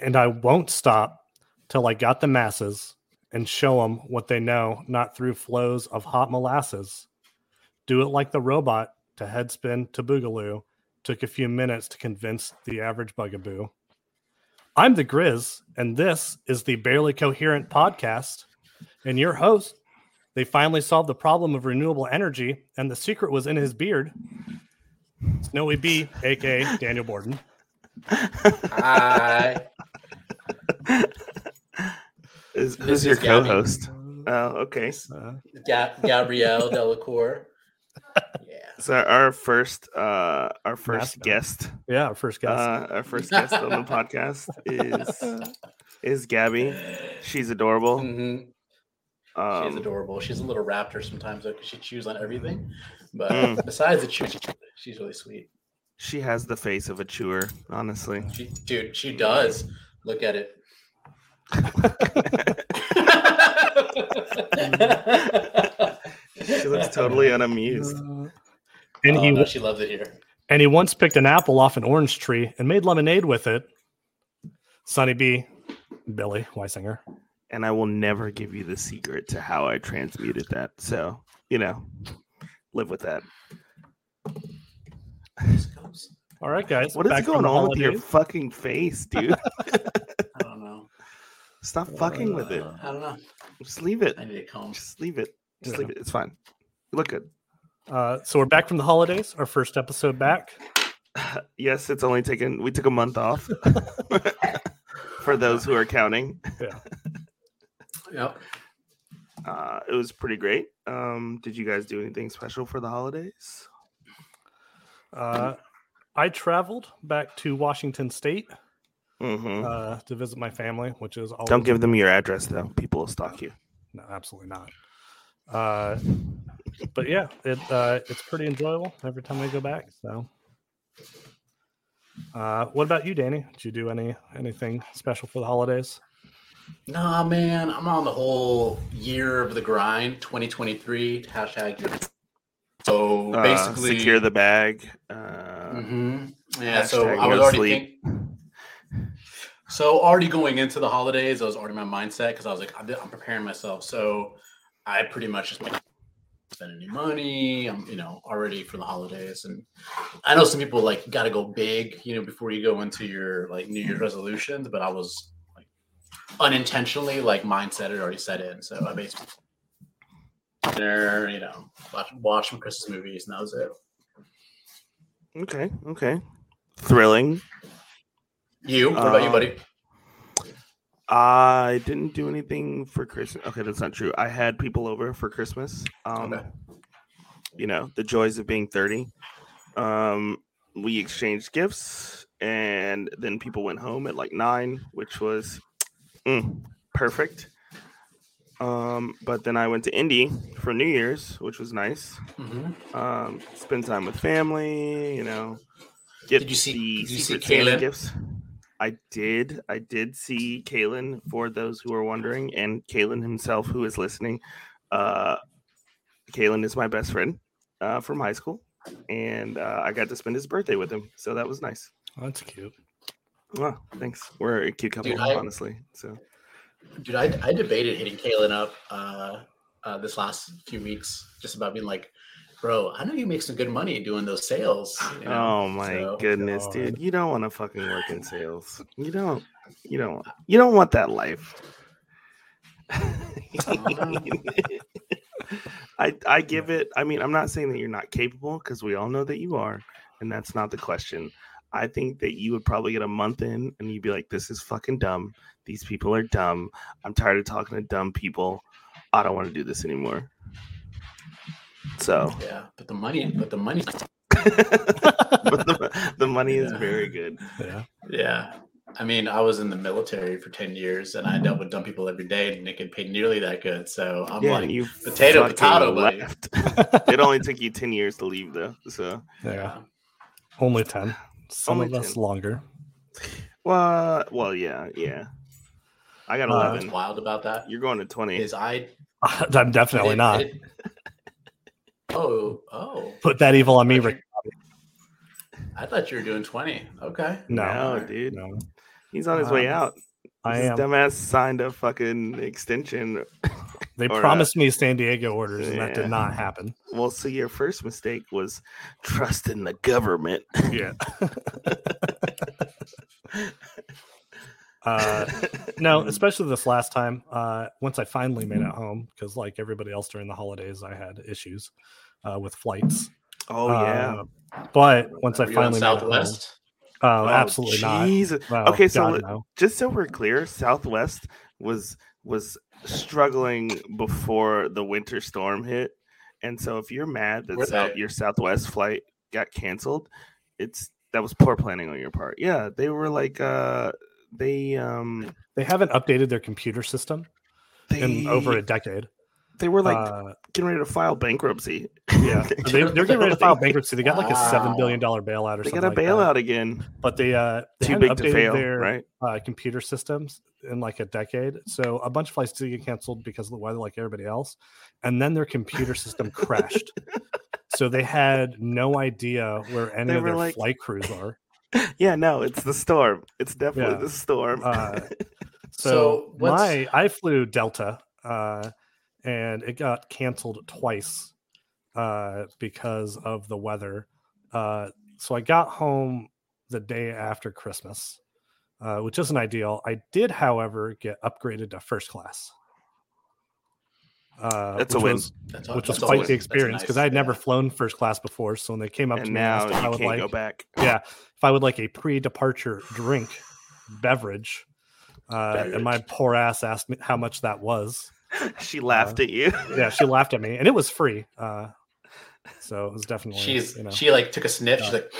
And I won't stop till I got the masses and show them what they know, not through flows of hot molasses. Do it like the robot to headspin to boogaloo. Took a few minutes to convince the average bugaboo. I'm the Grizz, and this is the Barely Coherent podcast. And your host, they finally solved the problem of renewable energy, and the secret was in his beard. Snowy B, aka Daniel Borden. Hi. Is, who's your Gabby. co-host? Oh, okay. Uh, Ga- Gabrielle Delacour. Yeah. So our first, uh, our first Mascot. guest, yeah, our first guest. uh, our first guest on the podcast is is Gabby. She's adorable. hmm She's Um, adorable. She's a little raptor sometimes though, because she chews on everything. But Mm. besides the chew, she's really sweet. she has the face of a chewer, honestly. She, dude, she does. Look at it. She looks totally unamused. and and he he, Oh, she loves it here. and he once picked an apple off an orange tree and made lemonade with it. Sonny B, Billy Weisinger. And I will never give you the secret to how I transmuted that. So you know, live with that. All right, guys. What is going on with your fucking face, dude? I don't know. Stop fucking with it. I don't know. Just leave it. I need a comb. Just leave it. Just Yeah. leave it. It's fine. You look good. Uh, so we're back from the holidays. Our first episode back. Yes, it's only taken. We took a month off. For those who are counting, Yeah. Yep. uh, it was pretty great. Um, did you guys do anything special for the holidays? Uh, I traveled back to Washington State hmm uh, to visit my family, which is always Don't give them your address though. People will stalk you. No, absolutely not. Uh, but yeah, it uh, it's pretty enjoyable every time I go back. So, uh, what about you, Danny? Did you do any anything special for the holidays? Nah, man, I'm on the whole year of the grind, 2023 hashtag. Year- So Uh, basically, secure the bag. Uh, Mhm. Yeah, so I was no already sleep. think- so already going into the holidays, I was already my mindset because I was like, I'm, I'm preparing myself. So I pretty much just like spend any money. I'm you know already for the holidays, and I know some people like got to go big, you know, before you go into your like New Year's resolutions. But I was like unintentionally like mindset had already set in, so I basically dinner, you know, watch, watch some Christmas movies, and that was it. okay. Okay. Thrilling. You, what about you, Um, buddy? I didn't do anything for Christmas. Okay, that's not true. I had people over for Christmas. Um, Okay. you know, the joys of being 30. Um, we exchanged gifts and then people went home at like nine, which was mm, perfect. Um, but then I went to Indy for New Year's, which was nice. Mhm. Um, spend time with family, you know. Get Did you see- the did you see Kalen? gifts? I did. I did see Kalen for those who are wondering, and Kalen himself who is listening. Uh, Kalen is my best friend uh, from high school, and uh, I got to spend his birthday with him, so that was nice. Oh, that's cute. Well, thanks. We're a cute couple, Dude, I- honestly. So Dude, I, I debated hitting Kalen up uh, uh, this last few weeks, just about being like, bro, I know you make some good money doing those sales. you know? Oh my So- goodness, God. dude! You don't want to fucking work in sales. You don't. You don't. You don't want that life. I I give it. I mean, I'm not saying that you're not capable because we all know that you are, and that's not the question. I think that you would probably get a month in and you'd be like, "This is fucking dumb. These people are dumb. I'm tired of talking to dumb people. I don't want to do this anymore." So, Yeah, but the money, but the money, but the, the money is very good. Yeah. yeah. I mean, I was in the military for 10 years and I dealt with dumb people every day and they could pay nearly that good. So I'm yeah, like, you potato, fucking potato, buddy. left. it only took you 10 years to leave though. So Yeah. Only 10. Some Only of us longer. well well yeah, yeah. I got Uh, what's 11. wild about that You're going to 20. is I I'm definitely I not. did- oh, oh. Put that evil on me, I Rick. I thought you were doing 20. Okay. No, No, dude. no. He's on his way Um, out. I His am. dumbass signed a fucking extension. They or, uh, promised me San Diego orders, and that did not happen. Well, so your first mistake was trusting the government. Yeah. uh, no, especially this last time. Uh, once I finally made it home, because like everybody else during the holidays, I had issues uh, with flights. oh yeah. Uh, but once I Were on finally made it home, Southwest. oh, Oh, absolutely not. Well, Okay, so God, no. just so we're clear, Southwest was was struggling before the winter storm hit, and so if you're mad that South, your Southwest flight got canceled, it's that was poor planning on your part. Yeah, they were like uh they um they haven't updated their computer system they in over a decade. They were like uh, getting ready to file bankruptcy. yeah, they, they're getting ready to file bankruptcy. They got like a seven billion dollar bailout or They something. They got a like that. bailout again. but they uh they Too hadn't big to updated fail, their right? uh, computer systems in like a decade. So a bunch of flights did get canceled because of the weather, like everybody else, and then their computer system crashed. So they had no idea where any of were their like- flight crews are. Yeah, no, it's the storm. It's definitely Yeah. the storm. Uh, so So my I flew Delta, uh, and it got canceled twice uh, because of the weather. Uh, so I got home the day after Christmas, uh, which isn't ideal. I did, however, get upgraded to first class. Uh, That's a which win. was- That's, which was quite the experience because nice, I had never flown first class before. So when they came up to and me and asked now if I would like, go back. yeah, if I would like a pre-departure drink beverage, uh, and my poor ass asked me how much that was. She laughed at you. Yeah, she laughed at me, and it was free. Uh, so it was definitely She's you know she like took a sniff. She's like,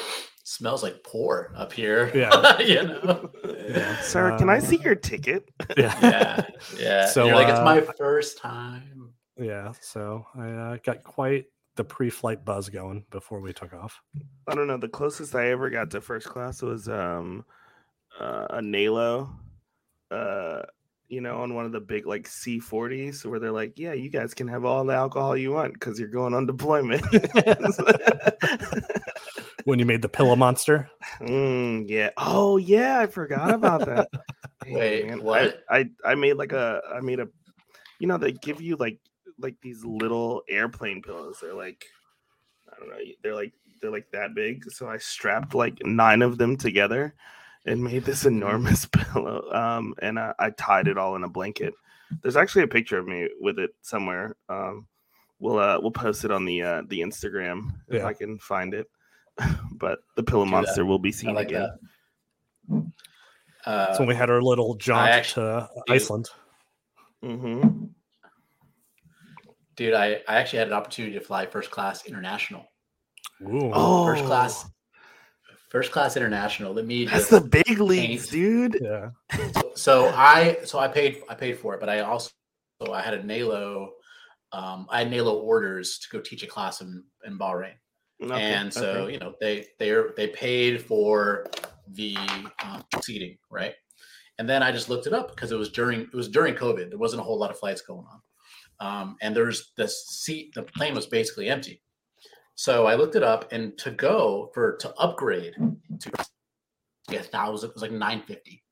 smells like poor up here. Yeah. you know. Yeah. Sir, can I see Uh, your ticket? yeah Yeah, yeah. So, You're like, it's uh, my first time. yeah. So I uh, got quite the pre-flight buzz going before we took off. I don't know. The closest I ever got to first class was um uh, a Nalo, uh, you know, on one of the big like C40s where they're like, yeah, you guys can have all the alcohol you want because you're going on deployment. When you made the pillow monster, Mm, yeah. Oh yeah, I forgot about that. Dang, Wait, man. what? I, I I made like a I made a you know they give you like like these little airplane pillows. They're like I don't know, they're like they're like that big. So I strapped like nine of them together and made this enormous pillow. Um and I, I tied it all in a blanket. There's actually a picture of me with it somewhere. Um we'll uh we'll post it on the uh the Instagram if Yeah. I can find it. but the pillow Do that. monster will be I seen like again. that. Uh, so when we had our little jaunt actually to do- Iceland. Mm-hmm. dude, I, I actually had an opportunity to fly first class international. Ooh. Oh, First class, first class international. Let me That's the big leagues, dude. yeah. so I so I paid I paid for it, but I also so I had a NALO, um, I had NALO orders to go teach a class in in Bahrain. Okay, and so okay. you know they they they paid for the um, seating right and then i just looked it up because it was during it was during covid there wasn't a whole lot of flights going on um, and there's the seat the plane was basically empty so i looked it up and to go for to upgrade to a thousand it was like 950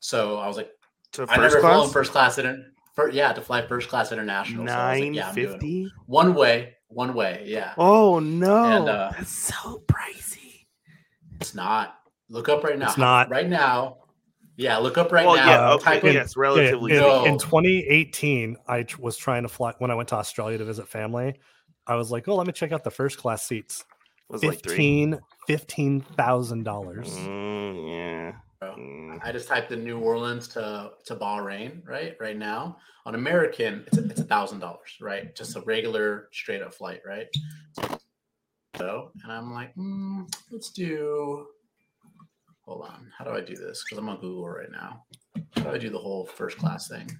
so i was like to i first never flown class, first class in for, yeah to fly first class international so I was like, yeah, I'm doing it. fifty. one way one way yeah Oh no, And, uh, that's so pricey. It's not. Look up right now. It's not. right now. Yeah, look up right well, now. yeah, okay, Type in- yes, relatively. in, No. in 2018, I was trying to fly when I went to Australia to visit family. I was like, "Oh, let me check out the first class seats." was like three. Fifteen, fifteen thousand dollars. Mm, yeah. Bro, Mm. I just typed in New Orleans to to Bahrain. Right, right now on American, it's a, it's a thousand dollars. Right, just a regular straight up flight. Right. So, and I'm like, hmm, let's do. Hold on, how do I do this? Because I'm on Google right now. How do I do the whole first class thing?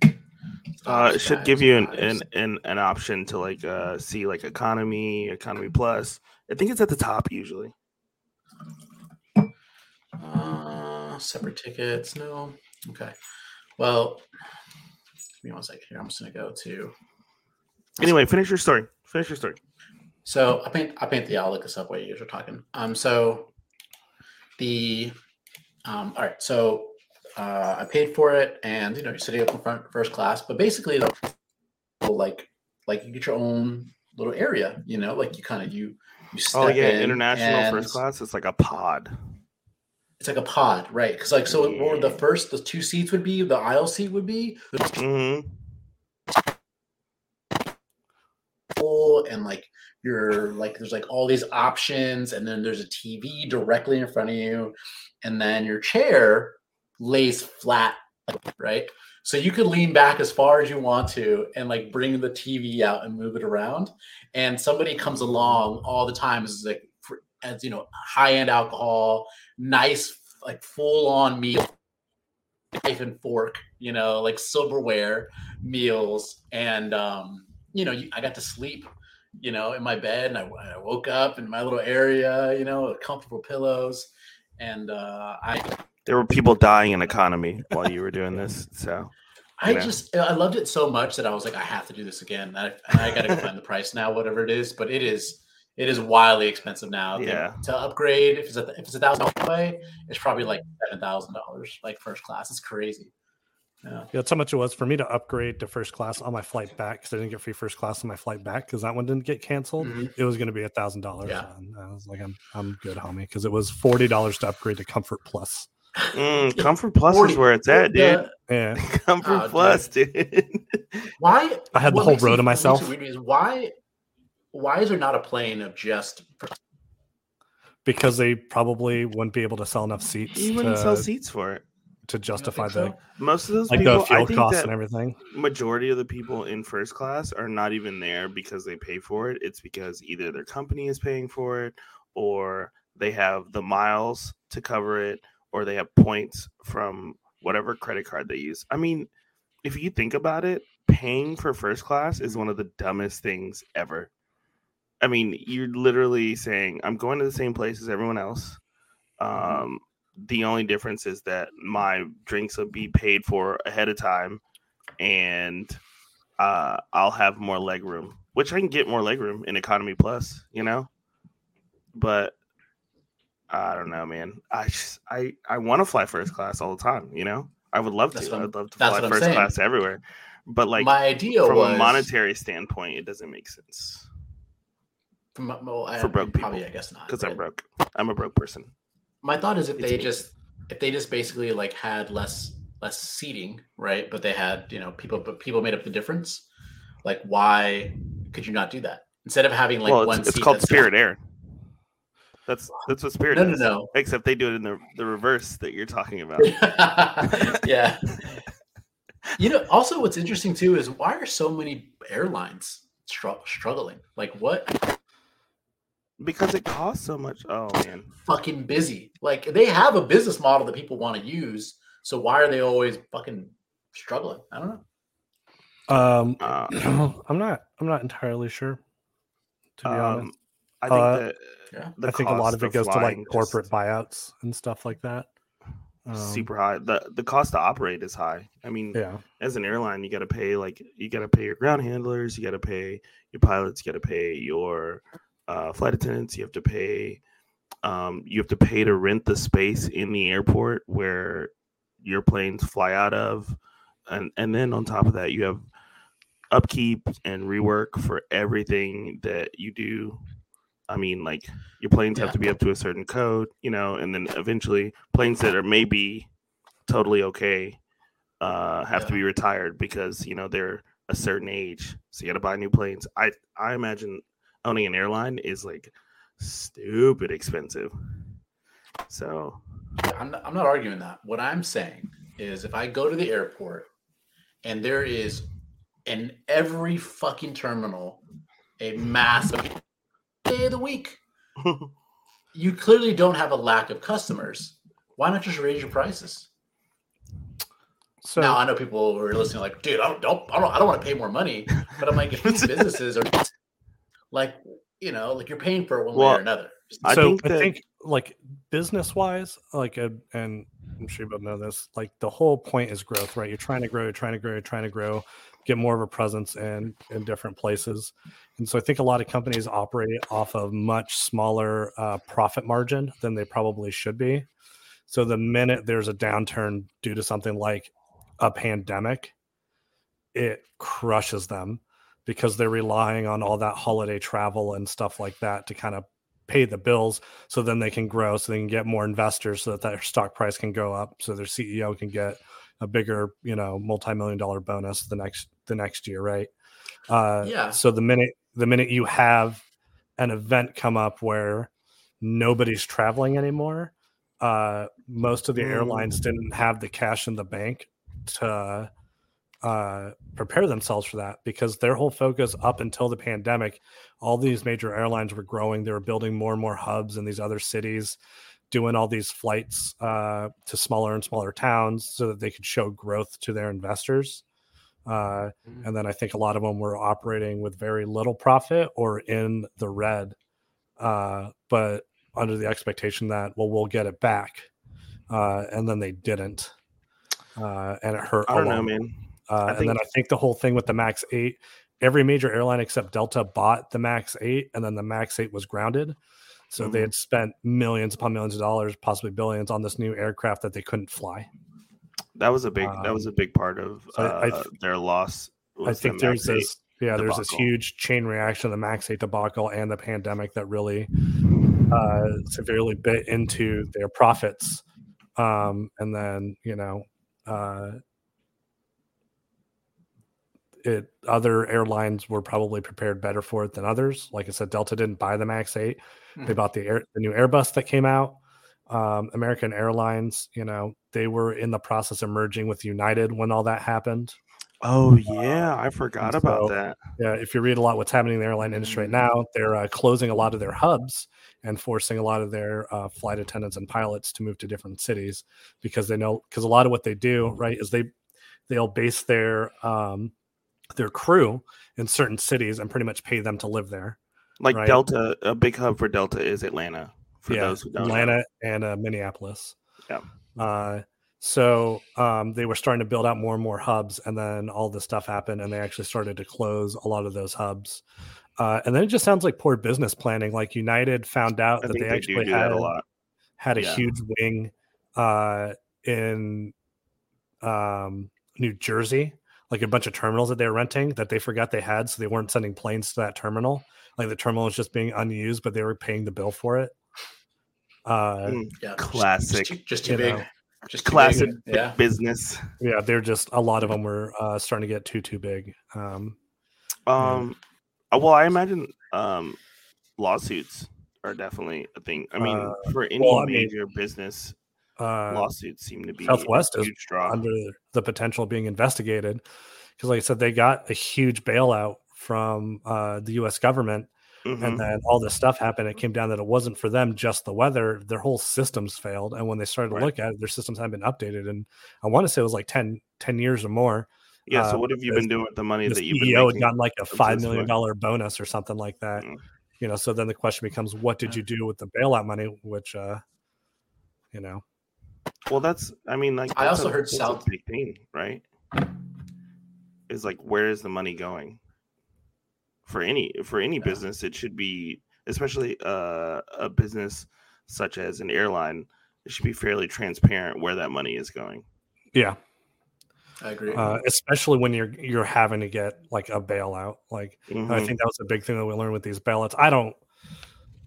Uh, it should give you an, an an an option to like uh see like economy, economy plus. I think it's at the top usually. Uh, separate tickets. No. Okay. Well, give me one second here. I'm just gonna go to. Anyway, finish your story. Finish your story. So I paint. I paint the. I'll look this up you guys are talking. Um. So the. Um. All right. So uh, I paid for it, and you know, you're sitting up in front first class. But basically, like like you get your own little area. You know, like you kind of you you step Oh yeah, in international first class. It's like a pod. It's like a pod, right? Because like so, would the first the two seats would be the aisle seat would be hmm and like you're like there's like all these options and then there's a TV directly in front of you and then your chair lays flat right? So you could lean back as far as you want to and like bring the TV out and move it around. And somebody comes along all the time like as you know high end alcohol nice like full on meal knife and fork you know like silverware meals. And um you know i got to sleep you know in my bed and I, I woke up in my little area you know comfortable pillows. And uh i There were people dying in economy while you were doing this. So i Yeah. just i loved it so much that i was like i have to do this again i, I gotta find the price now whatever it is but it is it is wildly expensive now to- Yeah. to upgrade if it's a if it's a thousand dollars away it's probably like seven thousand dollars like first class it's crazy yeah Yeah, that's how much it was for me to upgrade to first class on my flight back because I didn't get free first class on my flight back because that one didn't get canceled. Mhm. It was going to be a thousand dollars. Yeah. I was like, I'm I'm good, homie, because it was forty dollars to upgrade to Comfort Plus. Mm, Comfort Plus 40 is where it's at, dude. the- Yeah, Comfort Oh, Plus, dude. Why I had the whole makes row to myself. it weird is why why is there not a plane of just because they probably wouldn't be able to sell enough seats you wouldn't sell to, seats for it. to justify think the Most of those like people, the I fuel think costs and everything. majority of the people in first class are not even there because they pay for it. It's because either their company is paying for it, or they have the miles to cover it, or they have points from whatever credit card they use. I mean, if you think about it, paying for first class is one of the dumbest things ever. I mean, you're literally saying, I'm going to the same place as everyone else. Um, the only difference is that my drinks will be paid for ahead of time and uh, I'll have more leg room, which I can get more leg room in Economy Plus, you know. But I don't know, man. I just, I I want to fly first class all the time, you know. I would love That's to. I'd love to fly first saying. class everywhere, but like my idea from was a monetary standpoint, it doesn't make sense from, well, I, for broke probably people. I guess not because I'm broke. I'm a broke person. My thought is if It's they me. just if they just basically like had less less seating, right? But they had you know people but people made up the difference. Like why could you not do that instead of having like well, one it's, it's called Spirit Air. That's that's what Spirit No, no, no. Except they do it in the the reverse that you're talking about. yeah. You know, also what's interesting too is why are so many airlines str- struggling? Like what because it costs so much. Oh man, fucking busy? Like they have a business model that people want to use. So why are they always fucking struggling? I don't know. Um, uh, I'm not. I'm not entirely sure. To be um, honest, I think Uh, that Yeah. the I think a lot cost of it goes to like corporate just buyouts and stuff like that. Um, super high. the The cost to operate is high. I mean, Yeah. as an airline, you got to pay like you got to pay your ground handlers, you got to pay your pilots, you got to pay your uh, flight attendants, you have to pay. Um, you have to pay to rent the space in the airport where your planes fly out of, and and then on top of that, you have upkeep and rework for everything that you do. I mean, like your planes have to be up to a certain code, you know, and then eventually planes that are maybe totally okay uh, have to be retired because you know they're a certain age, so you got to buy new planes. I I imagine owning an airline is like stupid expensive. So I'm not, I'm not arguing that. What I'm saying is if I go to the airport and there is in every fucking terminal a massive day of the week, you clearly don't have a lack of customers. Why not just raise your prices? So now I know people who are listening like, dude, I don't, don't I don't I don't want to pay more money. But I'm like, if these businesses are like, you know, like you're paying for it one way Well, or another. I so think I think like business wise, like uh, and I'm sure you both know this, like the whole point is growth, right? You're trying to grow, you're trying to grow, you're trying to grow, get more of a presence in in different places. And so I think a lot of companies operate off of much smaller uh, profit margin than they probably should be. So the minute there's a downturn due to something like a pandemic, it crushes them because they're relying on all that holiday travel and stuff like that to kind of pay the bills so then they can grow so they can get more investors so that their stock price can go up so their ceo can get a bigger you know multi-million dollar bonus the next the next year right uh Yeah. so the minute the minute you have an event come up where nobody's traveling anymore uh most of the airlines Mm. didn't have the cash in the bank to uh, prepare themselves for that because their whole focus up until the pandemic, all these major airlines were growing. They were building more and more hubs in these other cities, doing all these flights uh, to smaller and smaller towns so that they could show growth to their investors. Uh, Mhm. and then I think a lot of them were operating with very little profit or in the red, uh, but under the expectation that, well, we'll get it back. Uh, and then they didn't. Uh, and it hurt I a don't know, lot. man. Uh, and then I think the whole thing with the Max 8, every major airline except Delta bought the Max 8, and then the Max 8 was grounded. So they Mhm. had spent millions upon millions of dollars, possibly billions, on this new aircraft that they couldn't fly. That was a big. that was a big part of Um, so I- I uh, th- their loss. I think the there's this, yeah, there's this huge chain reaction of the Max 8 debacle and the pandemic that really uh, severely bit into their profits. Um, and then, you know, uh, it other airlines were probably prepared better for it than others. Like I said, Delta didn't buy the Max 8. They Mhm. bought the air, the new Airbus that came out. Um, American Airlines, you know, they were in the process of merging with United when all that happened. Oh yeah, I forgot about so- that. Yeah, if you read a lot what's happening in the airline industry right now, they're uh, closing a lot of their hubs and forcing a lot of their uh, flight attendants and pilots to move to different cities because they know because a lot of what they do right is they they'll base their um, their crew in certain cities and pretty much pay them to live there. Like right. Delta, a big hub for Delta is Atlanta. For yeah, those who don't know. Atlanta and uh, Minneapolis. Yeah. Uh, so um, they were starting to build out more and more hubs, and then all this stuff happened, and they actually started to close a lot of those hubs. Uh, and then it just sounds like poor business planning. Like United found out I that they they, actually do do had a lot. had a Yeah. huge wing uh, in um, New Jersey, like a bunch of terminals that they were renting that they forgot they had, so they weren't sending planes to that terminal. Like the terminal was just being unused, but they were paying the bill for it. Uh, Mm, Yeah. Classic. Just, too- just too big. know. Just too Classic big. Yeah. business. yeah, they're just a lot of them were uh, starting to get too too big. Um, Um, uh, well, I imagine um, lawsuits are definitely a thing. I mean, Uh, for any well, I mean, major business, uh, lawsuits seem to be Southwest a is draw. under the potential of being investigated because, like I said, they got a huge bailout from uh, the U.S. government, Mhm. and then all this stuff happened. It came down that it wasn't for them just the weather; their whole systems failed. And when they started to Right. look at it, their systems hadn't been updated, and I want to say it was like 10, 10 years or more. yeah. So uh, what have you been doing with the money The that you've been CEO had making? gotten like a up to five this million point? dollar bonus or something like that. Mm. You know, so then the question becomes, what did you do with the bailout money? Which, uh, you know, Well, that's. I mean, like I also a, heard South- big thing, right? Is like where is the money going? For any for any Yeah. business, it should be, especially uh, a business such as an airline. It should be fairly transparent where that money is going. yeah, I agree. uh, especially when you're you're having to get like a bailout. Like I Mhm. think that was a big thing that we learned with these bailouts. I don't,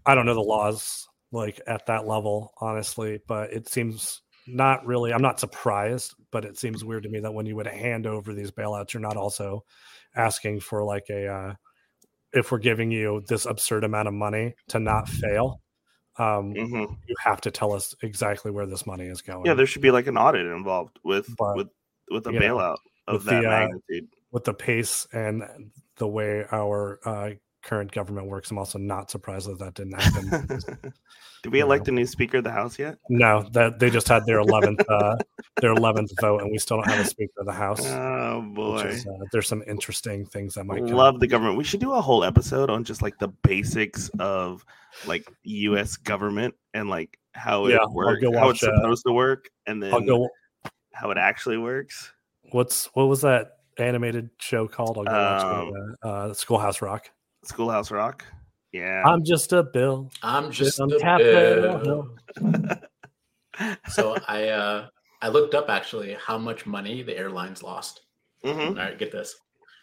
I don't know the laws like at that level, honestly, but it seems not really. I'm not surprised, but it seems weird to me that when you would hand over these bailouts, you're not also asking for like a, uh, if we're giving you this absurd amount of money to not fail, um, Mhm. you have to tell us exactly where this money is going. Yeah, there should be like an audit involved with But, with with a you know, bailout of that the, uh, magnitude. with the pace and the way our uh, current government works, I'm also not surprised that that didn't happen. Did we you elect know. a new Speaker of the House yet? no, that they just had their eleventh uh, their eleventh vote, and we still don't have a speaker of the house. Oh boy. is, uh, there's some interesting things that might love the government. We should do a whole episode on just like the basics of like U.S. government and like how it Yeah, works, how watch, it's uh, supposed to work, and then go. how it actually works. What's what was that animated show called? I'll go watch Um, it, uh, uh, Schoolhouse Rock. Schoolhouse Rock. Yeah. I'm just a bill. I'm just on a Capitol bill. So I uh, I looked up actually how much money the airlines lost. Mhm. All right, get this.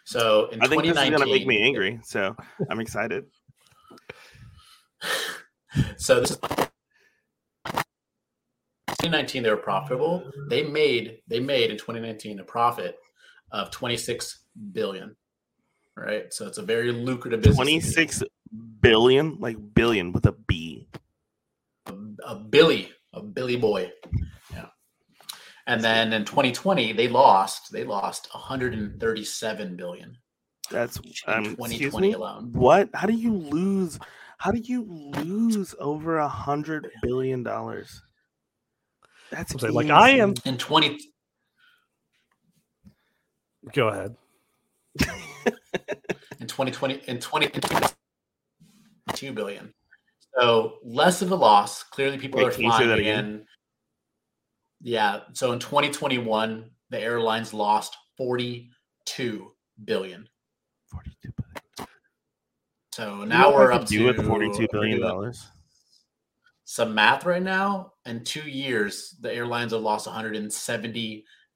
So in I think this is gonna make me angry, so I'm excited. So this is 2019 they were profitable. They made they made in 2019 a profit of 26 billion. Right? So it's a very lucrative business. to be in. 26 billion, like billion with a B. a Billy, a Billy boy. Yeah. And then in 2020 they lost they lost 137 billion That's um, 2020 me. alone. What? How do you lose? How do you lose over a hundred billion dollars? That's I'm like, I am- In 20 Go ahead. in 2020 in 20 2 billion. So less of a loss. Clearly people Wait, are can you say that flying again? Yeah. So in 2021, the airlines lost 42 billion. 42 billion. So now we're up could to do with 42 we're billion dollars. Some math right now. In two years, the airlines have lost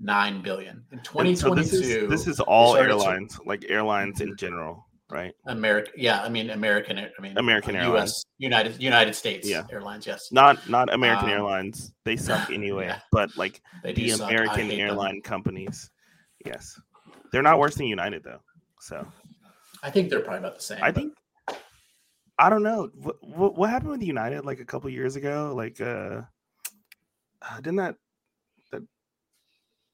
179 billion. In And 2022, So this is this is all started to- airlines, like airlines in general, right? America. Yeah, I mean American. I mean American uh, Airlines. US, United United States Yeah. Airlines. Yes, Not not American Um, Airlines. They suck anyway. yeah. But like the suck. American hate them. airline companies, yes, they're not worse than United though. So I think they're probably about the same. I but- think I don't know what, what what happened with United like a couple years ago. Like, uh, uh, didn't that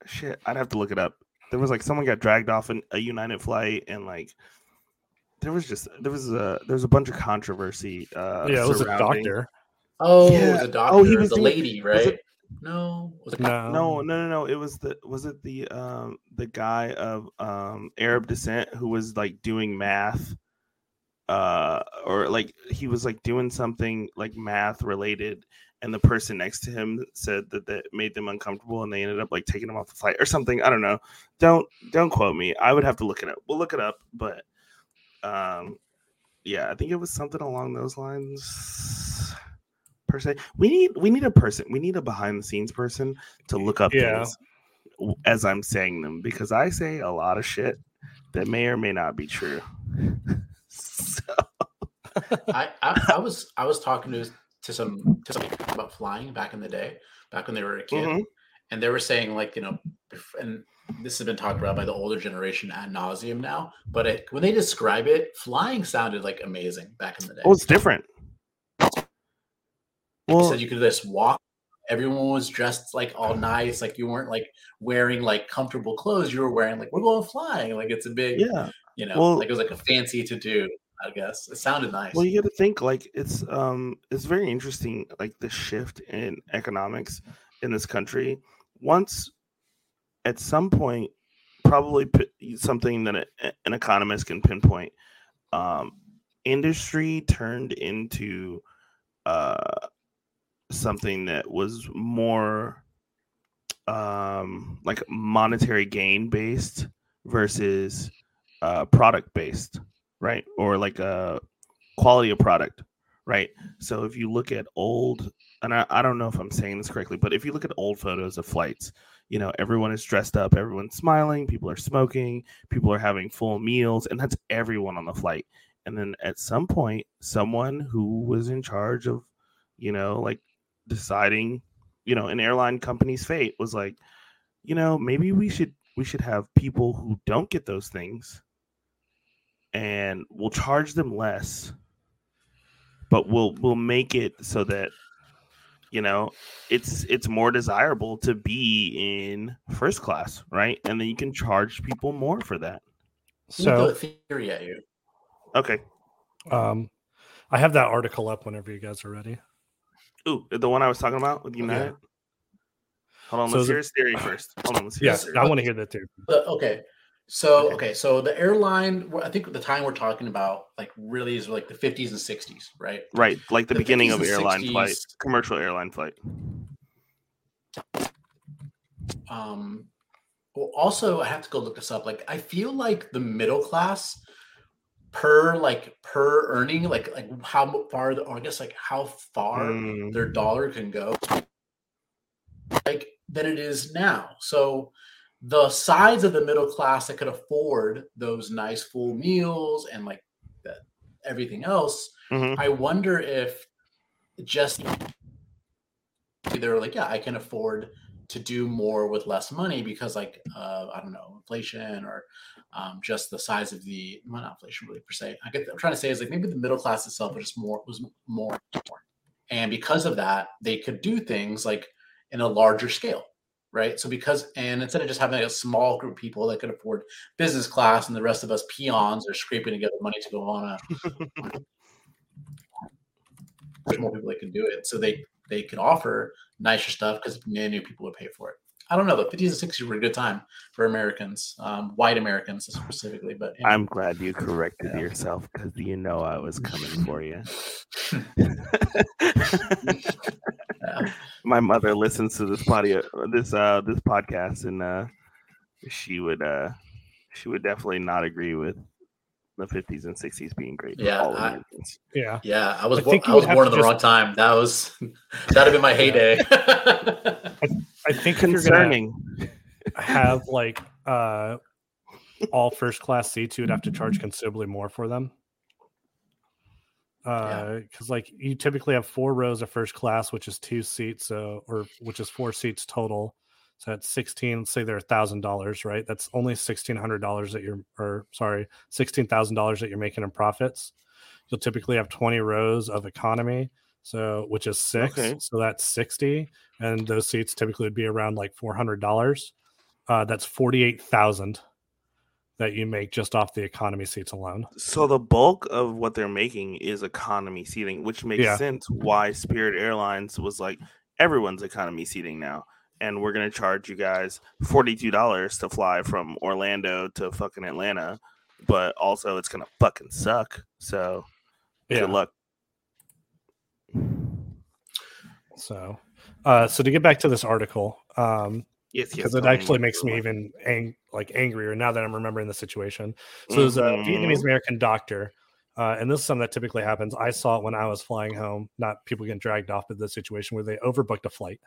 shit? I'd have to look it up. There was like someone got dragged off in a United flight, and like there was just there was a there was a bunch of controversy. Uh, yeah, it was a doctor. Oh, Yeah. it was a doctor. Oh, he was the doing- lady, was right? it- no, was it No, No, no, no, no. It was the was it the um the guy of um Arab descent who was like doing math uh or like he was like doing something like math related and the person next to him said that that made them uncomfortable and they ended up like taking him off the flight or something. I don't know. Don't don't quote me. I would have to look it up. We'll look it up, but um yeah, I think it was something along those lines per se. We need we need a person. We need a behind the scenes person to look up Yeah. things as I'm saying them because I say a lot of shit that may or may not be true. so, I, I, I was I was talking to to some to some about flying back in the day, back when they were a kid, Mhm. and they were saying like you know, and this has been talked about by the older generation ad nauseum now. But it, when they describe it, flying sounded like amazing back in the day. oh, it's different. you Well, said you could just walk. Everyone was dressed like all nice, like you weren't like wearing like comfortable clothes. You were wearing like we're going flying, like it's a big, yeah. you know, Well- like it was like a fancy to do. I guess it sounded nice. Well, you got to think like it's um it's very interesting like the shift in economics in this country. Once at some point, probably p- something that a, an economist can pinpoint, um, industry turned into uh something that was more um like monetary gain based versus uh product based right? Or like a quality of product, right? So if you look at old, and I, I don't know if I'm saying this correctly, but if you look at old photos of flights, you know, everyone is dressed up, everyone's smiling, people are smoking, people are having full meals, and that's everyone on the flight. And then at some point, someone who was in charge of, you know, like deciding, you know, an airline company's fate was like, you know, maybe we should we should have people who don't get those things and we'll charge them less but we'll we'll make it so that you know it's it's more desirable to be in first class right and then you can charge people more for that Let me throw So, theory at you. okay um, I have that article up whenever you guys are ready. ooh the one i was talking about with you, united hold on So let's is hear his theory first hold on let's hear his Yes, theory. I want to hear that too. But, okay. So Okay. so the airline, I think the time we're talking about, like really is like the 50s and 60s, right? right like the, The beginning of airline flight commercial airline flight Um, well, also I have to go look this up. Like I feel like the middle class per like per earning, like like how far, the, I guess like how far Mm, their dollar can go. like than it is now. So the sides of the middle class that could afford those nice full meals and like that everything else, Mhm. I wonder if just they're like, yeah, I can afford to do more with less money because like uh, I don't know, inflation or um, just the size of the well, not inflation really per se. I get I'm trying to say is like maybe the middle class itself was just more was more, more. and because of that, they could do things like in a larger scale, right? So because and instead of just having a small group of people that could afford business class and the rest of us peons are scraping together money to go on a there's more people that can do it. So they they could offer nicer stuff because many people would pay for it. I don't know. The 50s and 60s were a good time for Americans, um, white Americans specifically. But know. I'm glad you corrected Yeah. yourself because you know I was coming for you. Yeah. My mother listens to this audio, this uh, this podcast, and uh, she would uh, she would definitely not agree with the 50s and 60s being great. Yeah, all I- Yeah. yeah, I was I think I was born to in the just- wrong time. That was that'd have been my heyday. I think you're gonna concerning. have like uh all first class seats, you would have to charge considerably more for them. Uh, because like you typically have four rows of first class, which is two seats, so or which is four seats total. So that's sixteen. Say they're a thousand dollars, right? That's only sixteen hundred dollars that you're, or sorry, sixteen thousand dollars that you're making in profits. You'll typically have twenty rows of economy, so which is six. Okay. So that's sixty, and those seats typically would be around like four hundred dollars. Uh, that's forty eight thousand that you make just off the economy seats alone. So the bulk of what they're making is economy seating, which makes Yeah. sense why Spirit Airlines was like everyone's economy seating now. And we're gonna charge you guys forty-two dollars to fly from Orlando to fucking Atlanta, but also it's gonna fucking suck. So good luck. So, uh, so to get back to this article, um, Yes, yes. because it actually makes me even ang- like angrier now that I'm remembering the situation. So there's a Vietnamese Mhm. American doctor, uh, and this is something that typically happens. I saw it when I was flying home, not people getting dragged off, but the situation where they overbooked a flight,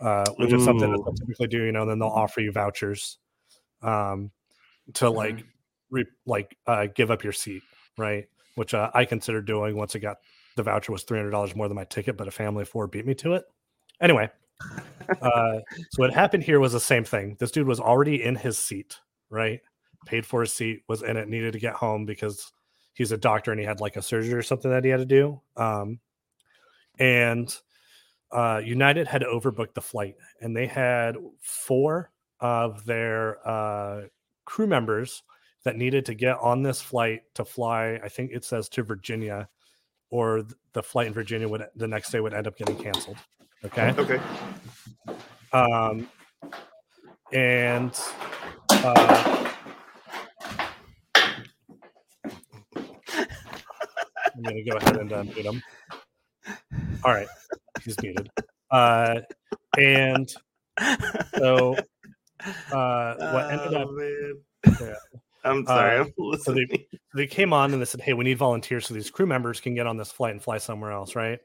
uh, which is something that they'll typically do. You know, then they'll offer you vouchers um, to like re- like uh, give up your seat, right? Which uh, I considered doing once I got the voucher was three hundred dollars more than my ticket, but a family of four beat me to it. Anyway, uh, so what happened here was the same thing. This dude was already in his seat, right? Paid for his seat, was in it, needed to get home because he's a doctor and he had like a surgery or something that he had to do. Um, and uh, United had overbooked the flight, and they had four of their uh, crew members that needed to get on this flight to fly. I think it says to Virginia, or th- the flight in Virginia would the next day would end up getting canceled. Okay. Okay. Um, and uh, I'm going to go ahead and uh, mute him. All right, he's muted. Uh, and so uh, what ended up, Oh. Yeah. I'm sorry. Uh, I'm so they they came on and they said, "Hey, we need volunteers so these crew members can get on this flight and fly somewhere else." Right?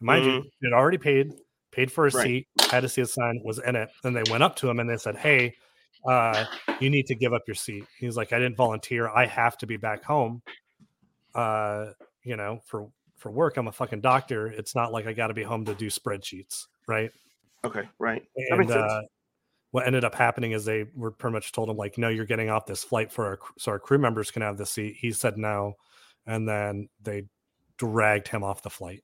Mind you, they'd already paid, paid for a Right. seat, had to see a sign, was in it. Then they went up to him and they said, "Hey, uh, you need to give up your seat." He's like, "I didn't volunteer. I have to be back home. Uh, you know, for for work. I'm a fucking doctor. It's not like I got to be home to do spreadsheets, right?" okay, right. And uh, what ended up happening is they were pretty much told him like, "No, you're getting off this flight for our so our crew members can have the seat." He said no, and then they dragged him off the flight.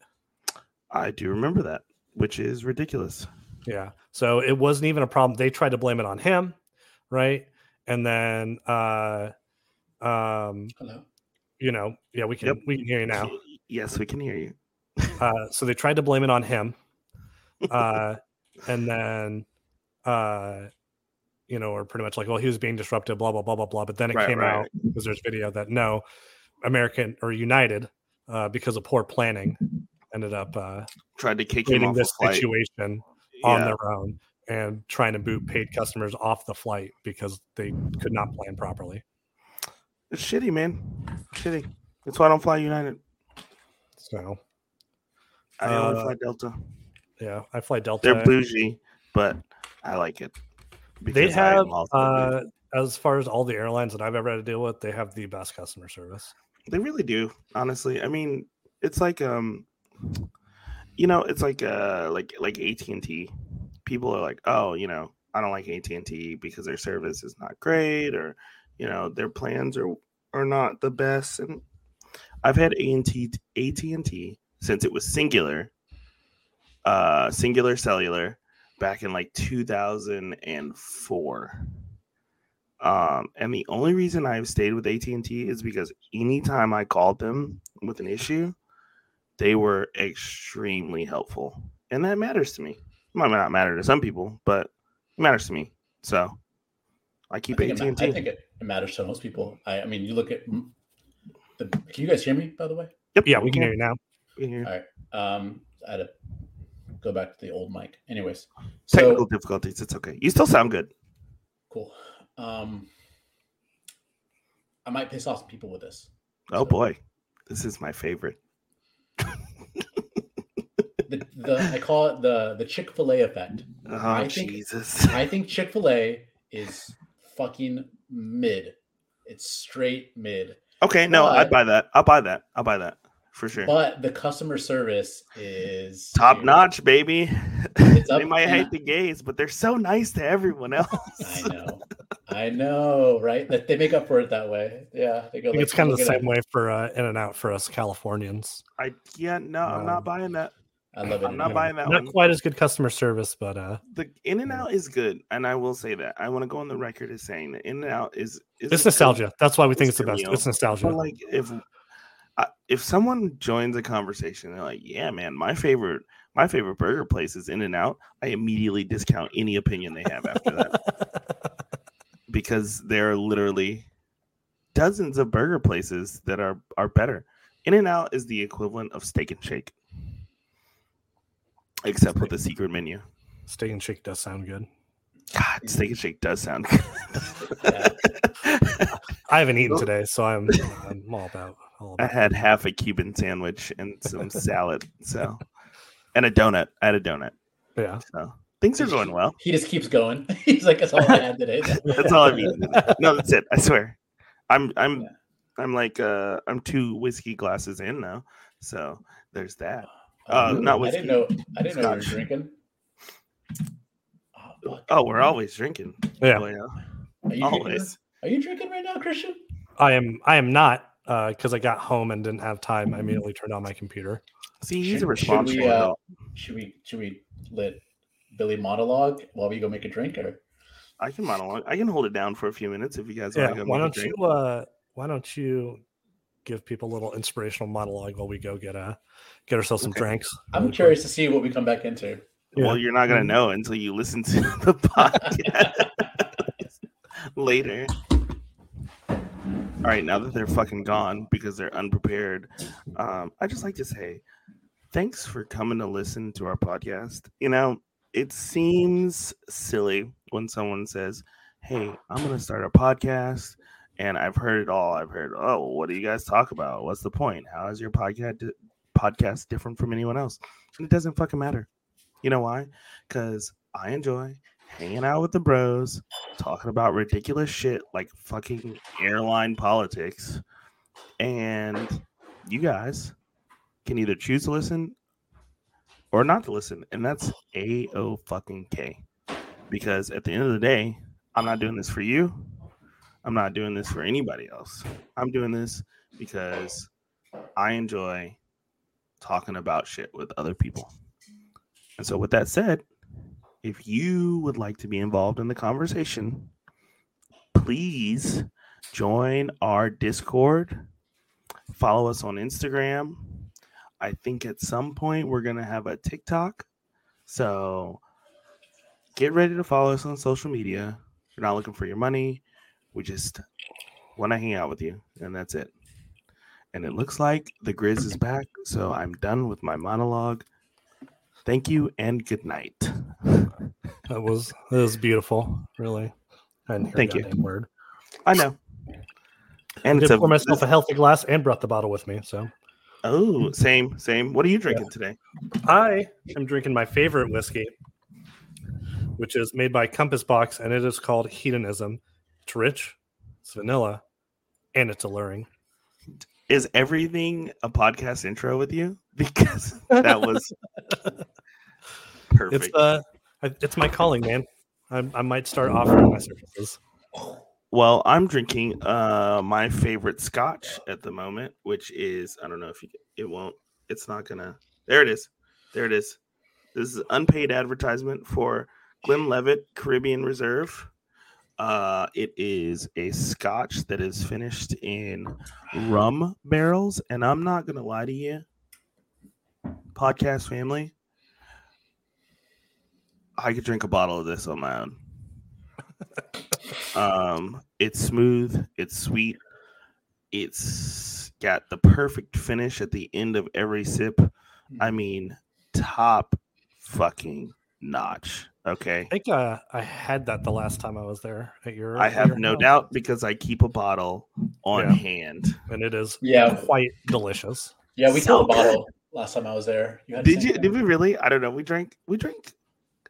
I do remember that, which is ridiculous. Yeah, so it wasn't even a problem. They tried to blame it on him, right? And then, uh, um, Hello. you know, yeah, we can Yep. we can hear you now. Yes, we can hear you. Uh, so they tried to blame it on him, uh, and then, uh, you know, or pretty much like, well, he was being disruptive, blah blah blah blah blah. But then it Right, came right. out because there's video that no, American or United, uh, because of poor planning, ended up uh, Tried to kick him off this situation on their own and trying to boot paid customers off the flight because they could not plan properly. It's shitty, man. Shitty. That's why I don't fly United. So I only Uh, fly Delta. yeah, I fly Delta. They're bougie. but I like it. They because I am have, uh, as far as all the airlines that I've ever had to deal with, they have the best customer service. They really do, honestly. I mean, it's like um you know, it's like uh like like AT&T. People are like, "Oh, you know, I don't like AT&T because their service is not great or you know, their plans are are not the best." And I've had AT&T AT&T since it was Cingular uh Cingular cellular back in like 2004 um, and the only reason I've stayed with AT and T is because anytime I called them with an issue, they were extremely helpful, and that matters to me. It might not matter to some people, but it matters to me. So I I keep think, AT it, and ma- I T. think it, it matters to most people. I, I mean, you look at the. Can you guys hear me? By the way, Yep, Yeah, we can hear you now. we can hear you. all right. Um, I had to go back to the old mic. Anyways, Technical so difficulties. It's okay. You still sound good. cool. Um, I might piss off some people with this. Oh boy, this is my favorite. The, the I call it the the Chick Fil A effect. Oh I think- Jesus. I think Chick Fil A is fucking mid. It's straight mid. Okay, no, I'd buy that. I'll buy that. I'll buy that for sure. But the customer service is Top dude, notch, baby. It's they might hate the gays, but they're so nice to everyone else. I know. I know, right? That they make up for it that way. Yeah. They go I think like, it's kind of the at same way for uh, In and Out for us Californians. I yeah, no, I'm Um, not buying that. It. I love it. I'm not Yeah, buying that Not one. quite as good customer service, but uh, The In and Yeah. Out is good, and I will say that. I want to go on the record as saying that In and Out is, is it's a good- nostalgia. That's why we think it's it's the best. meal. It's nostalgia. But like if I, if someone joins a conversation, they're like, "Yeah, man, my favorite my favorite burger place is In and Out." I immediately discount any opinion they have after that because there are literally dozens of burger places that are are better. In and Out is the equivalent of Steak and Shake, except with the secret menu. Steak and Shake does sound good. God, Steak and Shake does sound good. Yeah. I haven't eaten today, so I'm, I'm all about. All I about had half a Cuban sandwich and some salad, so and a donut. I had a donut, yeah. so things are going well. He just keeps going. He's like, that's all I had today. That's all I'm eating. No, that's it. I swear. I'm I'm Yeah. I'm like uh I'm two whiskey glasses in now, so there's that. Uh, not I whiskey. didn't know. I didn't know you were drinking. Oh. Oh, we're always drinking. Yeah. Boy, yeah. Are you Always. Drinking? Are you drinking right now, Christian? I am. I am not because I got home and didn't have time. I immediately turned on my computer. See, he's Should- a should responsible we, uh. Should we? Should we let Billy monologue while we go make a drink? Or I can monologue. I can hold it down for a few minutes if you guys Yeah. want to go. Why make a don't drink. you? Uh, why don't you give people a little inspirational monologue while we go get uh get ourselves some Okay. drinks? I'm curious to see what we come back into. Well, you're not gonna Mhm. know until you listen to the podcast later. All right, now that they're fucking gone because they're unprepared, um, I just like to say thanks for coming to listen to our podcast. You know, it seems silly when someone says, "Hey, I'm gonna start a podcast," and I've heard it all. I've heard, "Oh, what do you guys talk about? What's the point? How is your podcast di- podcast different from anyone else?" And it doesn't fucking matter. You know why? Because I enjoy hanging out with the bros, talking about ridiculous shit like fucking airline politics. And you guys can either choose to listen or not to listen. And that's A O fucking K. Because at the end of the day, I'm not doing this for you. I'm not doing this for anybody else. I'm doing this because I enjoy talking about shit with other people. And so, with that said, if you would like to be involved in the conversation, please join our Discord. Follow us on Instagram. I think at some point we're going to have a TikTok. So, get ready to follow us on social media. We're not looking for your money. We just want to hang out with you, and that's it. And it looks like the Grizz is back. So, I'm done with my monologue. Thank you and good night. That was that was beautiful. Really. I Thank you. Word. I know. I And did it's a, pour myself a healthy glass and brought the bottle with me. So oh, same, same. What are you drinking today? I am drinking my favorite whiskey, which is made by Compass Box, and it is called Hedonism. It's rich, it's vanilla, and it's alluring. Is everything a podcast intro with you? Because that was perfect. It's uh, it's my calling, man. I, I might start offering my services. Well, I'm drinking uh my favorite scotch at the moment, which is I don't know if you it won't it's not gonna there it is. There it is. This is unpaid advertisement for Glenlivet Caribbean Reserve. Uh it is a scotch that is finished in rum barrels, and I'm not gonna lie to you, podcast family. I could drink a bottle of this on my own. Um, it's smooth, it's sweet, it's got the perfect finish at the end of every sip. I mean, top fucking notch. Okay. I think uh, I had that the last time I was there at your. I have your no house, doubt because I keep a bottle on Yeah. hand. and it is Yeah, quite delicious. yeah, we So a bottle last time I was there. You had Did you? thing? Did we really? I don't know. We drank. We drank.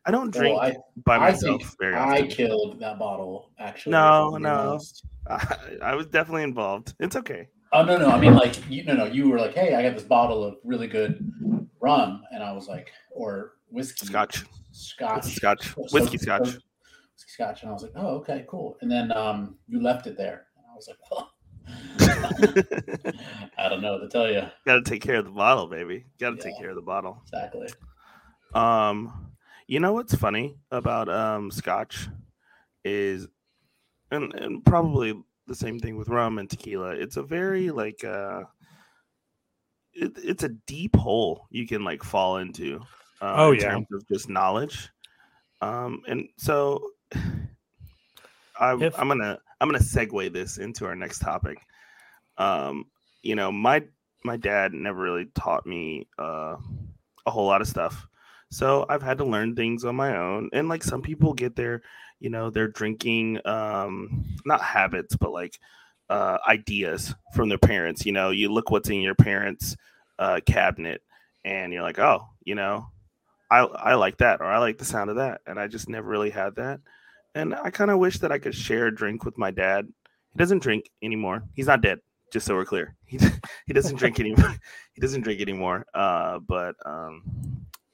I don't drink Well, I, by I myself think very I killed that bottle. Actually, No, if I'm being no. I, I was definitely involved. It's okay. Oh no, no. I mean, like you, no, no. You were like, "Hey, I got this bottle of really good rum," and I was like, "Or whiskey, Scotch. Scotch, scotch. Whiskey scotch. whiskey scotch," and I was like, "Oh, okay, cool." And then um, you left it there, and I was like, "Well, I don't know what to tell you Got to take care of the bottle, baby. Got to take care of the bottle. exactly." Um, you know what's funny about um scotch is, and and probably the same thing with rum and tequila. It's a very like uh, it, it's a deep hole you can like fall into. Uh, Oh, in yeah. terms of just knowledge. Um, and so I, If- I'm gonna I'm gonna segue this into our next topic. Um, you know, my my dad never really taught me uh, a whole lot of stuff. So I've had to learn things on my own. And like some people get their, you know, their drinking um not habits, but like uh ideas from their parents. You know, you look what's in your parents' uh cabinet and you're like, oh, you know, I I like that or I like the sound of that. And I just never really had that. And I kind of wish that I could share a drink with my dad. He doesn't drink anymore. He's not dead, just so we're clear. He he doesn't drink anymore. he doesn't drink anymore. Uh, but um,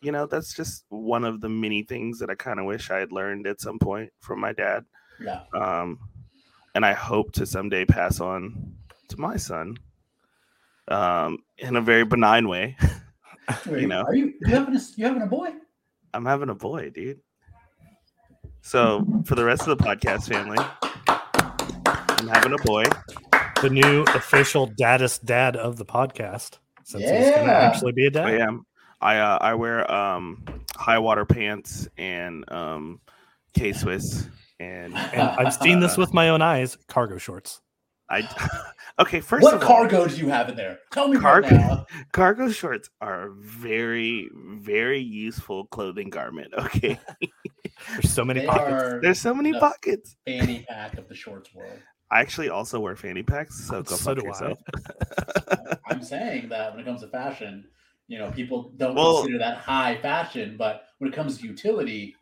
you know, that's just one of the many things that I kind of wish I had learned at some point from my dad. Yeah. Um, and I hope to someday pass on to my son. Um, in a very benign way. Wait, know. are you you having a you having a boy? I'm having a boy, dude. So for the rest of the podcast family, I'm having a boy. The new official daddest dad of the podcast, since he's going to actually be a dad. I am. I uh, I wear um high water pants and um K Swiss and And I've seen this with my own eyes. Cargo shorts. I okay. First what of all, cargo do you have in there? Tell me Cargo- right now. cargo shorts are very very useful clothing garment. Okay, There's so many They pockets. there's so many the pockets. fanny pack of the shorts world. I actually also wear fanny packs, so go So fuck do I. yourself. I'm saying that when it comes to fashion, you know, people don't Well- consider that high fashion, but when it comes to utility,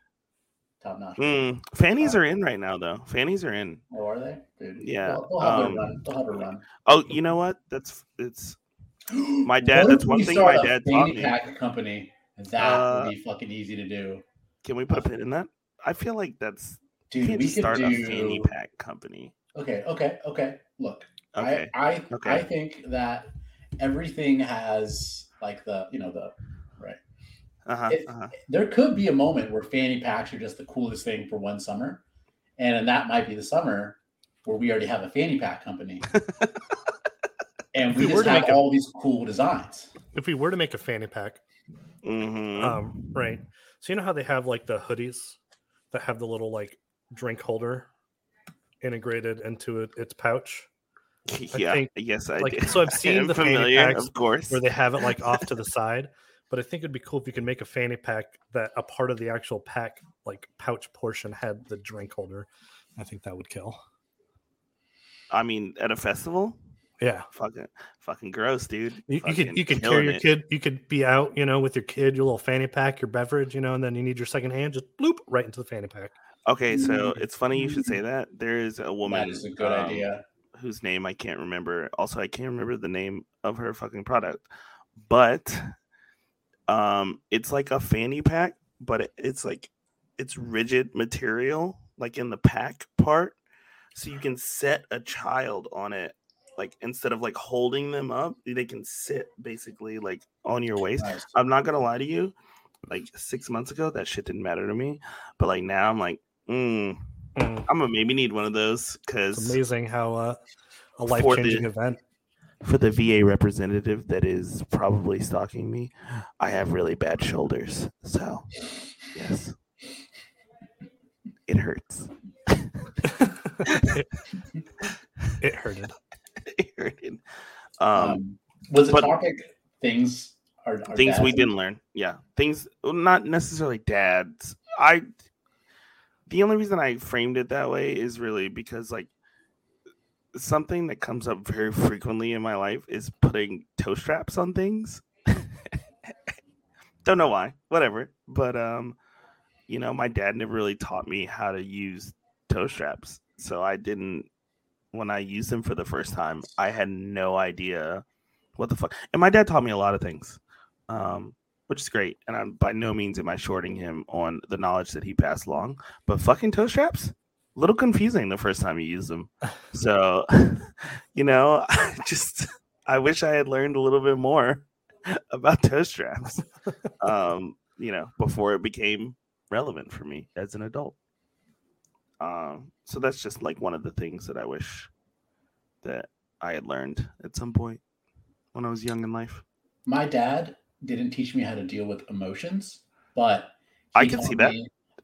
top notch. Mm, fannies are in right now, though. Fannies are in. Oh, are they? Dude, Yeah, They'll, they'll have um, run. They'll have a run. Oh, you know what? That's it's My dad- that's one thing my dad taught me. pack company. That Uh, would be fucking easy to do, Can we put a pin in that? I feel like that's dude. We could start do. a fanny pack company. Okay, okay, okay. Look, Okay. I, I, Okay. I think that everything has like the, you know, the. Uh-huh, If- uh-huh. There could be a moment where fanny packs are just the coolest thing for one summer, and then that might be the summer where we already have a fanny pack company, and we we just have make a- all these cool designs. If we were to make a fanny pack, Mhm. um, right? So you know how they have like the hoodies that have the little like drink holder integrated into it, its pouch, yeah. think, yes, I like, did. so I've seen the familiar, packs of course. where they have it like off to the side. But I think it'd be cool if you could make a fanny pack that a part of the actual pack, like pouch portion, had the drink holder. I think that would kill. I mean, at a festival. Yeah, Fucking, fucking gross, dude. you, you could you could carry your it. kid. You could be out, you know, with your kid, your little fanny pack, your beverage, you know, and then you need your second hand, just bloop right into the fanny pack. Okay, so it's funny you should say that. There is a woman. That is a good um, idea. whose name I can't remember. Also, I can't remember the name of her fucking product, but um, it's like a fanny pack, but it, it's like it's rigid material, like in the pack part, so you can set a child on it. Like instead of like holding them up, they can sit basically like on your waist. Nice. I'm not gonna lie to you. Like six months ago, that shit didn't matter to me, but like now, I'm like, mm, Mm, I'm gonna maybe need one of those because amazing how uh, a life changing event. For the VA representative that is probably stalking me, I have really bad shoulders. So, yes, it hurts. it, it hurted. it hurted. Um, Um, was the but- topic things are, are things we dads- didn't learn. Yeah, things well, not necessarily dads. I. The only reason I framed it that way is really because like something that comes up very frequently in my life is putting toe straps on things. Don't know why, whatever. But um, you know, my dad never really taught me how to use toe straps, so I didn't. When I used them for the first time, I had no idea what the fuck. And my dad taught me a lot of things, um, which is great. And I'm by no means am I shorting him on the knowledge that he passed along. But fucking toe straps, little confusing the first time you use them. So, you know, I just I wish I had learned a little bit more about toe straps, um, you know, before it became relevant for me as an adult. Um, so that's just like one of the things that I wish that I had learned at some point when I was young in life. My dad didn't teach me how to deal with emotions, but I can see that.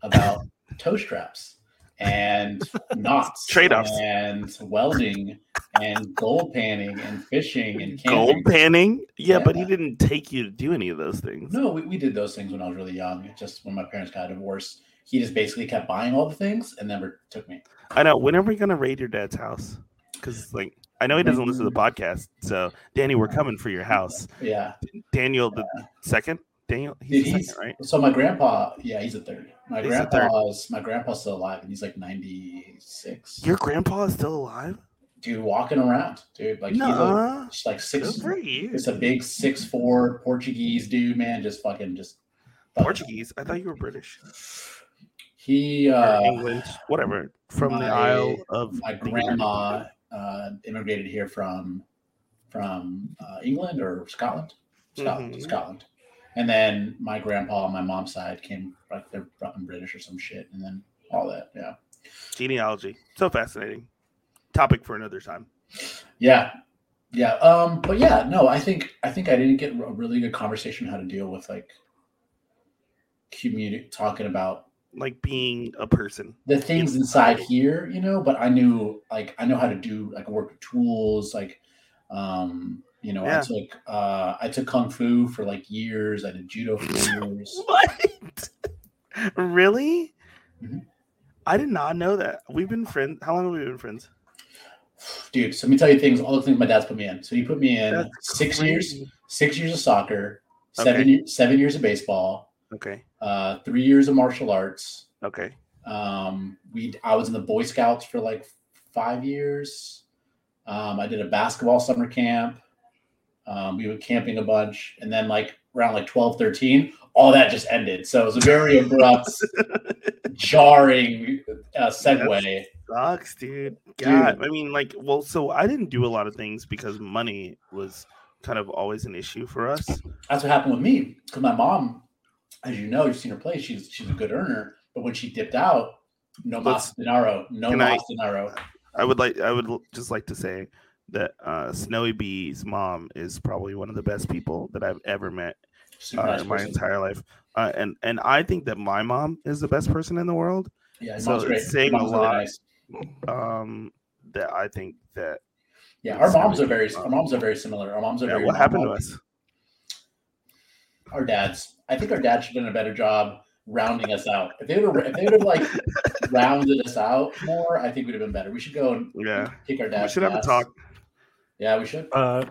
about toe straps and knots, Trade-offs. and welding, and gold panning, and fishing, and camping. Gold panning, yeah, but he didn't take you to do any of those things. No, we, we did those things when I was really young. It just when my parents got divorced, he just basically kept buying all the things and never took me. I know. When are we gonna raid your dad's house? Because like I know he doesn't listen to the mm. podcast. So Danny, we're coming for your house. Yeah. Daniel the second. Daniel, he's second, right? So my grandpa, yeah, he's a third. My He's a third. grandpa's my grandpa's still alive and he's like 96. Your grandpa is still alive? dude walking around, dude. Like he's a, like six good for you. it's a big six four Portuguese dude, man. Just fucking just fucking- Portuguese. I thought you were British. He uh English, whatever. From the Isle of my grandma uh immigrated here from from uh, England or Scotland. Scotland, Mhm. Scotland. And then my grandpa on my mom's side came like they're fucking British or some shit, and then all that. Yeah. genealogy. So fascinating. Topic for another time. Yeah. Yeah. Um, but yeah, no, I think I think I didn't get a really good conversation how to deal with like community talking about Like being a person. the things inside here, you know, but I knew like I know how to do like work with tools, like um, you know, Yeah. I took uh I took kung fu for like years, I did judo for years. What? really? Mhm. I did not know that. We've been friends. How long have we been friends? Dude, so let me tell you things, all the things my dad's put me in. So he put me in That's six years, six years of soccer, seven Okay. seven years of baseball, Okay. uh, three years of martial arts. Okay. Um, we I was in the Boy Scouts for like five years. Um, I did a basketball summer camp. Um, we went camping a bunch, and then like around like 12, 13, all that just ended. So it was a very abrupt, jarring uh, segue. Sucks, dude. God, I mean, like, well, so I didn't do a lot of things because money was kind of always an issue for us. That's what happened with me because my mom, as you know, you've seen her play. She's she's a good earner, but when she dipped out, no Let's- mas dinero, no I- mas dinero. I would like, I would just like to say that uh, Snowy Bee's mom is probably one of the best people that I've ever met uh, nice in my person. entire life. Uh, and and I think that my mom is the best person in the world. Yeah, so it's great. saying a really lot. nice. Um, that I think that Yeah, our moms are very good. our moms are very similar. Our moms are yeah, very what happened to us? Our dads. I think our dads should have done a better job rounding us out. If they would have if they would have like rounded us out more, I think we'd have been better. We should go and Yeah, kick our dads. we should have a talk. Yeah, we should. Uh,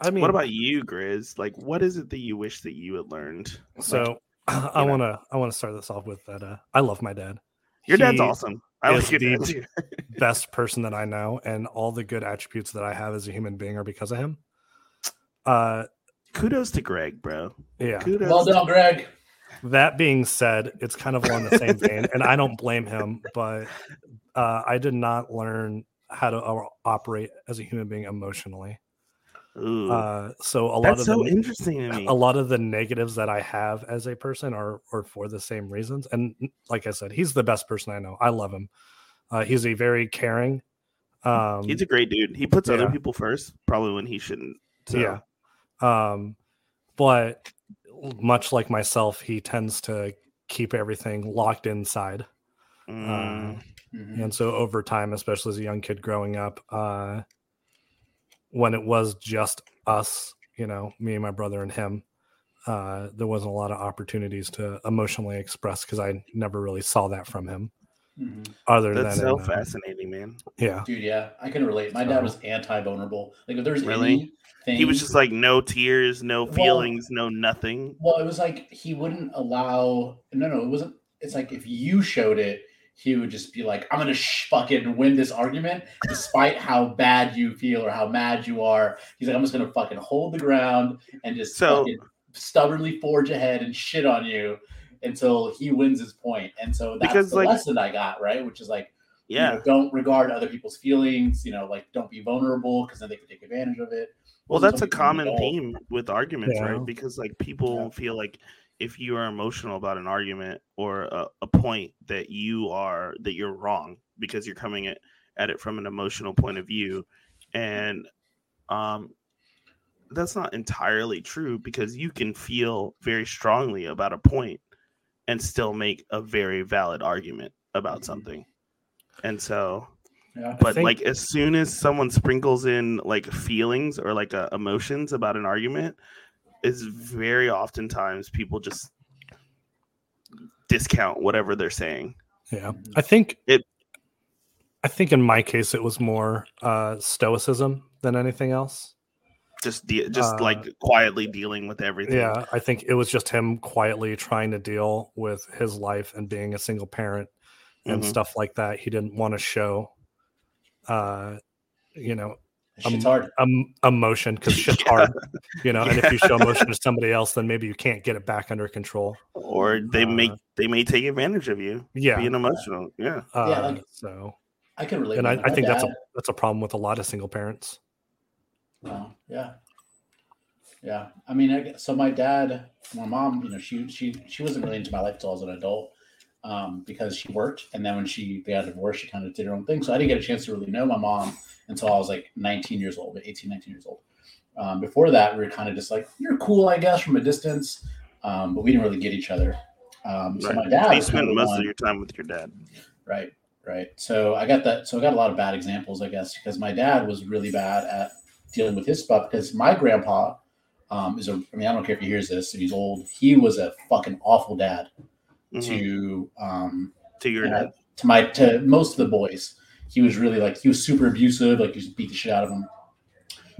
I mean, what about you, Grizz? Like, what is it that you wish that you had learned? So I want to I want to start this off with that. Uh, I love my dad. Your dad's awesome. I is like your the- dad too. Best person that I know, and all the good attributes that I have as a human being are because of him. Uh, Kudos to Greg, bro. yeah. Kudos. Well to- done, Greg. That being said, it's kind of along the same vein, and I don't blame him, but uh, I did not learn how to operate as a human being emotionally. Uh, so a lot that's of so the interesting to me. a lot of the negatives that I have as a person are are for the same reasons. And like I said, he's the best person I know. I love him. Uh, he's a very caring. Um, He's a great dude. He puts other people first, probably when he shouldn't. So. Yeah. Um, but much like myself, he tends to keep everything locked inside. Mm, Uh, Mhm. And so over time, especially as a young kid growing up, uh, when it was just us, you know, me and my brother and him, uh, there wasn't a lot of opportunities to emotionally express because I never really saw that from him. Mhm. Other that's than so in, uh, fascinating, man. yeah, Dude, yeah, I can relate. My So- dad was anti-vulnerable. Like if there's Really? anything, He was just like no tears, no Well- feelings, no nothing. Well, it was like he wouldn't allow. No, no, it wasn't. It's like if you showed it, he would just be like, "I'm gonna sh- fucking win this argument, despite how bad you feel or how mad you are." He's like, "I'm just gonna fucking hold the ground and just So- fucking stubbornly forge ahead and shit on you until he wins his point." And so that's Because, the like- lesson I got, right? Which is like, you Yeah. know, don't regard other people's feelings. You know, like don't be vulnerable because then they can take advantage of it. Well, Wasn't that's a common theme with arguments, Yeah. right? Because like people Yeah. feel like if you are emotional about an argument or a, a point that you are that you're wrong because you're coming at, at it from an emotional point of view and um that's not entirely true because you can feel very strongly about a point and still make a very valid argument about Mhm. something and so Yeah. but think- like as soon as someone sprinkles in like feelings or like uh, emotions about an argument is very oftentimes people just discount whatever they're saying yeah. I think It- I think in my case it was more uh, stoicism than anything else. just de- just Uh, like quietly dealing with everything Yeah, I think it was just him quietly trying to deal with his life and being a single parent and Mhm. stuff like that. He didn't want to show, uh, you know, Shit's hard. um, emotion because shit's Yeah. hard, you know. And if you show emotion to somebody else, then maybe you can't get it back under control. or they may Uh, they may take advantage of you Yeah, being emotional yeah uh, Yeah, like- so I can relate. and I, I my think that's a that's a problem with a lot of single parents. Oh, yeah. Yeah. I mean, I, so my dad, my mom, you know, she she she wasn't really into my life until I was an adult um, because she worked, and then when she they got divorced, she kind of did her own thing. So I didn't get a chance to really know my mom until I was like 19 years old, 18, 19 years old. Um, before that, we were kind of just like, you're cool, I guess, from a distance, um, but we didn't really get each other. Um, so right. my dad you spend most one- of your time with your dad Right, right. So I got that. So I got a lot of bad examples, I guess, because my dad was really bad at dealing with his stuff. Because my grandpa um, is a. I mean, I don't care if he hears this. If he's old, he was a fucking awful dad Mhm. to um, to your dad to my to most of the boys. He was really like he was super abusive. Like he just beat the shit out of them.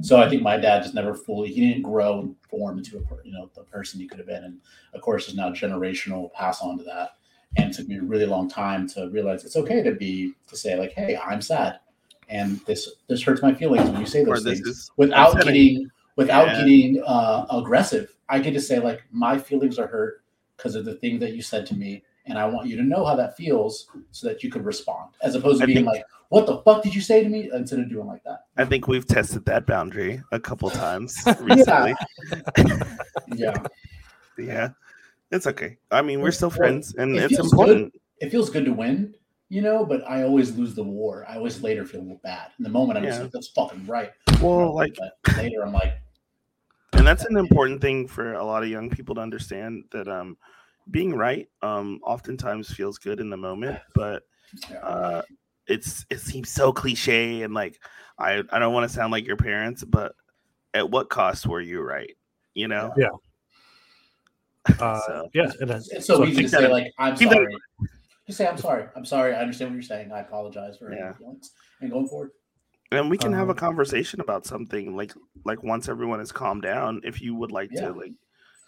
So I think my dad just never fully he didn't grow and form into a you know the person he could have been, and of course is now generational pass on to that. And it took me a really long time to realize it's okay to be to say like, hey, I'm sad, and this this hurts my feelings when you say those things is without upsetting. getting without Yeah. getting uh, aggressive. I get to say like my feelings are hurt because of the thing that you said to me, and I want you to know how that feels so that you could respond, as opposed to I being think- like, "What the fuck did you say to me?" instead of doing like that. I think we've tested that boundary a couple times recently. Yeah, yeah. It's okay. I mean, we're still friends, and it it's important. it feels good to win, you know, but I always lose the war. I always later feel bad. In the moment, I'm just like, "That's fucking right." Well, like, But later, I'm like, and that's an important thing for a lot of young people to understand that um, being right um, oftentimes feels good in the moment, but uh, it's it seems so cliche and like I I don't want to sound like your parents, but at what cost were you right? You know? Yeah. Uh, So- yeah, it is. it's so, so easy to say in- like, "I'm keep that sorry." Just say, "I'm sorry. I'm sorry. I understand what you're saying. I apologize for Yeah. any feelings." And going forward. And we can have a Um, conversation about something like like once everyone is calmed down if you would like Yeah. to like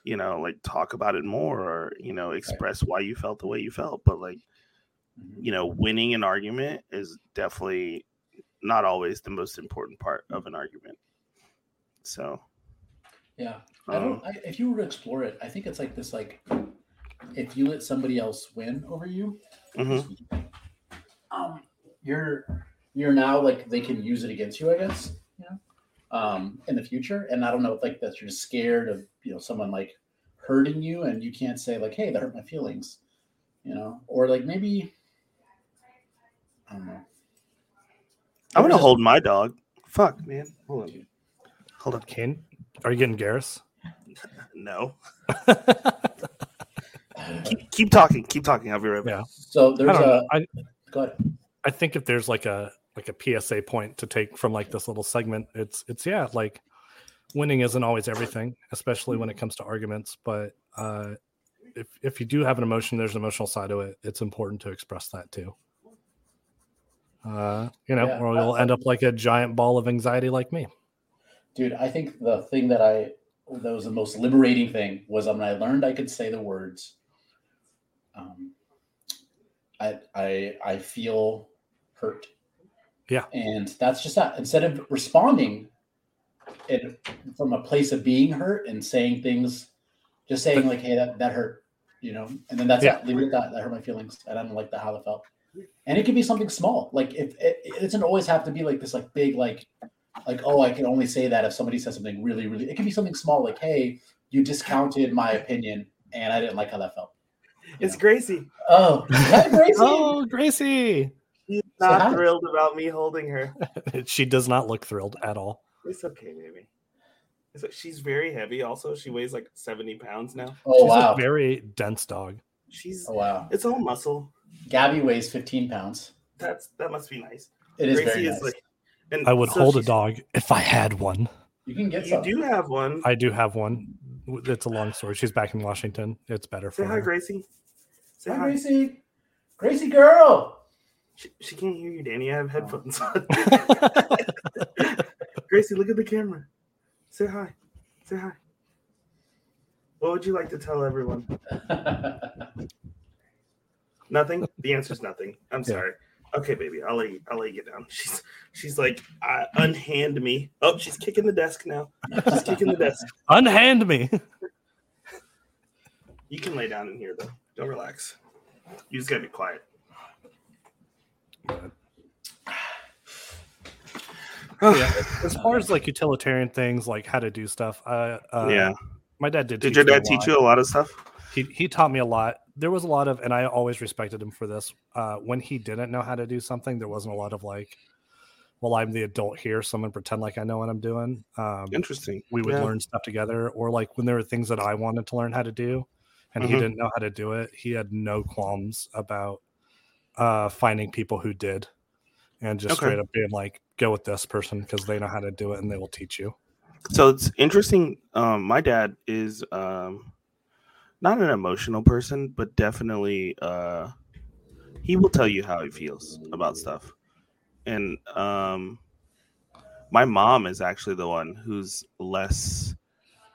you know like talk about it more or you know express why you felt the way you felt but like Mhm. you know winning an argument is definitely not always the most important part of an argument so Yeah. I um, don't. I, if you were to explore it, I think it's like this: like if you let somebody else win over you, mhm. um, you're you're now like they can use it against you, I guess. You know, um, in the future. And I don't know if like that you're just scared of you know someone like hurting you, and you can't say like, "Hey, that hurt my feelings," you know, or like maybe I don't know. i'm gonna hold my dog fuck man hold on hold on Kane, are you getting Garrus? no keep, keep talking keep talking i'll be right back Yeah. So there's don't a go ahead. I think if there's like a like a PSA point to take from like this little segment, it's it's yeah, like winning isn't always everything, especially when it comes to arguments. But uh, if if you do have an emotion, there's an emotional side to it. It's important to express that too. Uh, you know, Yeah. or you'll end up like a giant ball of anxiety like me. Dude, I think the thing that I that was the most liberating thing was when I learned I could say the words. Um, I I I feel hurt. Yeah. and that's just that. Instead of responding, it from a place of being hurt and saying things, just saying like, "Hey, that that hurt," you know, and then that's Yeah. it. Leave it at that. That hurt my feelings, and I don't like that how it felt. And it could be something small, like if it, it doesn't always have to be like this, like big, like like oh i can only say that if somebody says something really really it can be something small like hey you discounted my opinion and i didn't like how that felt it's gracie oh Gracie. Oh, Gracie! She's Say not hi. thrilled about me holding her she does not look thrilled at all. It's okay, baby. It's like she's very heavy. Also, she weighs like seventy pounds now. oh She's wow a very dense dog. She's oh wow it's all muscle. gabby weighs 15 pounds That's that must be nice. it is Gracie very is like, and I would so hold a dog if I had one. you can get You some do have one. I do have one. It's a long story. She's back in Washington. It's better Say for hi, her. Gracie. Say hi hi. gracie gracie girl She, she can't hear you, Danny. I have Oh. headphones on. Gracie, look at the camera. Say hi. Say hi. What would you like to tell everyone? Nothing. The answer is nothing. I'm Yeah. sorry. Okay, baby. I'll let you. I'll let you get down. She's she's like, uh, unhand me. Oh, she's kicking the desk now. She's kicking the desk. Unhand me. You can lay down in here though. Don't relax. You just gotta be quiet. yeah. As far as like utilitarian things, like how to do stuff, uh, uh, yeah. my dad did. Did your dad teach you a lot of stuff? He he taught me a lot. There was a lot of, and I always respected him for this. Uh, when he didn't know how to do something, there wasn't a lot of like, "Well, I'm the adult here, so I'm gonna pretend like I know what I'm doing." Um, Interesting. we would Yeah. learn stuff together or like when there were things that i wanted to learn how to do and he Mhm. didn't know how to do it he had no qualms about uh finding people who did and just Okay. straight up being like go with this person because they know how to do it and they will teach you so it's interesting um my dad is um not an emotional person but definitely uh he will tell you how he feels about stuff and um my mom is actually the one who's less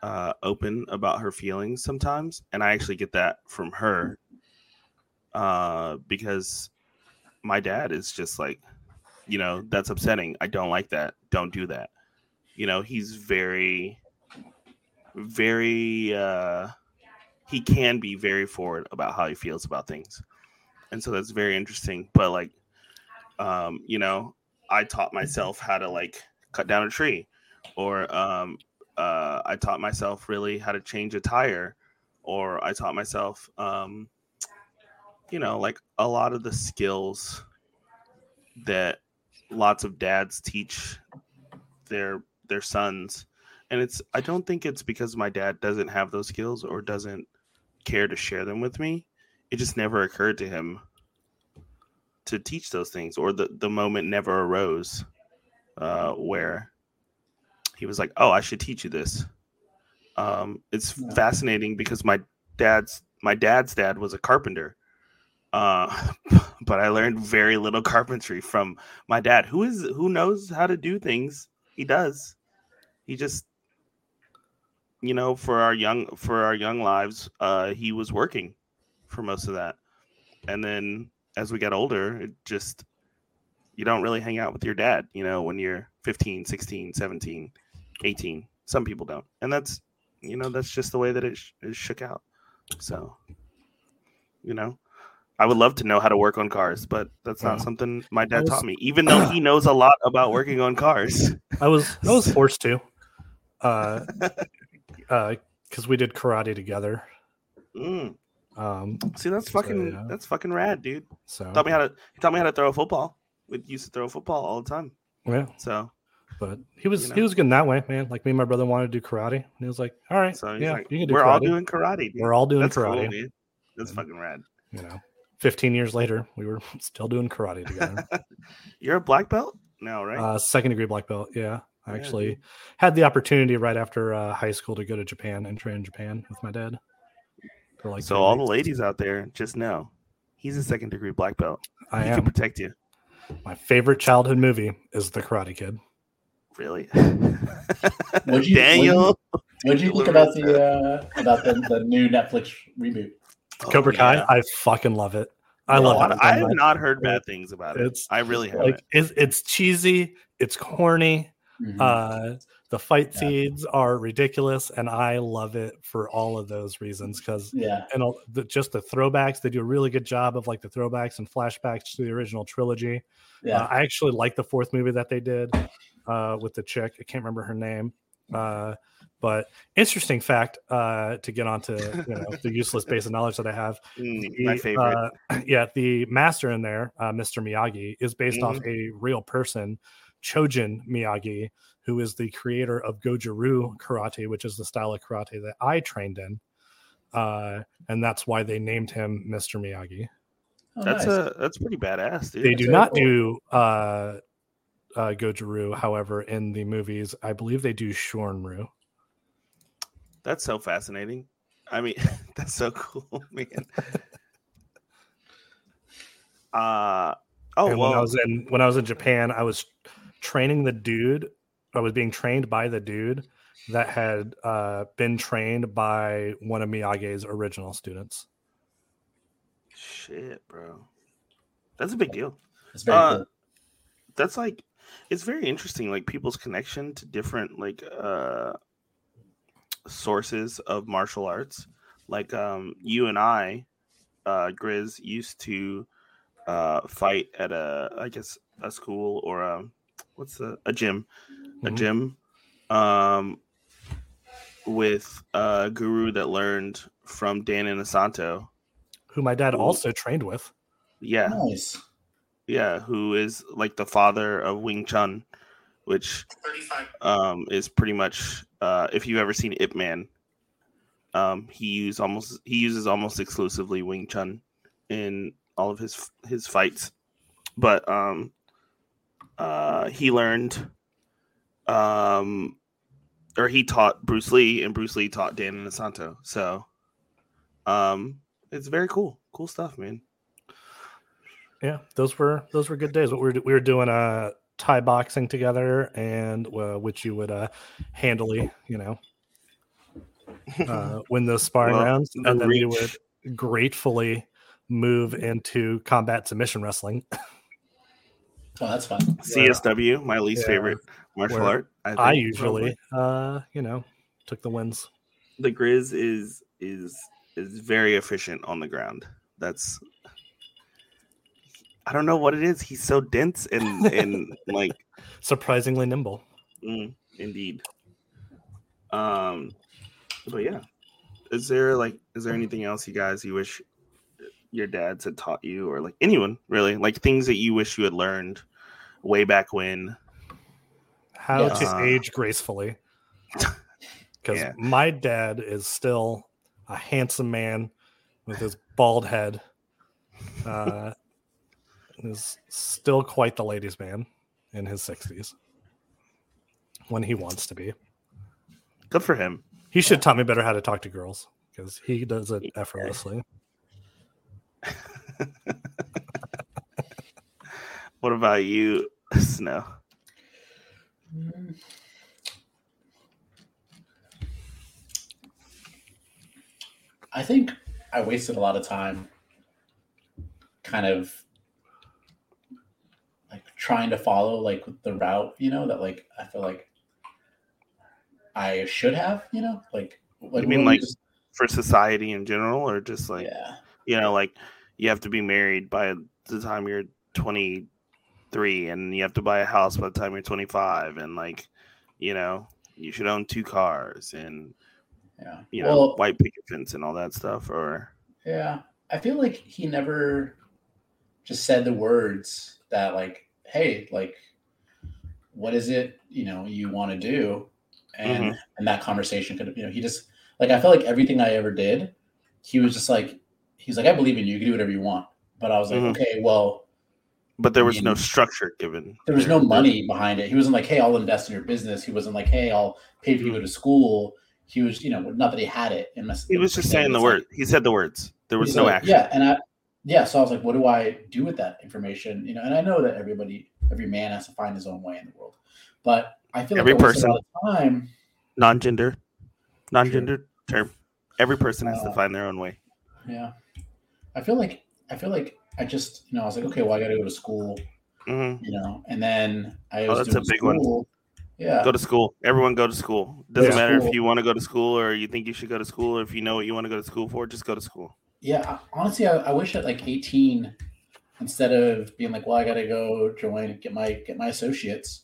uh open about her feelings sometimes and i actually get that from her uh because my dad is just like you know that's upsetting. I don't like that. Don't do that. You know he's very very uh he can be very forward about how he feels about things. And so that's very interesting. But like um you know i taught myself how to like cut down a tree or um uh i taught myself really how to change a tire or i taught myself um you know like a lot of the skills that lots of dads teach their their sons. And it's i don't think it's because my dad doesn't have those skills or doesn't care to share them with me. It just never occurred to him to teach those things or the, the moment never arose uh, where he was like oh i should teach you this. Um, it's Yeah. fascinating because my dad's my dad's dad was a carpenter Uh, but I learned very little carpentry from my dad, who is who knows how to do things. He does. He just, you know, for our young for our young lives, uh, he was working for most of that, and then as we got older, it just you don't really hang out with your dad, you know, when you're 15, 16, 17, 18. Some people don't. And that's, you know, that's just the way that it, sh- it shook out. So, you know, I would love to know how to work on cars, but that's not something my dad was- taught me, even though he knows a lot about working on cars. I was I was forced to, uh, uh, because we did karate together. Mm. Um, See, that's fucking, yeah. that's fucking rad, dude. so Taught me how to, he taught me how to throw a football. We used to throw a football all the time. yeah, So, but he was You he was good in that way, man. Like me and my brother wanted to do karate, and he was like, "All right, so yeah, like, you can do we're all doing karate. Dude. We're all doing That's cool, karate." dude. That's Mhm. fucking rad. you know, 15 years later, we were still doing karate together. You're a black belt now, right? uh, second degree black belt. Yeah. I Yeah, actually dude. had the opportunity right after uh, high school to go to Japan and train in Japan with my dad. For like so three all the ladies out there, just know he's a second degree black belt. I he can protect you. My favorite childhood movie is The Karate Kid. Really, What'd you- Daniel. What did you think about the uh, about the, the new Netflix reboot? Cobra Oh, Kai, yeah. I fucking love it. I Oh, love it. I have not heard bad things about it. It's I really haven't. like it's, it's cheesy, it's corny. Mhm. Uh, the fight Yeah. scenes are ridiculous, and I love it for all of those reasons. Because yeah, and all the, just the throwbacks, they do a really good job of like the throwbacks and flashbacks to the original trilogy. yeah. Uh, I actually like the fourth movie that they did uh, with the chick. I can't remember her name. Uh, but interesting fact uh, to get onto you know the useless base of knowledge that I have. Mm, my favorite. uh, yeah, the master in there, uh, Mr. Miyagi, is based off Mm-hmm. a real person, Chojun Miyagi, who is the creator of Goju Karate, which is the style of karate that I trained in. Uh, and that's why they named him Mr. Miyagi. Oh, that's nice. a that's pretty badass, dude. They That's do not cool. do uh, uh, Goju however, in the movies. I believe they do Shorin-ryu. That's so fascinating. I mean, that's so cool, man. Uh oh and when I well, was in when I was in Japan, I was training the dude. I was being trained by the dude that had uh, been trained by one of Miyagi's original students. shit, bro. That's a big deal. It's very uh, cool. That's like it's very interesting, like people's connection to different like uh sources of martial arts. Like um you and I, uh Grizz used to uh fight at a I guess a school or a what's the a gym. A Mhm. gym. Um with a guru that learned from Dan Inosanto. Who my dad Ooh. also trained with. Yeah. Nice. Yeah, who is like the father of Wing Chun, which um, is pretty much uh, if you've ever seen Ip Man, um, he use almost he uses almost exclusively Wing Chun in all of his his fights, but um, uh, he learned um, or he taught Bruce Lee, and Bruce Lee taught Dan Inosanto. So, um, it's very cool, cool stuff, man. Yeah, those were those were good days. What we were we were doing uh Thai boxing together, and uh, which you would uh handily, you know, uh, win those sparring Well, rounds, the and then we reach. would gratefully move into combat submission wrestling. Oh, that's fun. CSW, my least Yeah. favorite martial Where art. I think, usually, uh, you know, took the wins. the Grizz is is is very efficient on the ground. That's I don't know what it is. He's so dense and and like Surprisingly nimble. mm, indeed. Um, but yeah, is there like is there anything else you guys you wish your dads had taught you or like anyone really like things that you wish you had learned way back when? How Yes. to Uh, age gracefully. Because Yeah. my dad is still a handsome man with his bald head. Uh, is still quite the ladies' man in his sixties when he wants to be. Good for him. He should taught me better how to talk to girls because he does it effortlessly. what about you, Snow? I think I wasted a lot of time kind of like trying to follow like the route, you know, that like I feel like I should have, you know, like like I mean like just, for society in general or just like yeah. you know, like you have to be married by the time you're 23 and you have to buy a house by the time you're 25 and like you know, you should own two cars and yeah, you know, well, white picket fence and all that stuff or yeah. I feel like he never just said the words that like, hey, like what is it, you know, you want to do? And mm-hmm. and that conversation could have, you know, he just like I felt like everything I ever did, he was just like he's like, I believe in you, you can do whatever you want. But I was like, mm-hmm. okay, well, but there was I mean, no structure given. There was no money behind it. He wasn't like, "Hey, I'll invest in your business." He wasn't like, "Hey, I'll pay for you to go to school." He was, you know, not that he had it. And he was just saying the word. He said the words. There was no like, action. Yeah, and I, yeah. So I was like, "What do I do with that information?" You know, and I know that everybody, every man has to find his own way in the world, but I feel every like person, time, non-gender, non-gender term. Every person has uh, to find their own way. Yeah, I feel like I feel like I just, you know, I was like, okay, well, I got to go to school, mm-hmm. you know, and then I was oh, that's a big school. one. Yeah, go to school. Everyone go to school. Doesn't Yeah. matter School. if you want to go to school or you think you should go to school, or if you know what you want to go to school for, just go to school. Yeah. Honestly, I, I wish at like 18, instead of being like, well, I got to go join, get my get my associates,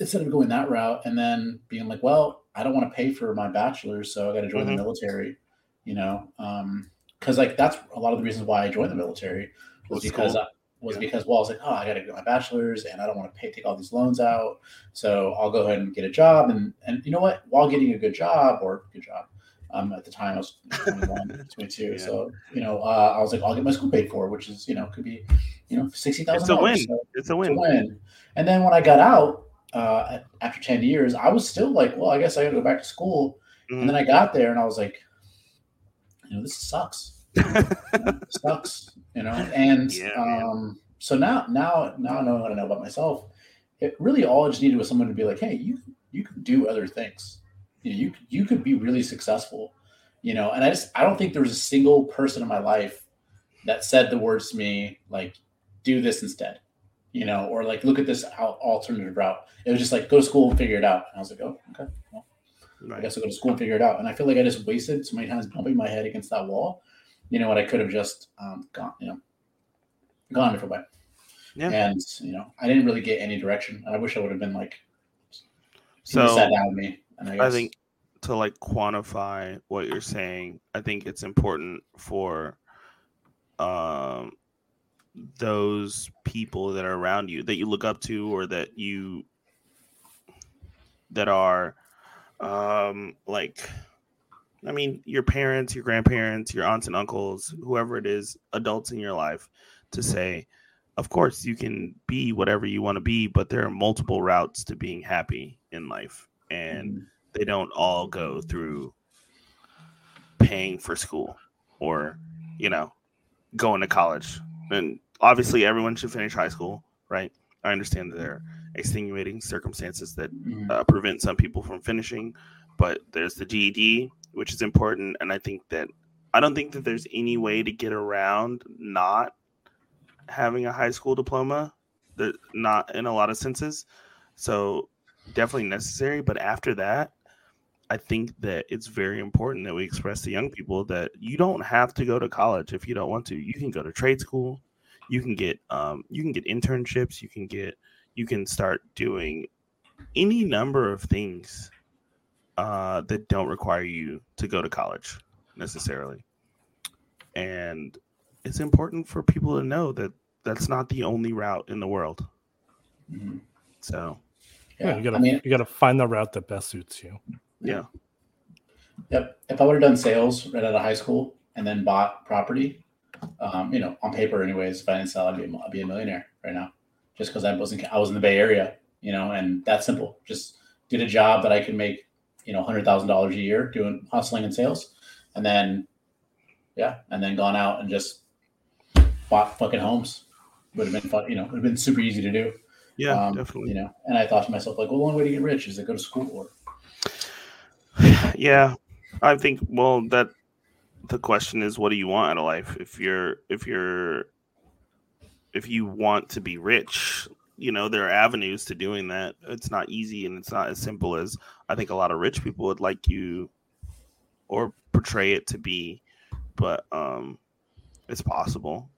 instead of going that route, and then being like, well, I don't want to pay for my bachelor's, so I got to join Mhm. the military, you know, um, because like that's a lot of the reasons why I joined the military was Was because school. I, was Yeah. because well, I was like, oh, I got to get my bachelor's, and I don't want to pay take all these loans out, so I'll go ahead and get a job, and and you know what, while getting a good job or good job. Um, at the time I was 21, 22. Yeah. So, you know, uh, I was like, I'll get my school paid for, which is, you know, could be, you know, $60,000. It's a win. So, It's a it's a win. win. And then when I got out uh, after 10 years, I was still like, well, I guess I got to go back to school. Mhm. And then I got there and I was like, you know, this sucks. You know, it sucks, you know? And Yeah, um, so now, now, now knowing what I know about myself. It really all I just needed was someone to be like, hey, you, you can do other things. You know, you, you could be really successful, you know? And I just, I don't think there was a single person in my life that said the words to me, like, do this instead you know, or like look at this alternative route. It was just like go to school and figure it out. And I was like, oh, okay, well, I guess I'll go to school and figure it out. And I feel like I just wasted so many times bumping my head against that wall. You know what? I could have just um, gone, you know, gone a different way. Yeah. And you know, I didn't really get any direction. I wish I would have been like, So, so sat down with me. And I, I think to like quantify what you're saying, I think it's important for um those people that are around you that you look up to or that you that are um like I mean your parents, your grandparents, your aunts and uncles, whoever it is, adults in your life to say of course you can be whatever you want to be, but there are multiple routes to being happy in life and Mhm. they don't all go through paying for school or you know going to college and obviously everyone should finish high school right i understand that there are extenuating circumstances that Mhm. uh, prevent some people from finishing but there's the ged which is important and i think that i don't think that there's any way to get around not having a high school diploma that not in a lot of senses so definitely necessary but after that I think that it's very important that we express to young people that you don't have to go to college if you don't want to. You can go to trade school, you can get um, you can get internships, you can get you can start doing any number of things uh, that don't require you to go to college necessarily. And it's important for people to know that that's not the only route in the world. Mhm. So Yeah, Yeah, you gotta I mean, you gotta find the route that best suits you. yeah, Yep. If I would have done sales right out of high school and then bought property, um, you know, on paper, anyways, if I didn't sell, I'd be, a- I'd be a millionaire right now, just because I wasn't I was in the Bay Area, you know, and that's simple. Just did a job that I could make, you know, hundred thousand dollars a year doing hustling and sales, and then, yeah, and then gone out and just bought fucking homes. Would have been fun, you know, would have been super easy to do. Yeah, Um, definitely. You know, and I thought to myself, like, well, only way to get rich is to go to school or yeah i think well that the question is what do you want out of life? If you're if you're if you want to be rich you know there are avenues to doing that. It's not easy and it's not as simple as i think a lot of rich people would like you or portray it to be but um it's possible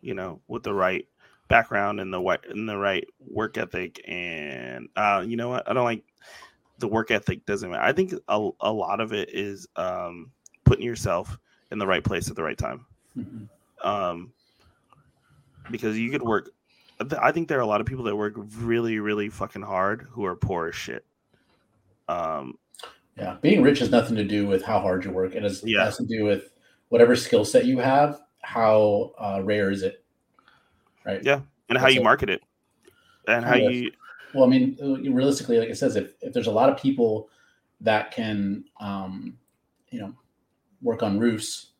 you know with the right background and the right and the right work ethic and uh you know what i don't like the work ethic doesn't matter. I think a, a lot of it is um, putting yourself in the right place at the right time. Um, because you could work. I think there are a lot of people that work really, really fucking hard who are poor as shit. Um, Yeah, being rich has nothing to do with how hard you work. It has, Yeah. it has to do with whatever skill set you have. How uh, rare is it? Right. Yeah. and how That's you it. market it, and how you Well, I mean, uh, realistically, like it says, if, if there's a lot of people that can, um, you know, work on roofs,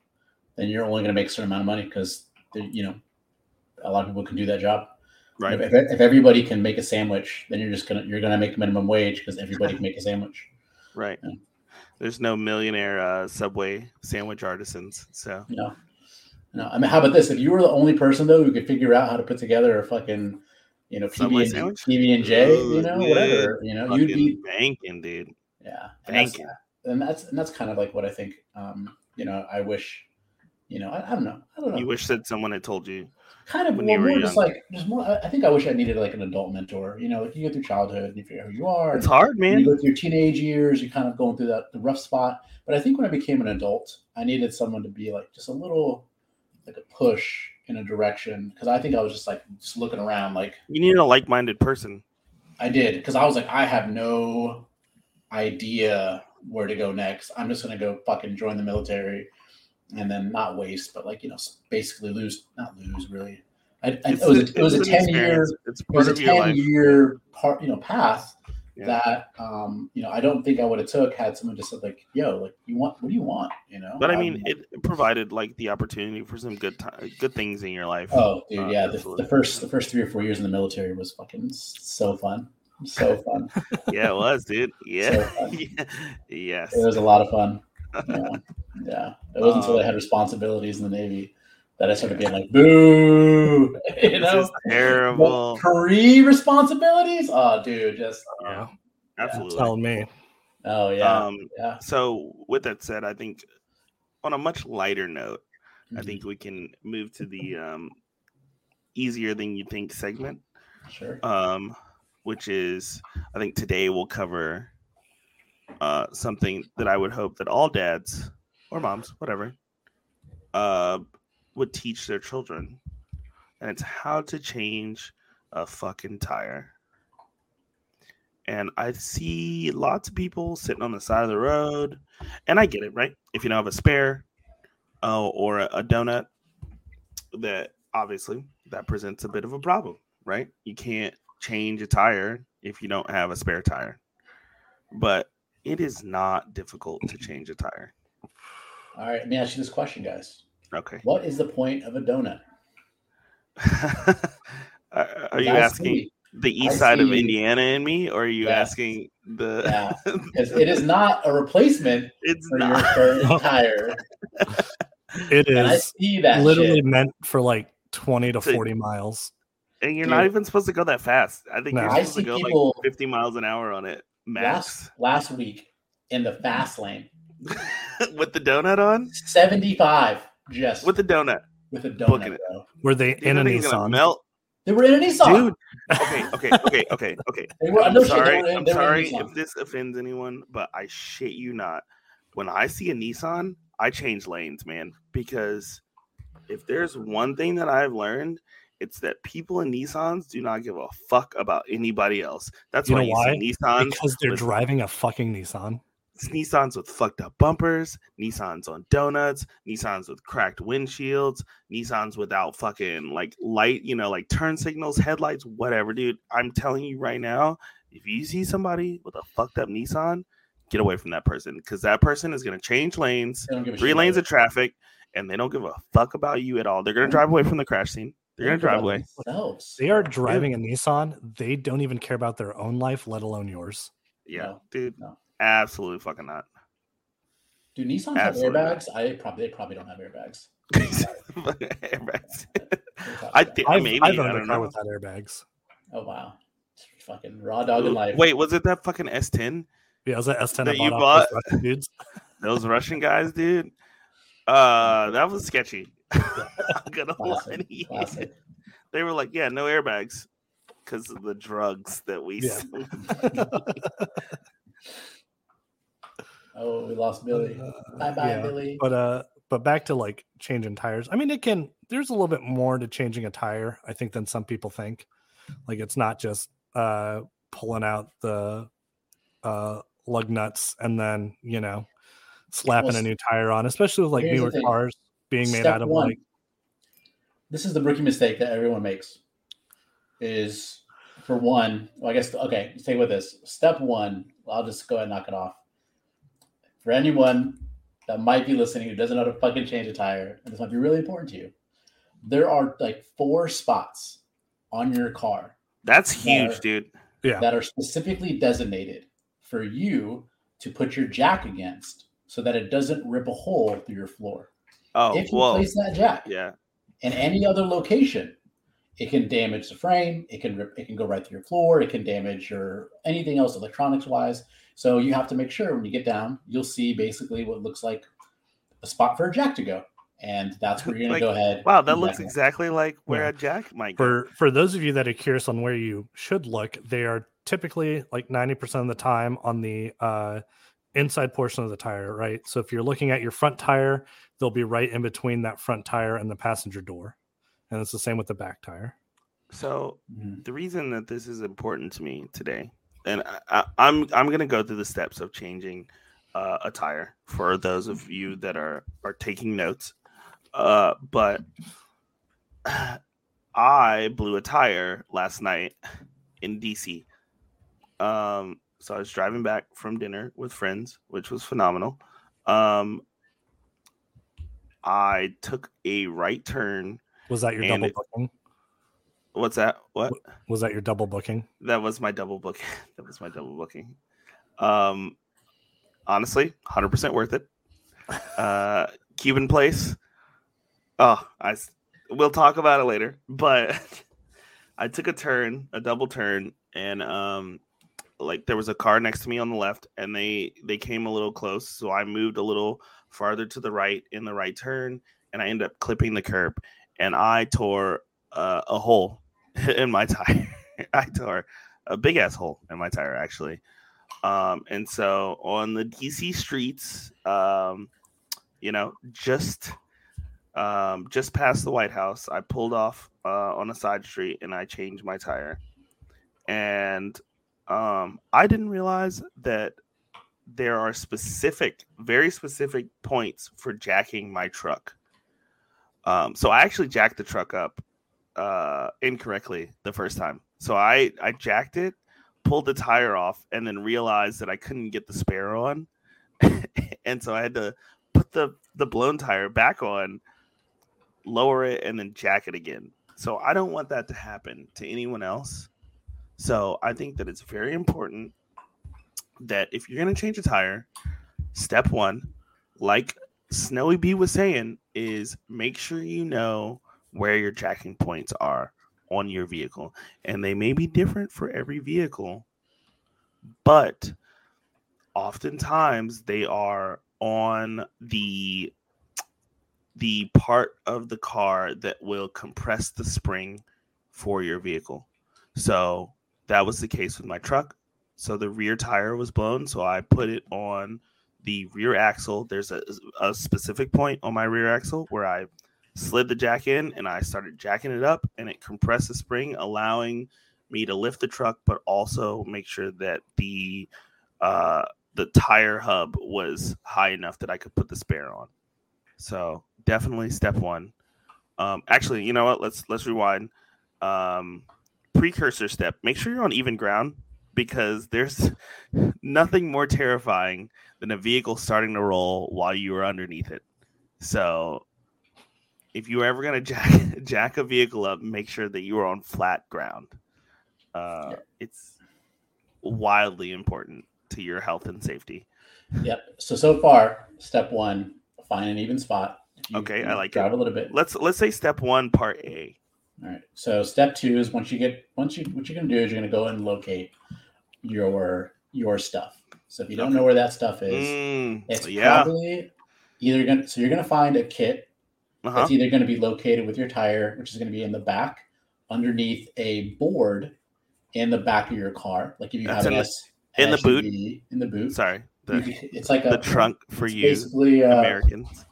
then you're only going to make a certain amount of money because, you know, a lot of people can do that job. right. If, if, if everybody can make a sandwich, then you're just gonna you're gonna make minimum wage because everybody can make a sandwich. Right. Yeah. There's no millionaire uh, Subway sandwich artisans. So know, no. I mean, how about this? If you were the only person though who could figure out how to put together a fucking, you know, Subway PB and sandwich? PB and J, you know, yeah. whatever, you know, you'd be banking, dude. yeah. And that's, Banking. and that's and that's kind of like what I think. Um, you know, I wish, you know, I, I don't know, I don't know. You wish that someone had told you. kind of when well, you were more just like just more. I I think I wish I needed like an adult mentor. You know, like you go through childhood and you figure out who you are. It's and- hard, man. you go through your teenage years, you're kind of going through that the rough spot. But I think when I became an adult, I needed someone to be like just a little like a push in a direction because I think I was just like just looking around like You need a like-minded person. I did because I was like I have no idea where to go next. I'm just gonna go fucking join the military and then not waste, but like you know basically lose not lose really. I, I, it was a, it was a ten year experience. It's it was a 10 life. year part you know path Yeah. that um you know i don't think i would have took had someone just said like yo like you want what do you want you know But I Um, mean, it provided like the opportunity for some good time, good things in your life. oh dude uh, yeah the, the first the first three or four years in the military was fucking so fun so fun yeah, it was, dude. Yeah. fun. Yeah. yes. it was a lot of fun yeah yeah it wasn't until i Um, had responsibilities in the navy that i started being like boo you This know is terrible. pre responsibilities oh dude just Yeah. Absolutely. Telling me. oh yeah Um, yeah so with that said, I think on a much lighter note, I Mhm. think we can move to the um, easier than you think segment, sure um, which is I think today we'll cover uh, something that I would hope that all dads or moms, whatever, uh, would teach their children, and it's how to change a fucking tire. And I see lots of people sitting on the side of the road, and I get it, right? If you don't have a spare uh, or a, a donut, that obviously that presents a bit of a problem, right? You can't change a tire if you don't have a spare tire. But it is not difficult to change a tire. all right let me ask you this question guys Okay. What is the point of a donut? are are you I asking see- the east I side of Indiana in me, or are you Yes. asking the? Yeah, because it is not a replacement it's for your current tire. It And I see that literally shit. meant for like 20 to So- 40 miles. And you're Dude. not even supposed to go that fast. I think No. you're I supposed to go people- like 50 miles an hour on it max. Last last week in the fast lane, with the donut on. seventy five just With a donut, with a donut, it. Were they Dude, in a that thing's gonna Nissan? melt, They were in a Nissan. dude. Okay, okay, okay, okay, okay. They were- I'm no shit, they sorry. were in- I'm they sorry if this offends anyone, but I shit you not. When I see a Nissan, I change lanes, man, because if there's one thing that I've learned, it's that people in Nissans do not give a fuck about anybody else. That's You why know you why? see Nissans Because they're with- driving a fucking Nissan. It's Nissans with fucked up bumpers, Nissans on donuts, Nissans with cracked windshields, Nissans without fucking like light, you know, like turn signals, headlights, whatever, dude. I'm telling you right now, if you see somebody with a fucked up Nissan, get away from that person because that person is going to change lanes, They don't give a three lanes of traffic, and they don't give a fuck about you at all. They're gonna drive away from the crash scene. They're gonna drive away. Themselves. They are driving a Nissan. They don't even care about their own life, let alone yours. Yeah, No, dude. no. Absolutely fucking not. Do Nissan Absolutely. have airbags? I probably they probably don't have airbags. Airbags. I think. I've, maybe I've owned a don't car know. without airbags. Oh wow, fucking raw dog in life. Wait, was it that fucking S10? Yeah, it was that S10 That I you bought, bought? off those Russian dudes. Those Russian guys, dude. Uh, that was sketchy. I'm gonna Classic, you. classic. They were like, yeah, no airbags because of the drugs that we. Yeah. Oh, we lost Billy. Bye bye, yeah. Billy. But uh, but back to like changing tires. I mean, it can. There's a little bit more to changing a tire, I think, than some people think. Like it's not just uh pulling out the uh lug nuts and then you know slapping Well, a new tire on, especially with like newer cars being made Step out of one, like this is the rookie mistake that everyone makes. Is for one, well, I guess okay. Stay with this. Step one. I'll just go ahead and knock it off. For anyone that might be listening who doesn't know how to fucking change a tire, and this might be really important to you, there are like four spots on your car That's huge, Yeah. dude. yeah that are specifically designated for you to put your jack against so that it doesn't rip a hole through your floor. Oh, if you well, place that jack yeah. in any other location, it can damage the frame. It can rip, it can go right through your floor. It can damage your anything else electronics wise. So you have to make sure when you get down, you'll see basically what looks like a spot for a jack to go, and that's where you're gonna go ahead. Wow, that looks jack it. exactly like where Yeah. a jack might go. for for those of you that are curious on where you should look they are typically like 90% of the time on the uh inside portion of the tire right so if you're looking at your front tire they'll be right in between that front tire and the passenger door and it's the same with the back tire So Mhm. the reason that this is important to me today, and I, I, I'm I'm gonna go through the steps of changing uh, a tire for those of you that are are taking notes. Uh, but I blew a tire last night in DC. Um, so I was driving back from dinner with friends, which was phenomenal. Um, I took a right turn. was that your double it- booking What's that? What? was that your double booking That was my double booking. that was my double booking. Um, honestly, hundred percent worth it. Uh, Cuban place. Oh, I. We'll talk about it later. But I took a turn, a double turn, and um, like there was a car next to me on the left, and they they came a little close, so I moved a little farther to the right in the right turn, and I ended up clipping the curb, and I tore uh, a hole in my tire. I tore a big asshole in my tire actually. Um, and so on the DC streets, um, you know, just um, just past the White House, I pulled off uh, on a side street and I changed my tire. And um, I didn't realize that there are specific, very specific points for jacking my truck. Um, so I actually jacked the truck up uh incorrectly the first time. So I I jacked it, pulled the tire off, and then realized that I couldn't get the spare on. and so I had to put the the blown tire back on, lower it, and then jack it again. So I don't want that to happen to anyone else. So I think that it's very important that if you're gonna change a tire, step one, like Snowy B was saying, is make sure you know where your jacking points are on your vehicle. And they may be different for every vehicle, but oftentimes they are on the the part of the car that will compress the spring for your vehicle. So that was the case with my truck. So the rear tire was blown, so I put it on the rear axle. There's a, a specific point on my rear axle where I slid the jack in and I started jacking it up and it compressed the spring, allowing me to lift the truck, but also make sure that the uh, the tire hub was high enough that I could put the spare on. So definitely step one. Um, actually, you know what? Let's let's rewind. Um, precursor step. Make sure you're on even ground because there's nothing more terrifying than a vehicle starting to roll while you are underneath it. So if you're ever gonna jack jack a vehicle up, make sure that you are on flat ground. Uh, Yeah. It's wildly important to your health and safety. Yep. So so far, step one, find an even spot. You- Okay, you I like it. drive a little bit. Let's let's say step one, part A. All right. So step two is once you get once you what you're gonna do is you're gonna go and locate your your stuff. So if you don't know where that stuff is, Mm, it's yeah. probably either gonna so you're gonna find a kit Uh-huh. that's either gonna be located with your tire, which is gonna be in the back, underneath a board in the back of your car. Like if you That's have an in the- S in the boot? In the boot. Sorry, the it's like a the trunk for you basically uh, Americans.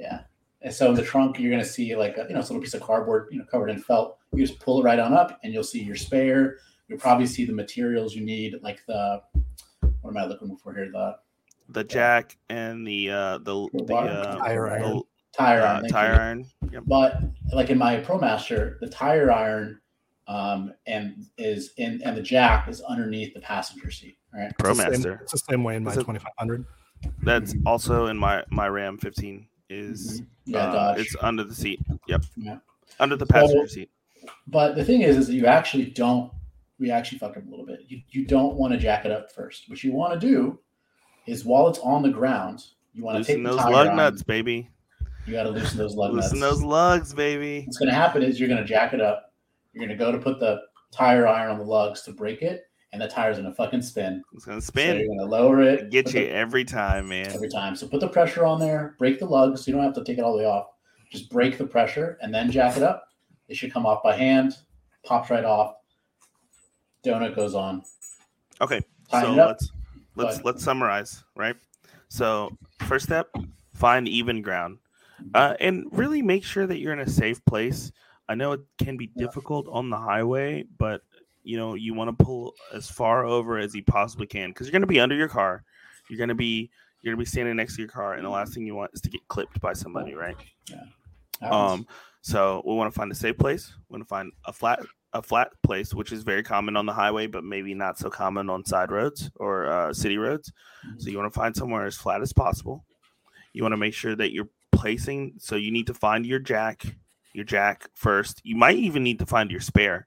Yeah. And so in the trunk, you're going to see like a, you know, it's a little piece of cardboard, you know, covered in felt. You just pull it right on up, and you'll see your spare. You'll probably see the materials you need, like the what am I looking for here? The The jack and the uh the the Bar- uh, Tire the, iron. Tire uh, iron. thank tire you. iron. Yep. But like in my ProMaster, the tire iron um, and is in and the jack is underneath the passenger seat. Right. It's the same- ProMaster. It's the same way in my Is it- 2500. That's also in my my Ram 15 is Mhm. Yeah, uh, Dodge. it's under the seat. Yep. Yeah. Under the So- passenger seat. But the thing is, is that you actually don't. We actually fucked up a little bit. You, you don't want to jack it up first. What you want to do is while it's on the ground, you want to take the those tire lug iron, nuts, baby. You got to loosen those lug Loosen nuts. those lugs, baby. What's going to happen is you're going to jack it up. You're going to go to put the tire iron on the lugs to break it, and the tire's going to fucking spin. It's gonna So you're going to lower it. Get you the- every time, man. every time. So put the pressure on there, break the lugs. You don't have to take it all the way off. Just break the pressure and then jack it up. It should come off by hand, pops right off. Donut goes on. Okay, so let's let's let's summarize, right? So first step, find even ground, uh, and really make sure that you're in a safe place. I know it can be Yeah. difficult on the highway, but you know you want to pull as far over as you possibly can because you're going to be under your car. You're going to be you're going to be standing next to your car, and the last thing you want is to get clipped by somebody, right? Happens. Um, so we want to find a safe place. We want to find a flat a flat place, which is very common on the highway, but maybe not so common on side roads or uh, city roads. So you want to find somewhere as flat as possible. You want to make sure that you're placing. So you need to find your jack, your jack first. You might even need to find your spare,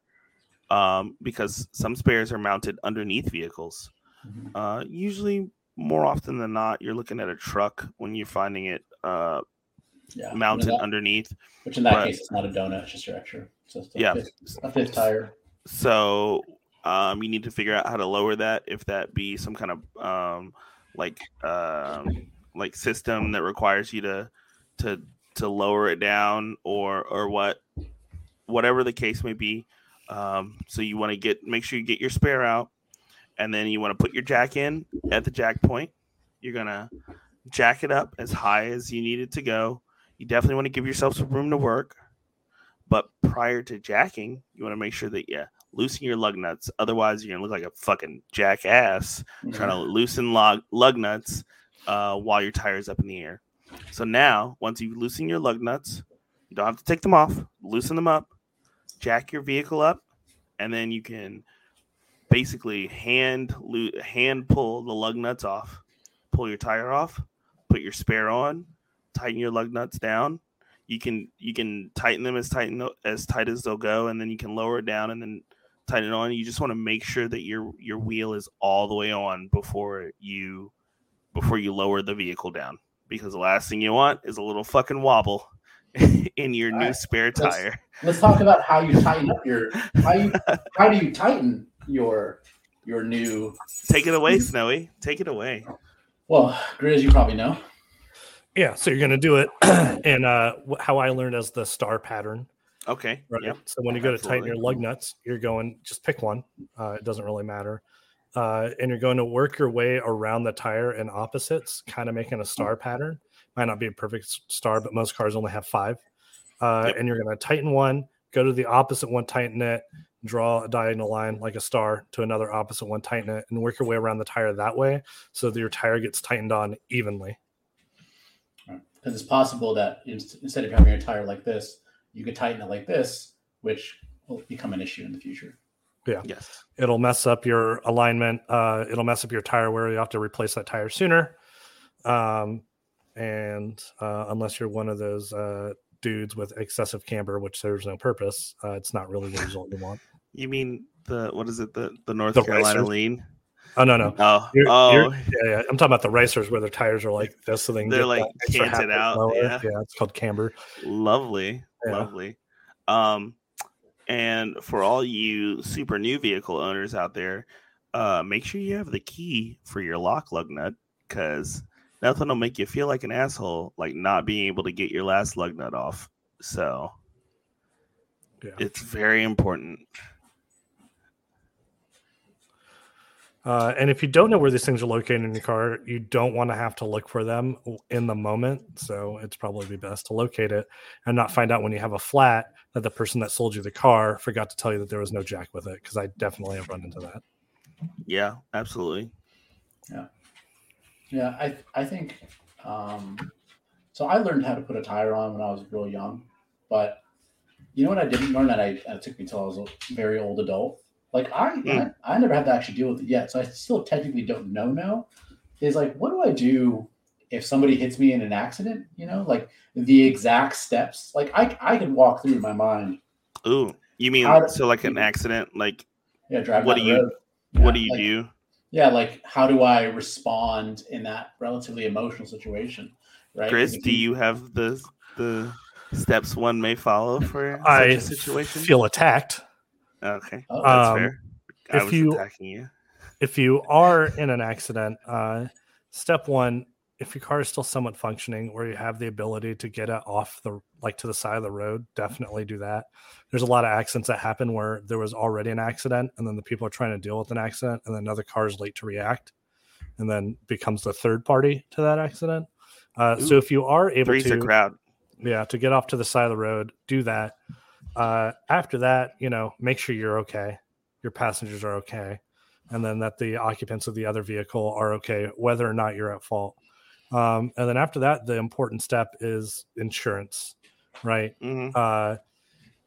um, because some spares are mounted underneath vehicles. Mhm. Uh, usually, more often than not, you're looking at a truck when you're finding it uh, yeah. mounted that, underneath. which in that but- case, it's not a donut, it's just your extra. A Yeah. Fifth, a fifth tire. So um, you need to figure out how to lower that. If that be some kind of um, like um, like system that requires you to to to lower it down, or or what, whatever the case may be. Um, so you want to get make sure you get your spare out, and then you want to put your jack in at the jack point. You're gonna jack it up as high as you need it to go. You definitely want to give yourself some room to work. But prior to jacking, you want to make sure that yeah, loosen your lug nuts. Otherwise, you're gonna look like a fucking jackass trying to loosen lug lug nuts uh, while your tire's up in the air. So now, once you loosen your lug nuts, you don't have to take them off. Loosen them up, jack your vehicle up, and then you can basically hand hand pull the lug nuts off, pull your tire off, put your spare on, tighten your lug nuts down. You can you can tighten them as tight as tight as they'll go, and then you can lower it down and then tighten it on. You just want to make sure that your your wheel is all the way on before you before you lower the vehicle down, because the last thing you want is a little fucking wobble in your All new right, spare let's- tire. Let's talk about how you tighten up your how you how do you tighten your your new Take it away, Snowy. Take it away. well, Grizz, you probably know. Yeah, so you're going to do it and uh, how I learned as the star pattern. Okay. Right. Yep. So when you go to tighten your lug nuts, you're going just pick one. Uh, it doesn't really matter. Uh, and you're going to work your way around the tire in opposites, kind of making a star pattern. Might not be a perfect star, but most cars only have five. Uh, Yep. And you're going to tighten one, go to the opposite one, tighten it, draw a diagonal line like a star to another opposite one, tighten it, and work your way around the tire that way so that your tire gets tightened on evenly. Because it's possible that instead of having a tire like this, you could tighten it like this, which will become an issue in the future. Yes. it'll mess up your alignment uh, it'll mess up your tire where you have to replace that tire sooner um, and uh, unless you're one of those uh, dudes with excessive camber, which serves no purpose. Uh, it's not really the result you want. You mean the what is it? The the North The Carolina racers? lean? Oh no, no. Oh, You're- oh, you're- yeah, yeah. I'm talking about the racers where their tires are like this, so they they're like, that extra half canted out, lower. yeah. it's called camber. lovely, Yeah. lovely. Um, and for all you super new vehicle owners out there, uh, make sure you have the key for your lock lug nut because nothing will make you feel like an asshole like not being able to get your last lug nut off. So Yeah. it's very important. Uh, and if you don't know where these things are located in your car, you don't want to have to look for them in the moment. So it's probably be best to locate it and not find out when you have a flat that the person that sold you the car forgot to tell you that there was no jack with it. Because I definitely have run into that. Yeah, absolutely. Yeah, yeah. I I think um, so. I learned how to put a tire on when I was real young, but you know what I didn't learn that I it took me until I was a very old adult. Like I, Mm. I I never had to actually deal with it yet, so I still technically don't know now. Is like, what do I do if somebody hits me in an accident? You know, like the exact steps. Like I I could walk through my mind. Ooh, you mean How- so like an accident? Like Yeah, driving. What do the you- road. what do you like- do? Yeah, like how do I respond in that relatively emotional situation? Right. 'Cause Chris, do you have the the steps one may follow for such I a situation? feel attacked. okay, Oh, that's Um, fair. I if was you- attacking you. if you are in an accident, uh, step one, if your car is still somewhat functioning or you have the ability to get it off the like to the side of the road, definitely do that. There's a lot of accidents that happen where there was already an accident and then the people are trying to deal with an accident and then another car is late to react and then becomes the third party to that accident. Uh, so if you are able Three's to crowd. yeah to get off to the side of the road do that uh after that you know make sure you're okay your passengers are okay and then that the occupants of the other vehicle are okay whether or not you're at fault um and then after that the important step is insurance right? Hmm uh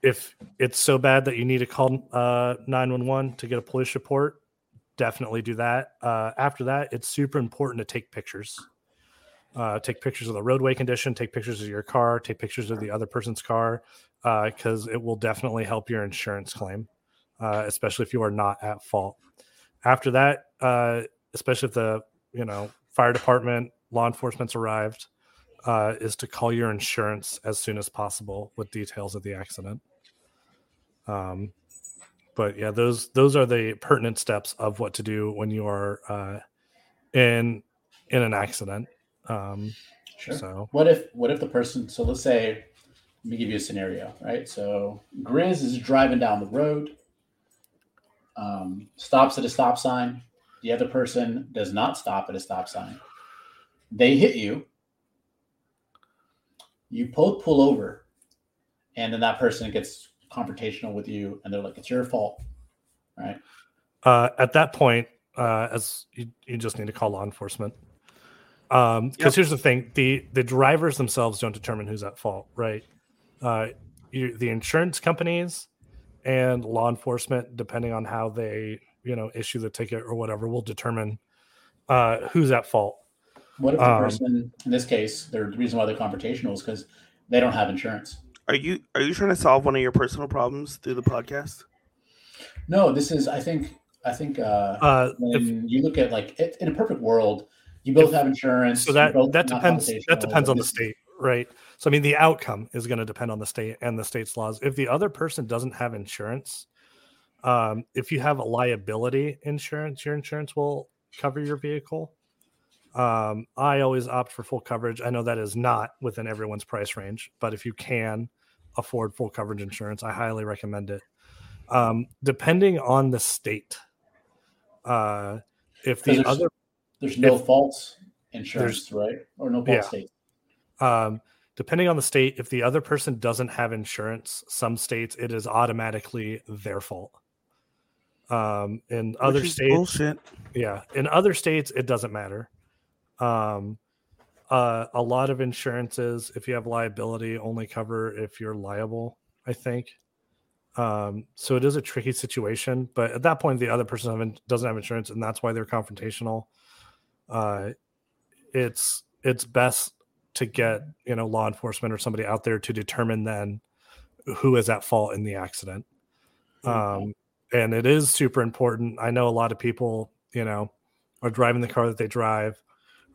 if it's so bad that you need to call uh 911 to get a police report definitely do that. Uh after that it's super important to take pictures. Uh, take pictures of the roadway condition, take pictures of your car, take pictures of the other person's car, because it will definitely help your insurance claim, uh, especially if you are not at fault. After that, uh, especially if the you know fire department, law enforcement's arrived, uh, is to call your insurance as soon as possible with details of the accident. Um, but yeah, those those are the pertinent steps of what to do when you are uh, in in an accident. Um, Sure. So What if what if the person? So let's say, let me give you a scenario, right? So Grizz is driving down the road, um, stops at a stop sign. The other person does not stop at a stop sign. They hit you. You both pull over, and then that person gets confrontational with you, and they're like, "It's your fault," right? uh, at that point, uh, as you, you just need to call law enforcement. Um, because Yep. here's the thing: the the drivers themselves don't determine who's at fault, right? Uh, you, the insurance companies and law enforcement, depending on how they you know issue the ticket or whatever, will determine uh, who's at fault. What if the Um, person, in this case, the reason why they're confrontational is because they don't have insurance. Are you are you trying to solve one of your personal problems through the podcast? No, this is. I think. I think uh, Uh, if, when you look at like it, in a perfect world, you both have insurance. so that that depends that depends on the state right so i mean the outcome is going to depend on the state and the state's laws if the other person doesn't have insurance um, if you have a liability insurance your insurance will cover your vehicle um, i always opt for full coverage i know that is not within everyone's price range but if you can afford full coverage insurance i highly recommend it um, depending on the state uh, if 'Cause the there's- other There's no faults insurance, right? Or no fault Yeah. state. um, depending on the state, if the other person doesn't have insurance, some states it is automatically their fault. Um, in other Which is states, bullshit. yeah, in other states it doesn't matter. Um, uh, a lot of insurances, if you have liability, only cover if you're liable. I think. Um, so it is a tricky situation, but at that point, the other person haven't, doesn't have insurance, and that's why they're confrontational. Uh, it's it's best to get you know law enforcement or somebody out there to determine then who is at fault in the accident. Um, and it is super important. I know a lot of people, you know, are driving the car that they drive,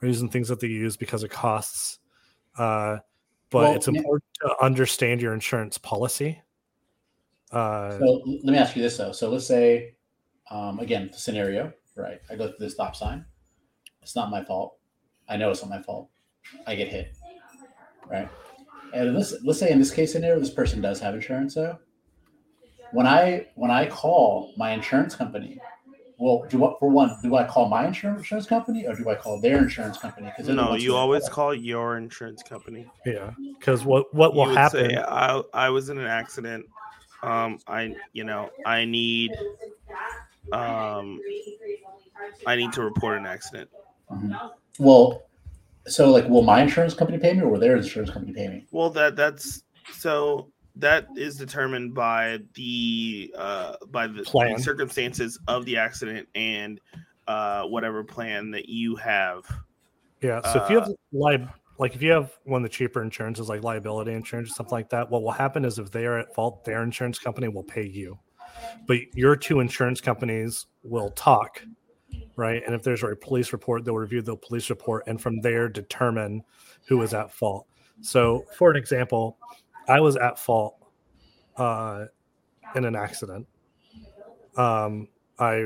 or using things that they use because it costs. Uh, but Well, it's yeah. important to understand your insurance policy. Uh, So let me ask you this though. So let's say, um, again, the scenario, right? I go through the stop sign. It's not my fault. I know it's not my fault. I get hit, right? And let's let's say in this case scenario, this person does have insurance though. When I when I call my insurance company, well, do what for one? Do I call my insurance insurance company or do I call their insurance company? Because No, you always call your insurance company. yeah, because what what will you would happen? say, I, I was in an accident. Um, I, you know, I need, um, I need to report an accident. Mhm. Well, so like, will my insurance company pay me or will their insurance company pay me? Well, that that's so that is determined by the uh by the, circumstances of the accident and uh whatever plan that you have. Yeah. So if you Uh, have li- like if you have one of the cheaper insurances like liability insurance or something like that, what will happen is if they are at fault, their insurance company will pay you. But your two insurance companies will talk, right? And if there's a police report, they'll review the police report and from there determine who is at fault. So for an example, I was at fault uh, in an accident. Um, I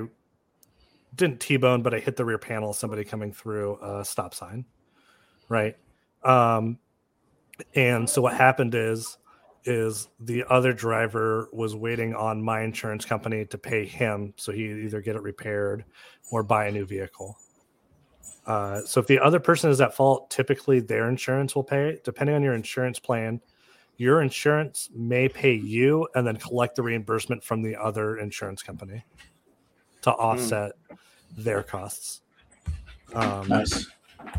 didn't T-bone, but I hit the rear panel of somebody coming through a stop sign, right? Um, and so what happened is, is the other driver was waiting on my insurance company to pay him, so he either get it repaired or buy a new vehicle. Uh, so if the other person is at fault, typically their insurance will pay. Depending on your insurance plan, your insurance may pay you and then collect the reimbursement from the other insurance company to offset their costs. Um, Nice.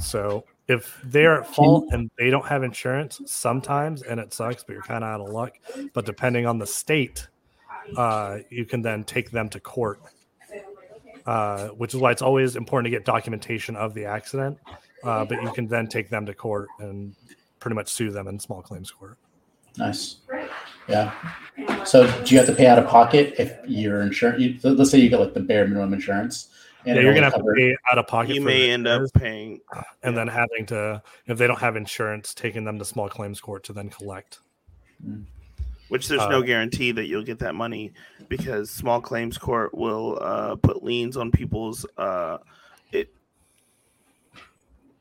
so if they're at fault and they don't have insurance, sometimes, and it sucks, but you're kind of out of luck. But depending on the state, uh, you can then take them to court, uh, which is why it's always important to get documentation of the accident. Uh, but you can then take them to court and pretty much sue them in small claims court. Nice. Yeah. So do you have to pay out of pocket if your insurance? You, so let's say you get like the bare minimum insurance, and Yeah, you're gonna have to pay out of pocket. You for may end up paying and then having to, if they don't have insurance, taking them to small claims court to then collect. which there's Uh, no guarantee that you'll get that money because small claims court will uh, put liens on people's uh, it,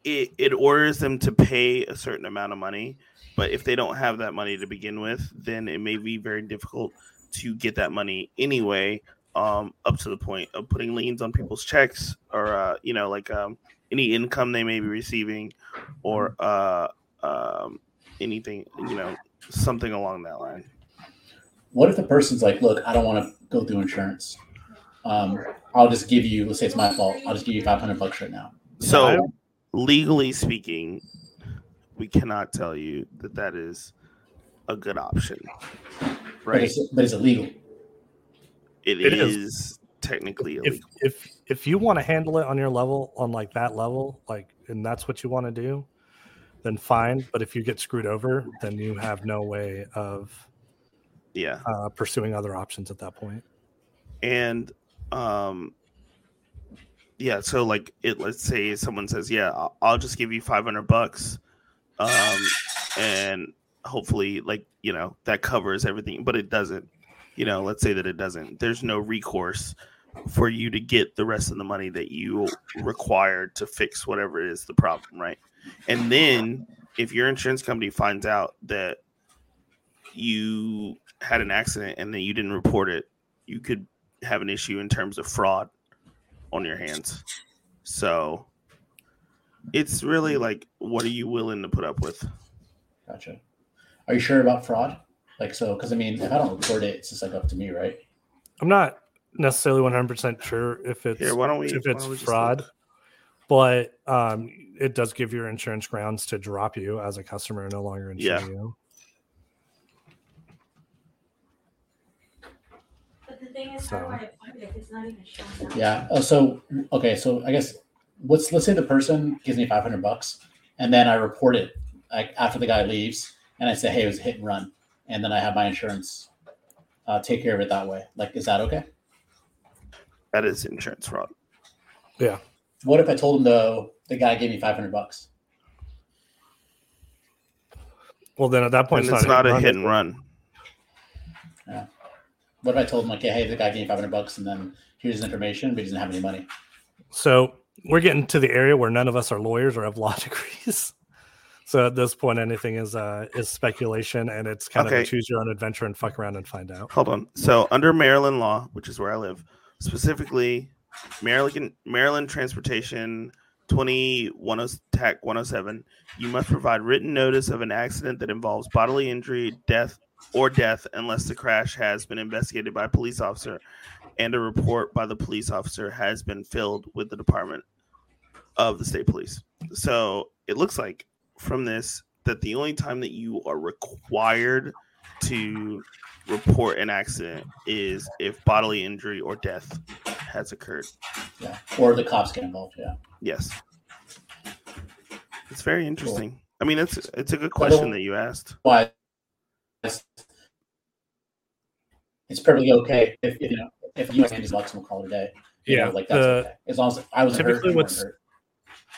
it it orders them to pay a certain amount of money but if they don't have that money to begin with then it may be very difficult to get that money anyway um, up to the point of putting liens on people's checks or uh, you know like um, any income they may be receiving or uh, um, anything you know something along that line What if the person's like, "Look, I don't want to go through insurance. Um, I'll just give you. Let's say it's my fault. I'll just give you five hundred bucks right now." So, legally speaking, we cannot tell you that that is a good option, But right? it's, but it's illegal. it It is, is. technically if illegal. if if you want to handle it on your level on like that level like and that's what you want to do then fine but if you get screwed over then you have no way of yeah, uh, pursuing other options at that point. point and um, yeah. So, like, it. Let's say someone says, "Yeah, I'll, I'll just give you five hundred bucks," um, and hopefully, like, you know, that covers everything, but it doesn't. You know, let's say that it doesn't. There's no recourse for you to get the rest of the money that you required to fix whatever it is the problem, right? And then if your insurance company finds out that you had an accident and that you didn't report it, you could have an issue in terms of fraud on your hands. So it's really like what are you willing to put up with? Gotcha. Are you sure about fraud? Like so, because I mean, if I don't report it, it's just like up to me, right? i'm not necessarily 100% sure if it's Here, why don't we if why it's don't we fraud but um it does give your insurance grounds to drop you as a customer no longer insure Yeah. you But the thing is, how do I find it? It's not even showing up. Yeah. Oh, so okay. So I guess what's let's say the person gives me five hundred bucks, and then I report it like after the guy leaves, and I say, "Hey, it was a hit and run," and then I have my insurance uh, take care of it that way. Like, is that okay? That is insurance fraud. Yeah. What if I told him though the guy gave me five hundred bucks? Well, then at that point, point, it's not a hit and run. Yeah. What if I told him like, "Hey, the guy gave me five hundred bucks, and then here's his information, but he doesn't have any money"? So we're getting to the area where none of us are lawyers or have law degrees. So at this point, anything is uh, is speculation, and it's kind of Okay. a choose your own adventure and fuck around and find out. Hold on. So under Maryland law, which is where I live, specifically Maryland Maryland Transportation 21 TAC 107, you must provide written notice of an accident that involves bodily injury, death, or death unless the crash has been investigated by a police officer and a report by the police officer has been filled with the department of the state police. So it looks like from this that the only time that you are required to report an accident is if bodily injury or death has occurred. Yeah, or the cops get involved. Yeah. Yes. It's very interesting. I mean, it's it's a good question that you asked. Why? It's, perfectly okay if you know if you and bucks will call it a day. You know, like that's the- okay. As long as I was typically you weren't what's- hurt.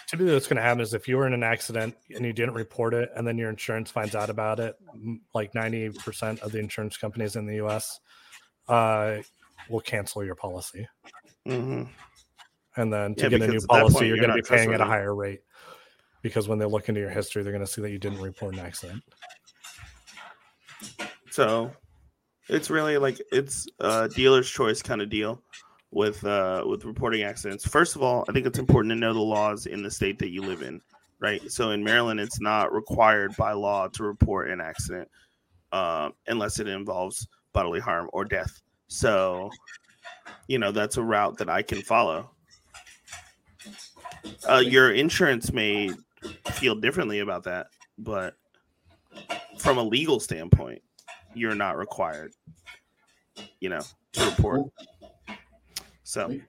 typically what's going to happen is if you were in an accident and you didn't report it and then your insurance finds out about it like 90% of the insurance companies in the us uh, will cancel your policy hmm and then to Yeah, get a new because at that policy point, you're you're going to be paying at a higher rate because when they look into your history they're going to see that you didn't report an accident So it's really like it's a dealer's choice kind of deal with uh with reporting accidents. First of all, I think it's important to know the laws in the state that you live in, right? So in Maryland, it's not required by law to report an accident uh, unless it involves bodily harm or death. So, you know, that's a route that I can follow. Uh, your insurance may feel differently about that, but from a legal standpoint, you're not required, you know, to report. So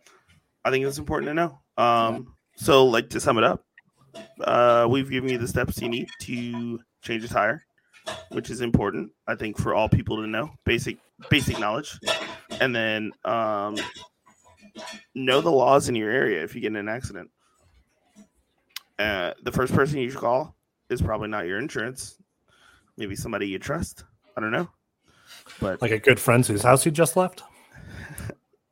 I think it's important to know. Um, so like to sum it up, uh, we've given you the steps you need to change a tire, which is important, I think, for all people to know. Basic basic knowledge. And then um know the laws in your area if you get in an accident. Uh, the first person you should call is probably not your insurance. Maybe somebody you trust. I don't know. But like a good friend whose house you just left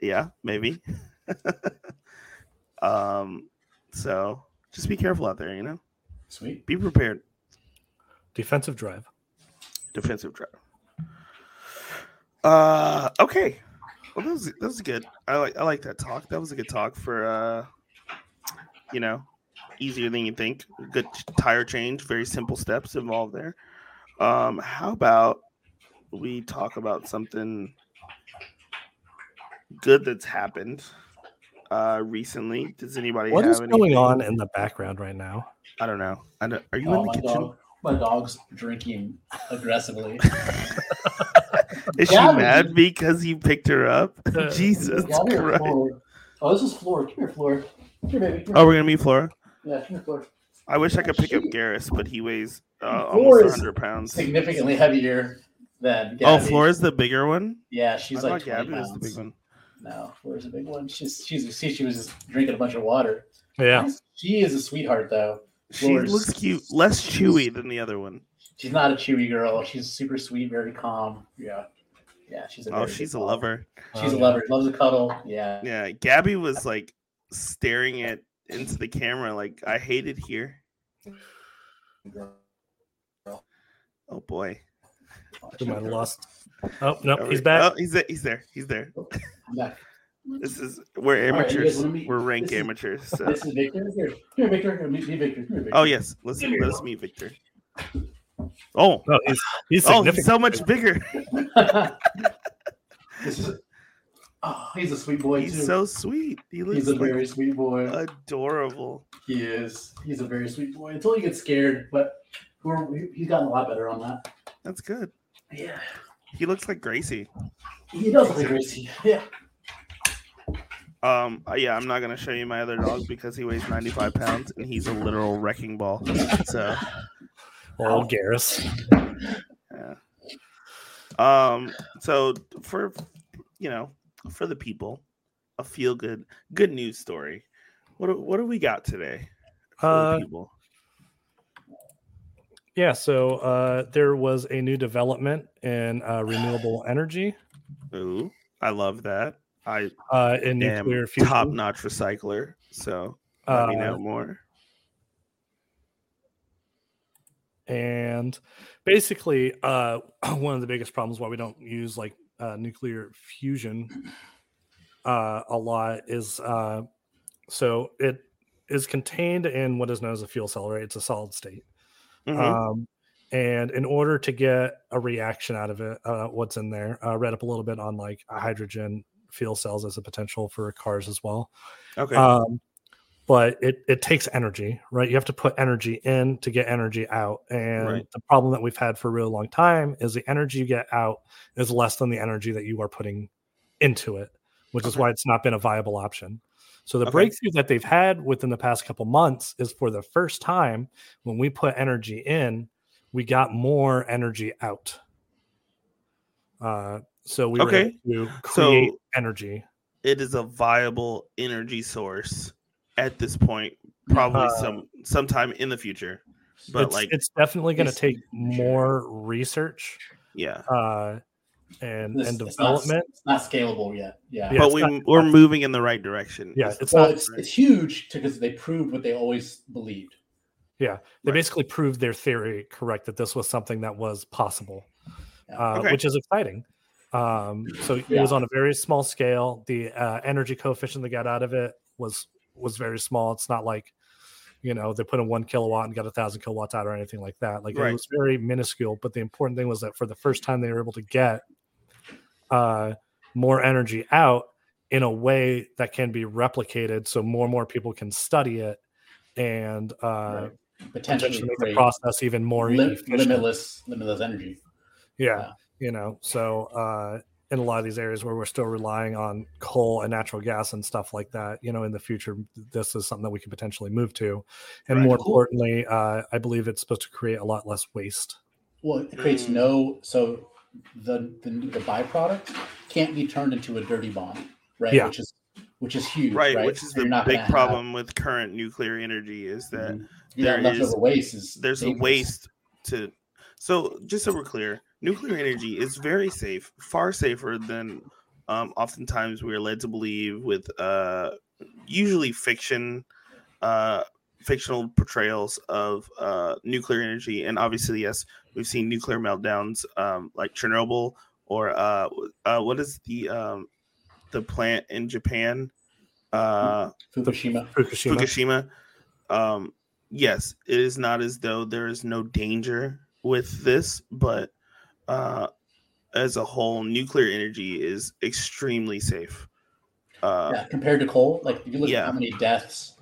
yeah, maybe. um, so just be careful out there, you know. Sweet. Be prepared. defensive drive Defensive drive. Uh, okay. Well, that was that was good. I like I like that talk. That was a good talk for uh, you know, easier than you think. Good tire change. Very simple steps involved there. Um, how about we talk about something good that's happened uh recently? Does anybody what have is going on in the background right now I don't know. I don't, are you Oh, in my the kitchen? dog. My dog's drinking aggressively. Is she Gabby. mad because you picked her up? Uh, Jesus Yeah, Christ. Oh, this is Flora. Come here, Flora. Come here, baby. Come Oh, we're gonna meet Flora. Yeah, come here, Flora. I wish I could pick up She- Garrus, but he weighs uh, almost 100 pounds. Significantly heavier than Oh, Flora's the bigger one. Yeah, she's thought like 20 Gabby was pounds. the big one. No, Flora's a big one. She's she's see she was just drinking a bunch of water. yeah She is a sweetheart though. She looks cute, less chewy than the other one. She's not a chewy girl. She's super sweet, very calm. Yeah, yeah. She's a Oh, she's a good lover. She's Oh, a yeah. lover. Loves a cuddle. Yeah. Yeah, Gabby was like staring at into the camera, like I hate it here. Oh boy. We might have lost oh no he's back Oh, he's there. He's there. He's there. I'm back. This is we're All right, you guys amateurs. we're rank this is- amateurs. So. This is Victor. Here, here, Victor. Here, meet, oh, meet Victor. Here, Victor. Oh yes, let's let us meet Victor. Oh, no he's he's oh, he's so much bigger. this is. Oh, he's a sweet boy He's too. so sweet. He looks he's a like very sweet boy. adorable. he is. He's a very sweet boy until he gets scared, but we're, he's gotten a lot better on that. That's good. Yeah, He looks like Gracie. he does look like Gracie. Yeah. Um, uh, yeah, I'm not gonna show you my other dog because he weighs 95 pounds and he's a literal wrecking ball. So Old Garrus. Yeah. Um. So for you know, for the people, a feel good, good news story. What do- what do we got today? For Uh, the people. Yeah, so uh, there was a new development in uh, renewable energy Ooh, I love that. I uh, in am nuclear fusion. top notch recycler. So let me Uh, know more. and basically uh one of the biggest problems why we don't use like uh nuclear fusion uh a lot is uh so it is contained in what is known as a fuel cell right it's a solid state Mhm. um and in order to get a reaction out of it uh what's in there uh read up a little bit on like hydrogen fuel cells as a potential for cars as well okay. um, but it it takes energy, right? You have to put energy in to get energy out, and Right. the problem that we've had for a really long time is the energy you get out is less than the energy that you are putting into it, which is why it's not been a viable option. So the Okay. breakthrough that they've had within the past couple months is for the first time when we put energy in, we got more energy out. Uh, so we were Okay. able to create So- energy. it is a viable energy source at this point. Probably Uh, some sometime in the future. But it's, like, it's definitely going to take more research yeah. uh, and This- and it's not- development. It's not, scalable yet. Yeah. Yeah, but we not- we're moving in the right direction. Yeah, it's well, point, it's, right? it's huge because they proved what they always believed. Yeah, they Right. basically proved their theory correct that this was something that was possible, Yeah. uh, Okay. which is exciting. Um, so it was on a very small scale. The uh, energy coefficient they got out of it was was very small. It's not like you know they put in one kilowatt and got a thousand kilowatts out or anything like that. Like Right. it was very minuscule. But the important thing was that for the first time they were able to get uh, more energy out in a way that can be replicated, so more and more people can study it and uh, Right. potentially Potentially make the process even more lim- limitless, limitless energy. Yeah, Yeah. you know, so uh, in a lot of these areas where we're still relying on coal and natural gas and stuff like that, you know, in the future, this is something that we could potentially move to. And Right. more Cool. importantly, uh, I believe it's supposed to create a lot less waste. Well, it creates Mm. no so the, the the byproduct can't be turned into a dirty bomb, right? Yeah. Which is which is huge, right, right? which is So the big gonna have- problem with current nuclear energy is that Mhm. You got there is- leftover waste is there's a waste to so just so we're clear nuclear energy is very safe far safer than um, oftentimes we are led to believe with uh, usually fiction uh, fictional portrayals of uh, nuclear energy and obviously yes we've seen nuclear meltdowns um, like chernobyl or uh, uh, what is the um, the plant in japan uh, Fukushima. Fukushima. Fukushima. Um, yes, it is not as though there is no danger with this, but uh, as a whole, nuclear energy is extremely safe. Uh, yeah, compared to coal, like if you look yeah. at how many deaths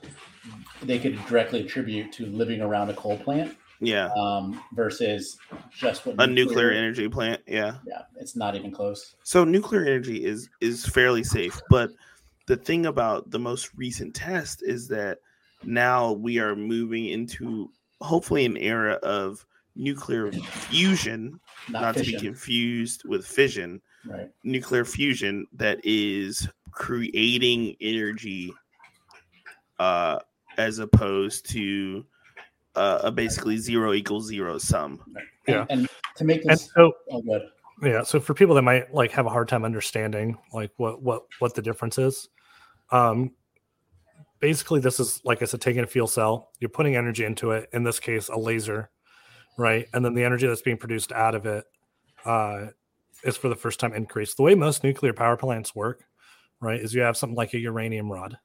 they could directly attribute to living around a coal plant yeah, um, versus just what a nuclear energy plant. Yeah. Yeah, it's not even close. So nuclear energy is is fairly safe, but the thing about the most recent test is that now we are moving into hopefully an era of nuclear fusion, Not, not to be confused with fission. right? nuclear fusion that is creating energy uh as opposed to uh, a basically zero equals zero sum Yeah. And, and to make this, so, oh, good. yeah, so for people that might like have a hard time understanding like what what what the difference is, um, basically this is like I said, taking a fuel cell, you're putting energy into it. In this case, a laser, right? And then the energy that's being produced out of it uh, is for the first time increased. The way most nuclear power plants work, right, is you have something like a uranium rod,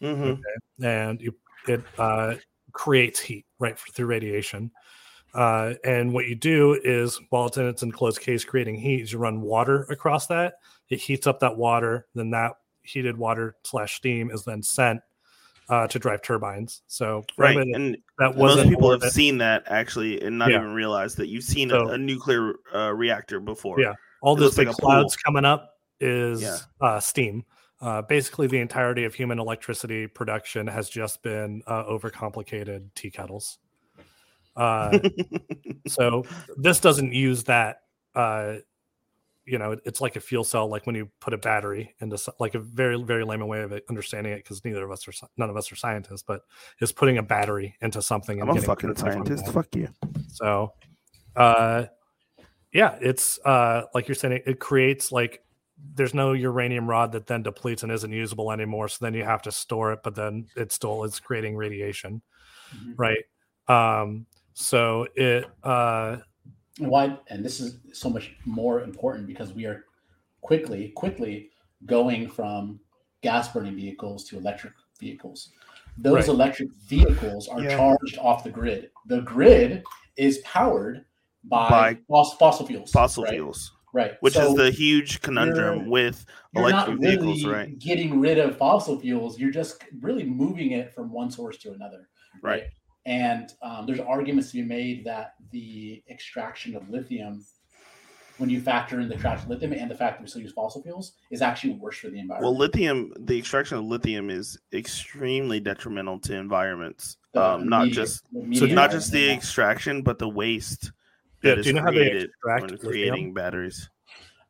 Mhm. and you it uh, creates heat right through radiation. Uh, and what you do is, while it's in its enclosed case creating heat, is you run water across that. It heats up that water. Then that heated water slash steam is then sent uh, to drive turbines. So right anybody and that most wasn't people have seen that actually and not Yeah. even realized that you've seen So- a, a nuclear uh, reactor before Yeah. all it those looks like a pool. clouds coming up is Yeah. uh, steam. Uh, basically, the entirety of human electricity production has just been uh, overcomplicated tea kettles. Uh, so this doesn't use that. Uh, you know, it's like a fuel cell, like when you put a battery into like a very very layman way of understanding it, because neither of us are none of us are scientists, but is putting a battery into something. I'm a fucking scientist. Fuck you. So, uh, yeah, it's uh, like you're saying, it creates like there's no uranium rod that then depletes and isn't usable anymore. So then you have to store it, but then it still is creating radiation, Mhm. right? Um, so it, uh, And why? And this is so much more important because we are quickly, quickly going from gas burning vehicles to electric vehicles. Those Right. electric vehicles are Yeah. charged off the grid. The grid is powered by, By fossil fuels. Fossil right? fuels, Right. which So is the huge conundrum you're- with you're not electric really vehicles, right? getting rid of fossil fuels. You're just really moving it from one source to another. Right. And um, there's arguments to be made that the extraction of lithium, when you factor in the extraction of lithium and the fact that we still use fossil fuels, is actually worse for the environment. Well, lithium, the extraction of lithium is extremely detrimental to environments. Um, not just So not just the extraction, but the waste yeah, that do you know how they extract when lithium? creating batteries.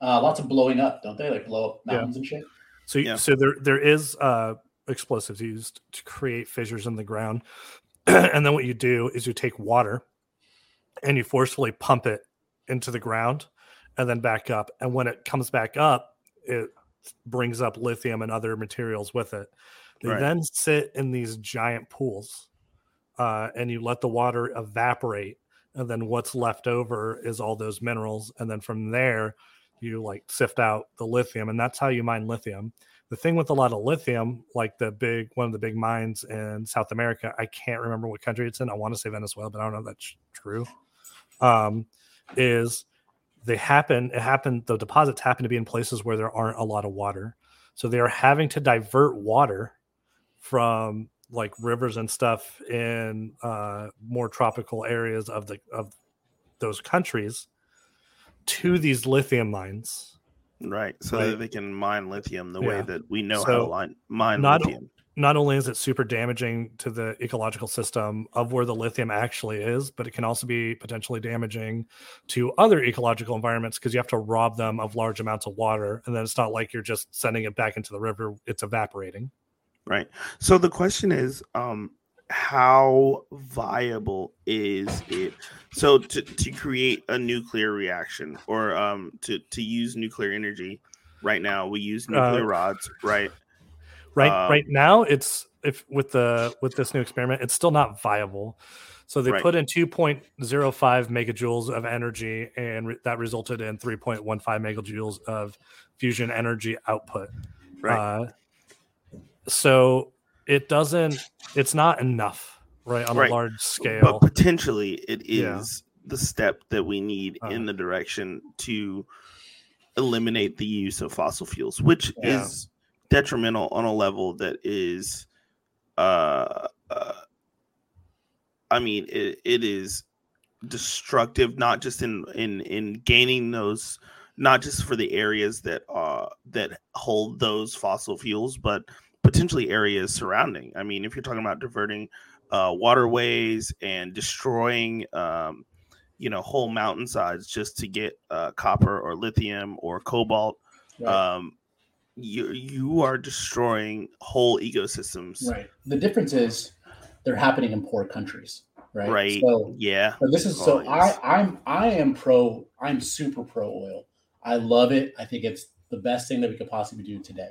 uh, lots of blowing up, don't they? Like blow up Yeah. mountains and shit. So, Yeah. so there there is uh, explosives used to create fissures in the ground, and then what you do is you take water and you forcefully pump it into the ground, and then back up. And when it comes back up, it brings up lithium and other materials with it. They Right. then sit in these giant pools, uh, and you let the water evaporate, and then what's left over is all those minerals, and then from there you like sift out the lithium and that's how you mine lithium. The thing with a lot of lithium like the big one of the big mines in south america i can't remember what country it's in i want to say venezuela but i don't know if that's true um, is they happen it happened the deposits happen to be in places where there aren't a lot of water. So they are having to divert water from like rivers and stuff in uh, more tropical areas of the of those countries to these lithium mines Right. So Right. that they can mine lithium the way that we know how to line, mine not- lithium. not only is it super damaging to the ecological system of where the lithium actually is, but it can also be potentially damaging to other ecological environments because you have to rob them of large amounts of water. And then it's not like you're just sending it back into the river, it's evaporating. Right. So the question is, um, how viable is it? So to, to create a nuclear reaction or um to, to use nuclear energy right now, we use nuclear Uh, rods, right? Right Um, right now it's if with the with this new experiment, it's still not viable. So they Right. put in 2.05 megajoules of energy, and re- that resulted in 3.15 megajoules of fusion energy output. Right. Uh, so it doesn't. It's not enough, right, on Right. a large scale. but potentially it is Yeah. the step that we need Uh. in the direction to eliminate the use of fossil fuels, which Yeah. is detrimental on a level that is uh, uh I mean it, it is destructive not just in in in gaining those not just for the areas that uh that hold those fossil fuels but potentially areas surrounding i mean if you're talking about diverting uh waterways and destroying um you know whole mountainsides just to get uh copper or lithium or cobalt Right. um you you are destroying whole ecosystems right. The difference is they're happening in poor countries. Right. right So yeah But this is so. I I'm I am pro I'm super pro oil. I love it. I think it's the best thing that we could possibly do today.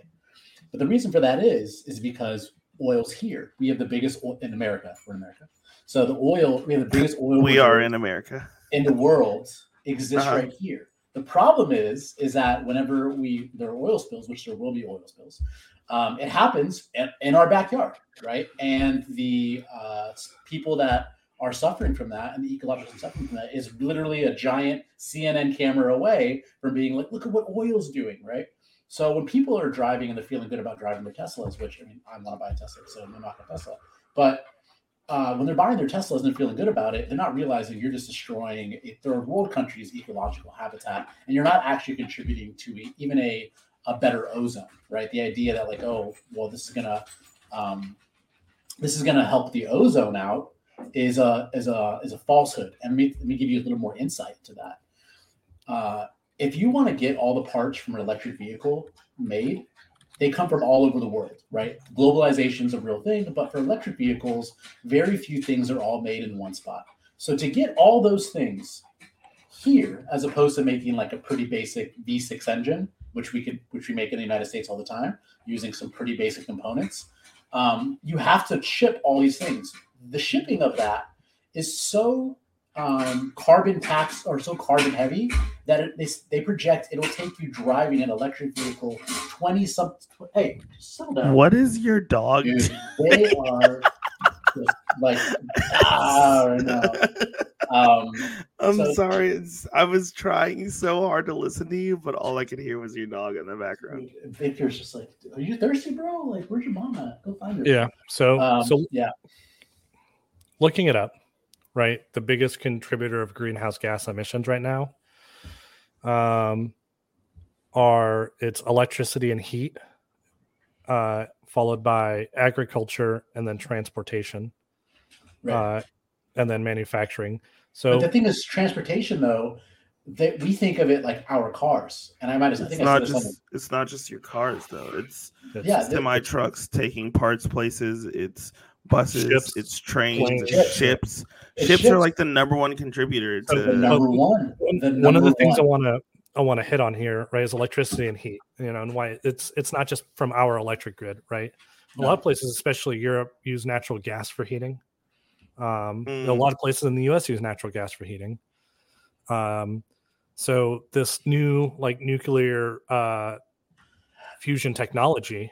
But the reason for that is is because oil's here. We have the biggest oil in America. We're in America. So the oil we have the biggest oil we are in america in the world exists Uh-huh. right here. The problem is, is that whenever we there are oil spills, which there will be oil spills, um, it happens in, in our backyard, right? And the uh, people that are suffering from that and the ecological suffering from that is literally a giant CNN camera away from being like, look at what oil's doing, right? So when people are driving and they're feeling good about driving their Teslas, which I mean, I want to buy a Tesla, so I'm not a Tesla, but uh, when they're buying their Teslas and they're feeling good about it, they're not realizing you're just destroying a third world country's ecological habitat, and you're not actually contributing to a, even a a better ozone, right? The idea that like, oh, well, this is gonna um, this is gonna help the ozone out is a is a is a falsehood. And let me, let me give you a little more insight to that. Uh, if you want to get all the parts from an electric vehicle made, they come from all over the world, right? Globalization is a real thing, but for electric vehicles, very few things are all made in one spot. So to get all those things here, as opposed to making like a pretty basic V6 engine, which we could which we make in the United States all the time, using some pretty basic components, um, you have to ship all these things. The shipping of that is so um, carbon tax are so carbon heavy that it, they, they project it'll take you driving an electric vehicle 20 some hey settle down What is your dog? dude they are just like ah, right now. um I'm so- sorry. It's, I was trying so hard to listen to you, but all I could hear was your dog in the background. Victor's just like are you thirsty bro like where's your mama go find her Yeah. So um, so yeah looking it up, right? The biggest contributor of greenhouse gas emissions right now um, are it's electricity and heat, uh, followed by agriculture and then transportation, right. uh, and then manufacturing. but So the thing is transportation though that we think of it like our cars and i might as I It's think not said this just it's not just your cars though. It's it's- Yeah, semi trucks taking parts places. It's buses. Ships, it's trains. planes. It's ships. It's ships, ships. are like the number one contributor to. the number one one, the one of the number things I want to I want to hit on here, right, is electricity and heat. You know, and why it's it's not just from our electric grid, right? A lot of places, especially Europe, use natural gas for heating. Um, A Mm. lot of places in the U.S. use natural gas for heating. Um, so this new like nuclear uh, fusion technology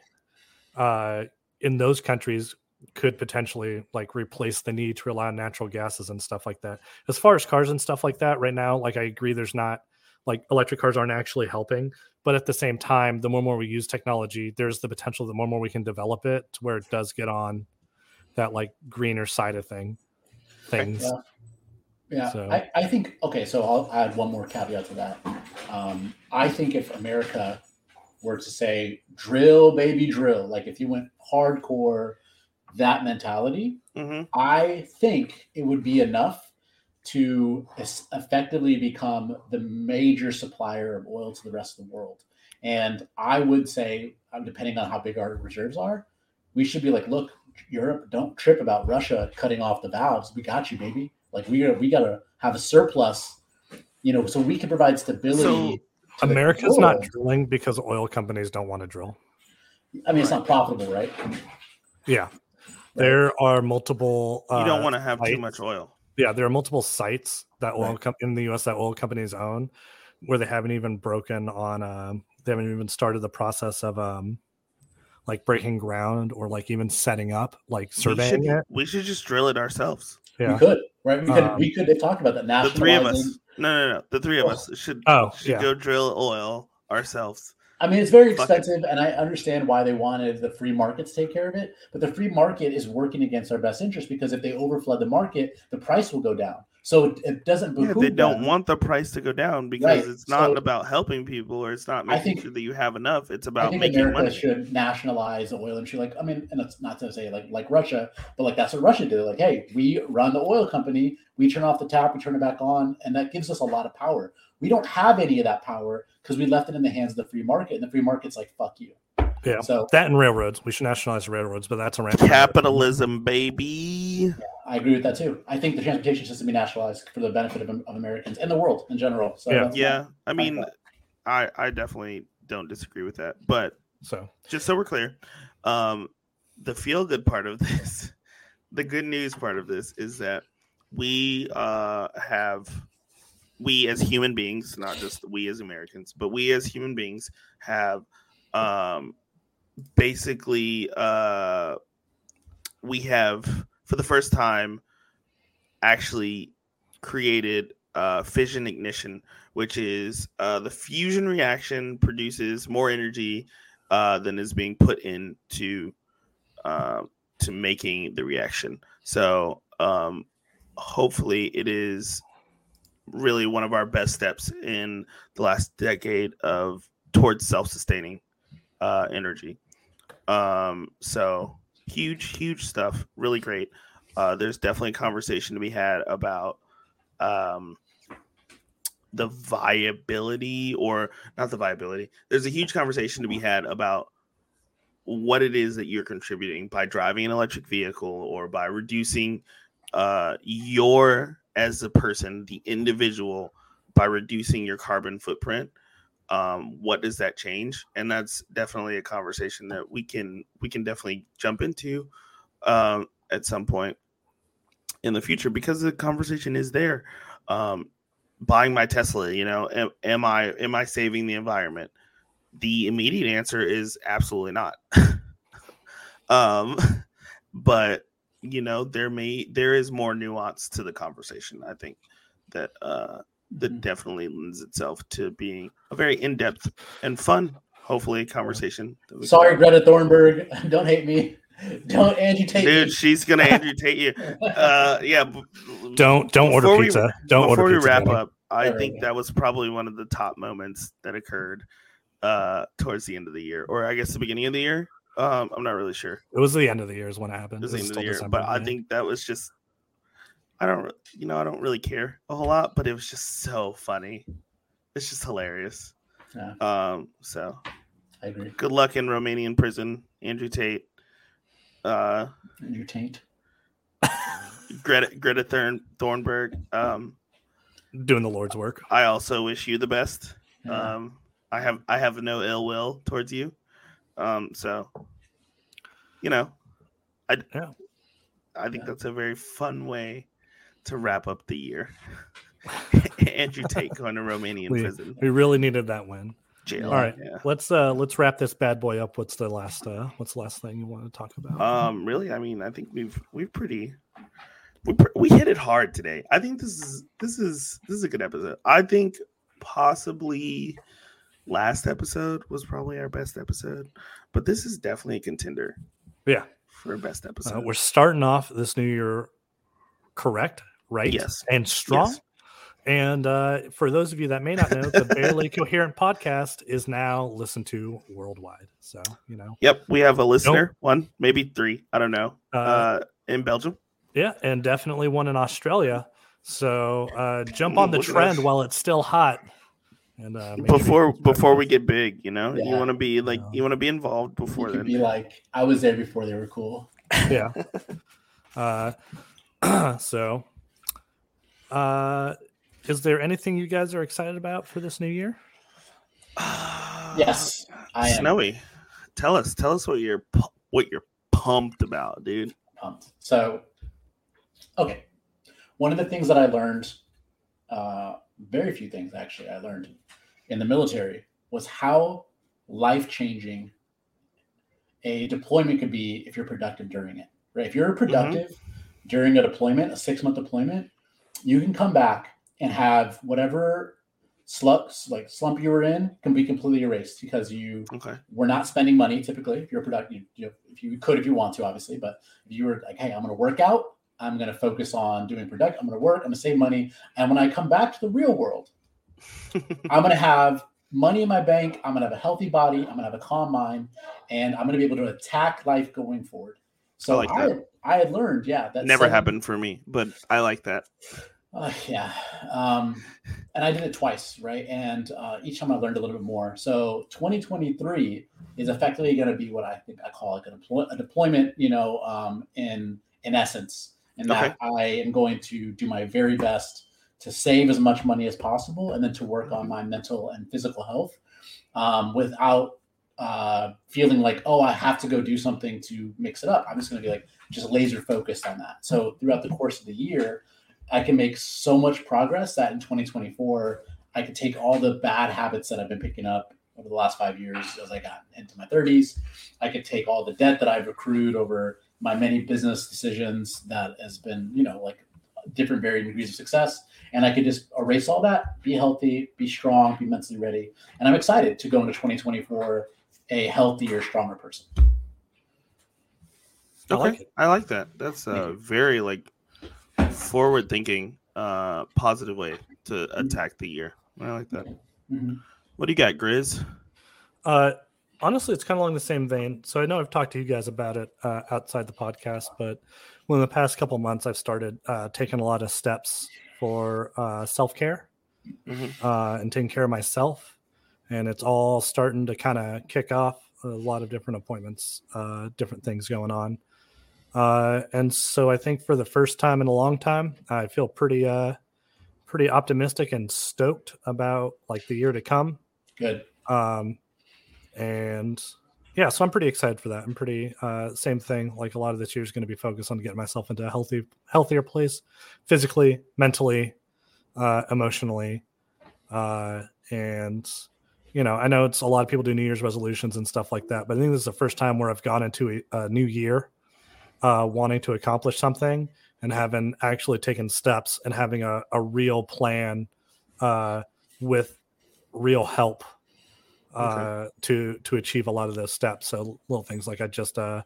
uh, in those countries could potentially like replace the need to rely on natural gases and stuff like that. As far as cars and stuff like that, right now, like I agree, there's not like electric cars aren't actually helping, but at the same time, the more and more we use technology, there's the potential the more and more we can develop it to where it does get on that like greener side of thing things. Yeah. Yeah, So- I, I think okay. So I'll add one more caveat to that. Um, I think if America were to say drill, baby, drill, like if you went hardcore, that mentality, Mhm. I think it would be enough to es- effectively become the major supplier of oil to the rest of the world. And I would say, um, depending on how big our reserves are, we should be like, look, Europe, don't trip about Russia cutting off the valves. We got you, baby. Like we gotta, we gotta have a surplus, you know, so we can provide stability. So, to America's not drilling because oil companies don't want to drill. I mean, it's not profitable, right? Yeah. There are multiple. you don't uh, want to have too much oil. Yeah, there are multiple sites that oil Right. com- in the U.S. that oil companies own, where they haven't even broken on. Um, they haven't even started the process of um, like breaking ground or like even setting up, like We surveying should, it. we should just drill it ourselves. Yeah. We could, right? We could, Um, we could. They've talked about that. The three of us. No, no, no. The three of Oh. us should, Oh, should yeah. go drill oil ourselves. I mean, it's very expensive, and I understand why they wanted the free market to take care of it. But the free market is working against our best interest because if they overflood the market, the price will go down. So it, doesn't Yeah, they don't them. want the price to go down because Right, it's not so- about helping people or it's not making think- sure that you have enough. It's about making America money. should nationalize the oil industry. Like, I mean, and it's not to say like like Russia, but like that's what Russia did. Like, hey, we run the oil company, we turn off the tap, we turn it back on, and that gives us a lot of power. We don't have any of that power because we left it in the hands of the free market, and the free market's like, fuck you. Yeah. So That and railroads. We should nationalize railroads, but that's a rant. Capitalism, baby. Yeah, I agree with that too. I think the transportation system be nationalized for the benefit of, of Americans and the world in general. So Yeah. Yeah, I mean. I I definitely don't disagree with that. But So just so we're clear, um, the feel good part of this, the good news part of this is that we uh, have, we as human beings, not just we as Americans, but we as human beings have um, basically, uh, we have for the first time actually created uh, fission ignition, which is uh, the fusion reaction produces more energy uh, than is being put into uh, to making the reaction. So um, hopefully, it is really one of our best steps in the last decade of towards self-sustaining uh, energy. Um, so huge, huge stuff. Really great. Uh, there's definitely a conversation to be had about um, the viability, or not the viability. There's a huge conversation to be had about what it is that you're contributing by driving an electric vehicle or by reducing uh, your as a person, the individual, by reducing your carbon footprint um, what does that change? And that's definitely a conversation that we can we can definitely jump into um, at some point in the future because the conversation is there um, buying my tesla you know am, am i am i saving the environment? The immediate answer is absolutely not. Um but you know there may there is more nuance to the conversation i think that uh that Mhm. definitely lends itself to being a very in-depth and fun hopefully conversation that we can Sorry. Greta Thornburg. Don't hate me. Don't agitate dude me. she's gonna amputate you uh yeah Don't don't order we- pizza. don't order pizza. before order we pizza. wrap Danny. up i There think go. that was probably one of the top moments that occurred uh towards the end of the year or i guess the beginning of the year um i'm not really sure It was the end of the year is when it happened. it was the end of the year December, but i think that was just i don't you know i don't really care a whole lot but it was just so funny it's just hilarious Yeah. um so I agree. good luck in romanian prison andrew tate uh Your taint. greta greta Thorn, thornburg um doing the Lord's work. i also wish you the best Yeah. Um, I have I have no ill will towards you. Um, so you know, I Yeah. I think Yeah. that's a very fun way to wrap up the year. Andrew Tate going to Romanian We- prison We really needed that win. jail. All right. Yeah. Let's uh let's wrap this bad boy up. What's the last uh what's the last thing you want to talk about? Um, really, I mean, I think we've we've pretty we we hit it hard today. I think this is this is this is a good episode. I think possibly last episode was probably our best episode, but this is definitely a contender. Yeah. for best Uh, episode. we're starting off this new year correct, right? Yes. And strong. Yes. And uh, for those of you that may not know, the Barely Coherent podcast is now listened to worldwide. So, you know, Yep, we have a listener, one, maybe three, I don't know, uh, uh, in Belgium. yeah, and definitely one in Australia. So uh, jump on the trend while it's still hot. And uh, make Before before we get big, you know, you want to be like you want to be involved before could then. be like, I was there before they were cool. yeah. Uh, so, uh, is there anything you guys are excited about for this new year? Yes, I am Snowy, tell us, tell us what you're pu- what you're pumped about, dude. pumped. So, okay, one of the things that I learned, uh, very few things actually, I learned in the military was how life changing a deployment could be if you're productive during it. Right? If you're productive during a deployment, a six month deployment, you can come back and have whatever slumps like slump you were in can be completely erased because you Okay, we're not spending money typically. If you're productive you know, if you could if you want to obviously but if you were like hey i'm going to work out. I'm going to focus on doing product. I'm going to work. I'm going to save money. And when i come back to the real world i'm going to have money in my bank. I'm going to have a healthy body. I'm going to have a calm mind. And i'm going to be able to attack life going forward. So I like I, that. I, had learned yeah that never seven- happened for me, but I like that. uh, yeah. Um, and I did it twice, right? And uh, each time I learned a little bit more. So 2023 is effectively going to be what I think I call like a, deploy- a deployment, you know, um, in in essence. And that I am going to do my very best to save as much money as possible and then to work on my mental and physical health um, without uh, feeling like, oh, I have to go do something to mix it up. I'm just going to be like just laser focused on that. So throughout the course of the year, I can make so much progress that in 2024, I could take all the bad habits that I've been picking up over the last five years as I got into my 30s. I could take all the debt that I've accrued over my many business decisions that has been, you know, like different varying degrees of success. And I could just erase all that, be healthy, be strong, be mentally ready. And I'm excited to go into 2024 a healthier, stronger person. I like it. I like that. That's a very like forward thinking, uh, positive way to Mm-hmm. attack the year. I like that. Mhm. What do you got, Grizz? Uh, honestly, it's kind of along the same vein. So I know I've talked to you guys about it uh, outside the podcast, but in the past couple months, I've started uh, taking a lot of steps for uh, self care Mhm. uh, and taking care of myself. And it's all starting to kind of kick off a lot of different appointments, uh, different things going on. Uh, and so I think for the first time in a long time, I feel pretty, uh, pretty optimistic and stoked about like the year to come. Good. Um, and yeah, so I'm pretty excited for that. I'm pretty uh, same thing. Like a lot of this year is going to be focused on getting myself into a healthy, healthier place, physically, mentally, uh, emotionally, uh, and you know, I know it's a lot of people do New Year's resolutions and stuff like that, but I think this is the first time where I've gone into a, a new year uh, wanting to accomplish something and having actually taken steps and having a, a real plan uh, with real help uh, to to achieve a lot of those steps. So little things like I just uh,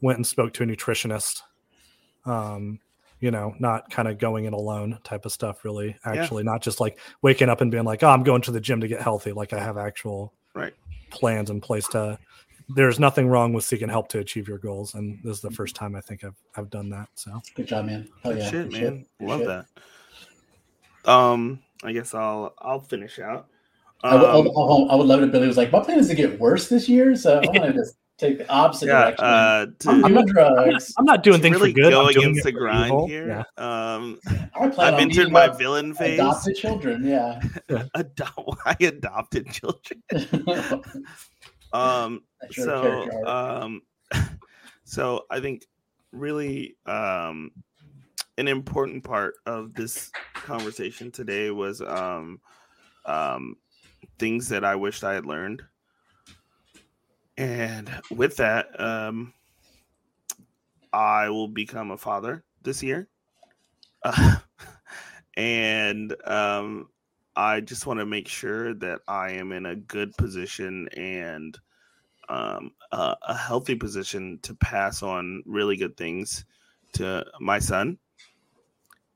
went and spoke to a nutritionist. Um, you know, not kind of going in alone type of stuff. Really, actually, not just like waking up and being like, "Oh, I'm going to the gym to get healthy." Like I have actual Right. plans in place to. There's nothing wrong with seeking help to achieve your goals, and this is the first time I think I've I've done that. So Good job, man. Oh yeah. shit, Good man. Good Love shit. that. Um, I guess I'll I'll finish out. I would, I Um, would- I would love it. if Billy was like, my plan is to get worse this year, so I want to just take the opposite yeah, direction. uh, to, I'm doing I'm not, drugs. I'm not doing to things really for good. go I'm doing against the grind evil. here. Yeah. Um, I plan I've entered my villain phase. adopted children. Yeah. Adopt, why adopted children? Um, That's so um so i think really um an important part of this conversation today was um um things that i wished i had learned and with that um i will become a father this year uh, and um i just want to make sure that i am in a good position and um, a, a healthy position to pass on really good things to my son.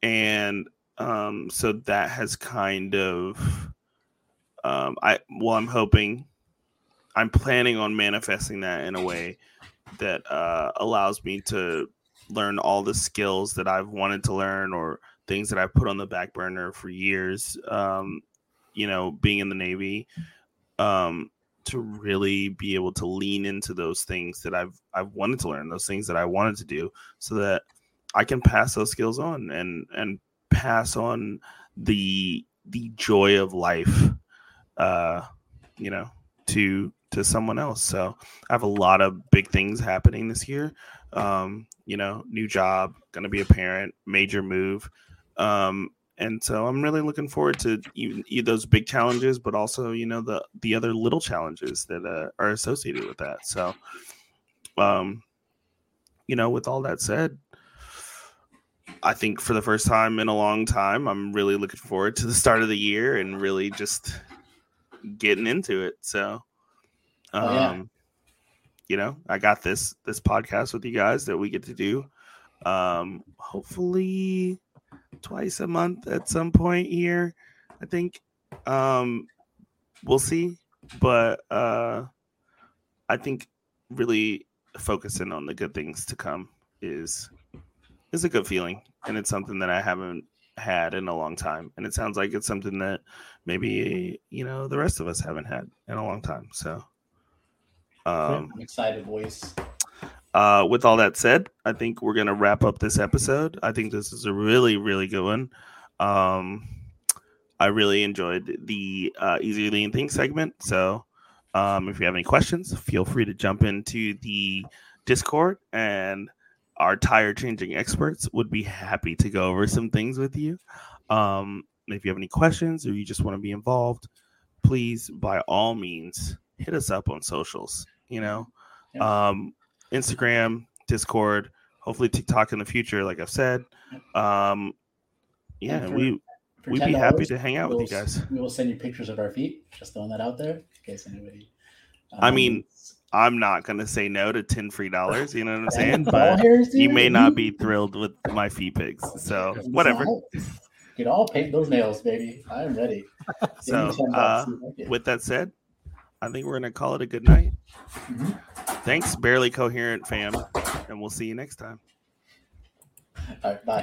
And um, so that has kind of, um, I well, I'm hoping, I'm planning on manifesting that in a way that uh, allows me to learn all the skills that I've wanted to learn or things that I've put on the back burner for years. Um, you know, being in the Navy. Um, to really be able to lean into those things that I've I've wanted to learn, those things that I wanted to do, so that I can pass those skills on and and pass on the the joy of life, uh, you know, to to someone else. So I have a lot of big things happening this year. Um, you know, new job, gonna be a parent, major move. Um, and so I'm really looking forward to even, even those big challenges, but also you know the the other little challenges that uh, are associated with that. So, um, you know, with all that said, I think for the first time in a long time, I'm really looking forward to the start of the year and really just getting into it. So, um, Oh, yeah. you know, I got this this podcast with you guys that we get to do. Um, hopefully twice a month at some point here. I think um we'll see, but uh I think really focusing on the good things to come is is a good feeling and it's something that I haven't had in a long time and it sounds like it's something that maybe you know the rest of us haven't had in a long time so um I'm excited, boys. uh, with all that said, I think we're gonna wrap up this episode. I think this is a really, really good one. Um, I really enjoyed the uh, Easy Lean Think segment. So, um, if you have any questions, feel free to jump into the Discord, and our tire changing experts would be happy to go over some things with you. Um, if you have any questions or you just want to be involved, please, by all means, hit us up on socials. You know, um, Instagram, Discord, hopefully TikTok in the future, like I've said. Um, yeah, for- we For we'd be happy to hang out with you guys. We will send you pictures of our feet. Just throwing that out there in case anybody. I um, mean, I'm not gonna say no to ten free dollars. You know what I'm saying? But you may not be thrilled with my fee pics. So whatever. Get all paint those nails, baby. I'm ready. So uh, see if I get it. with that said, I think we're gonna call it a good night. Mhm. Thanks, barely coherent fam, and we'll see you next time. All right, bye.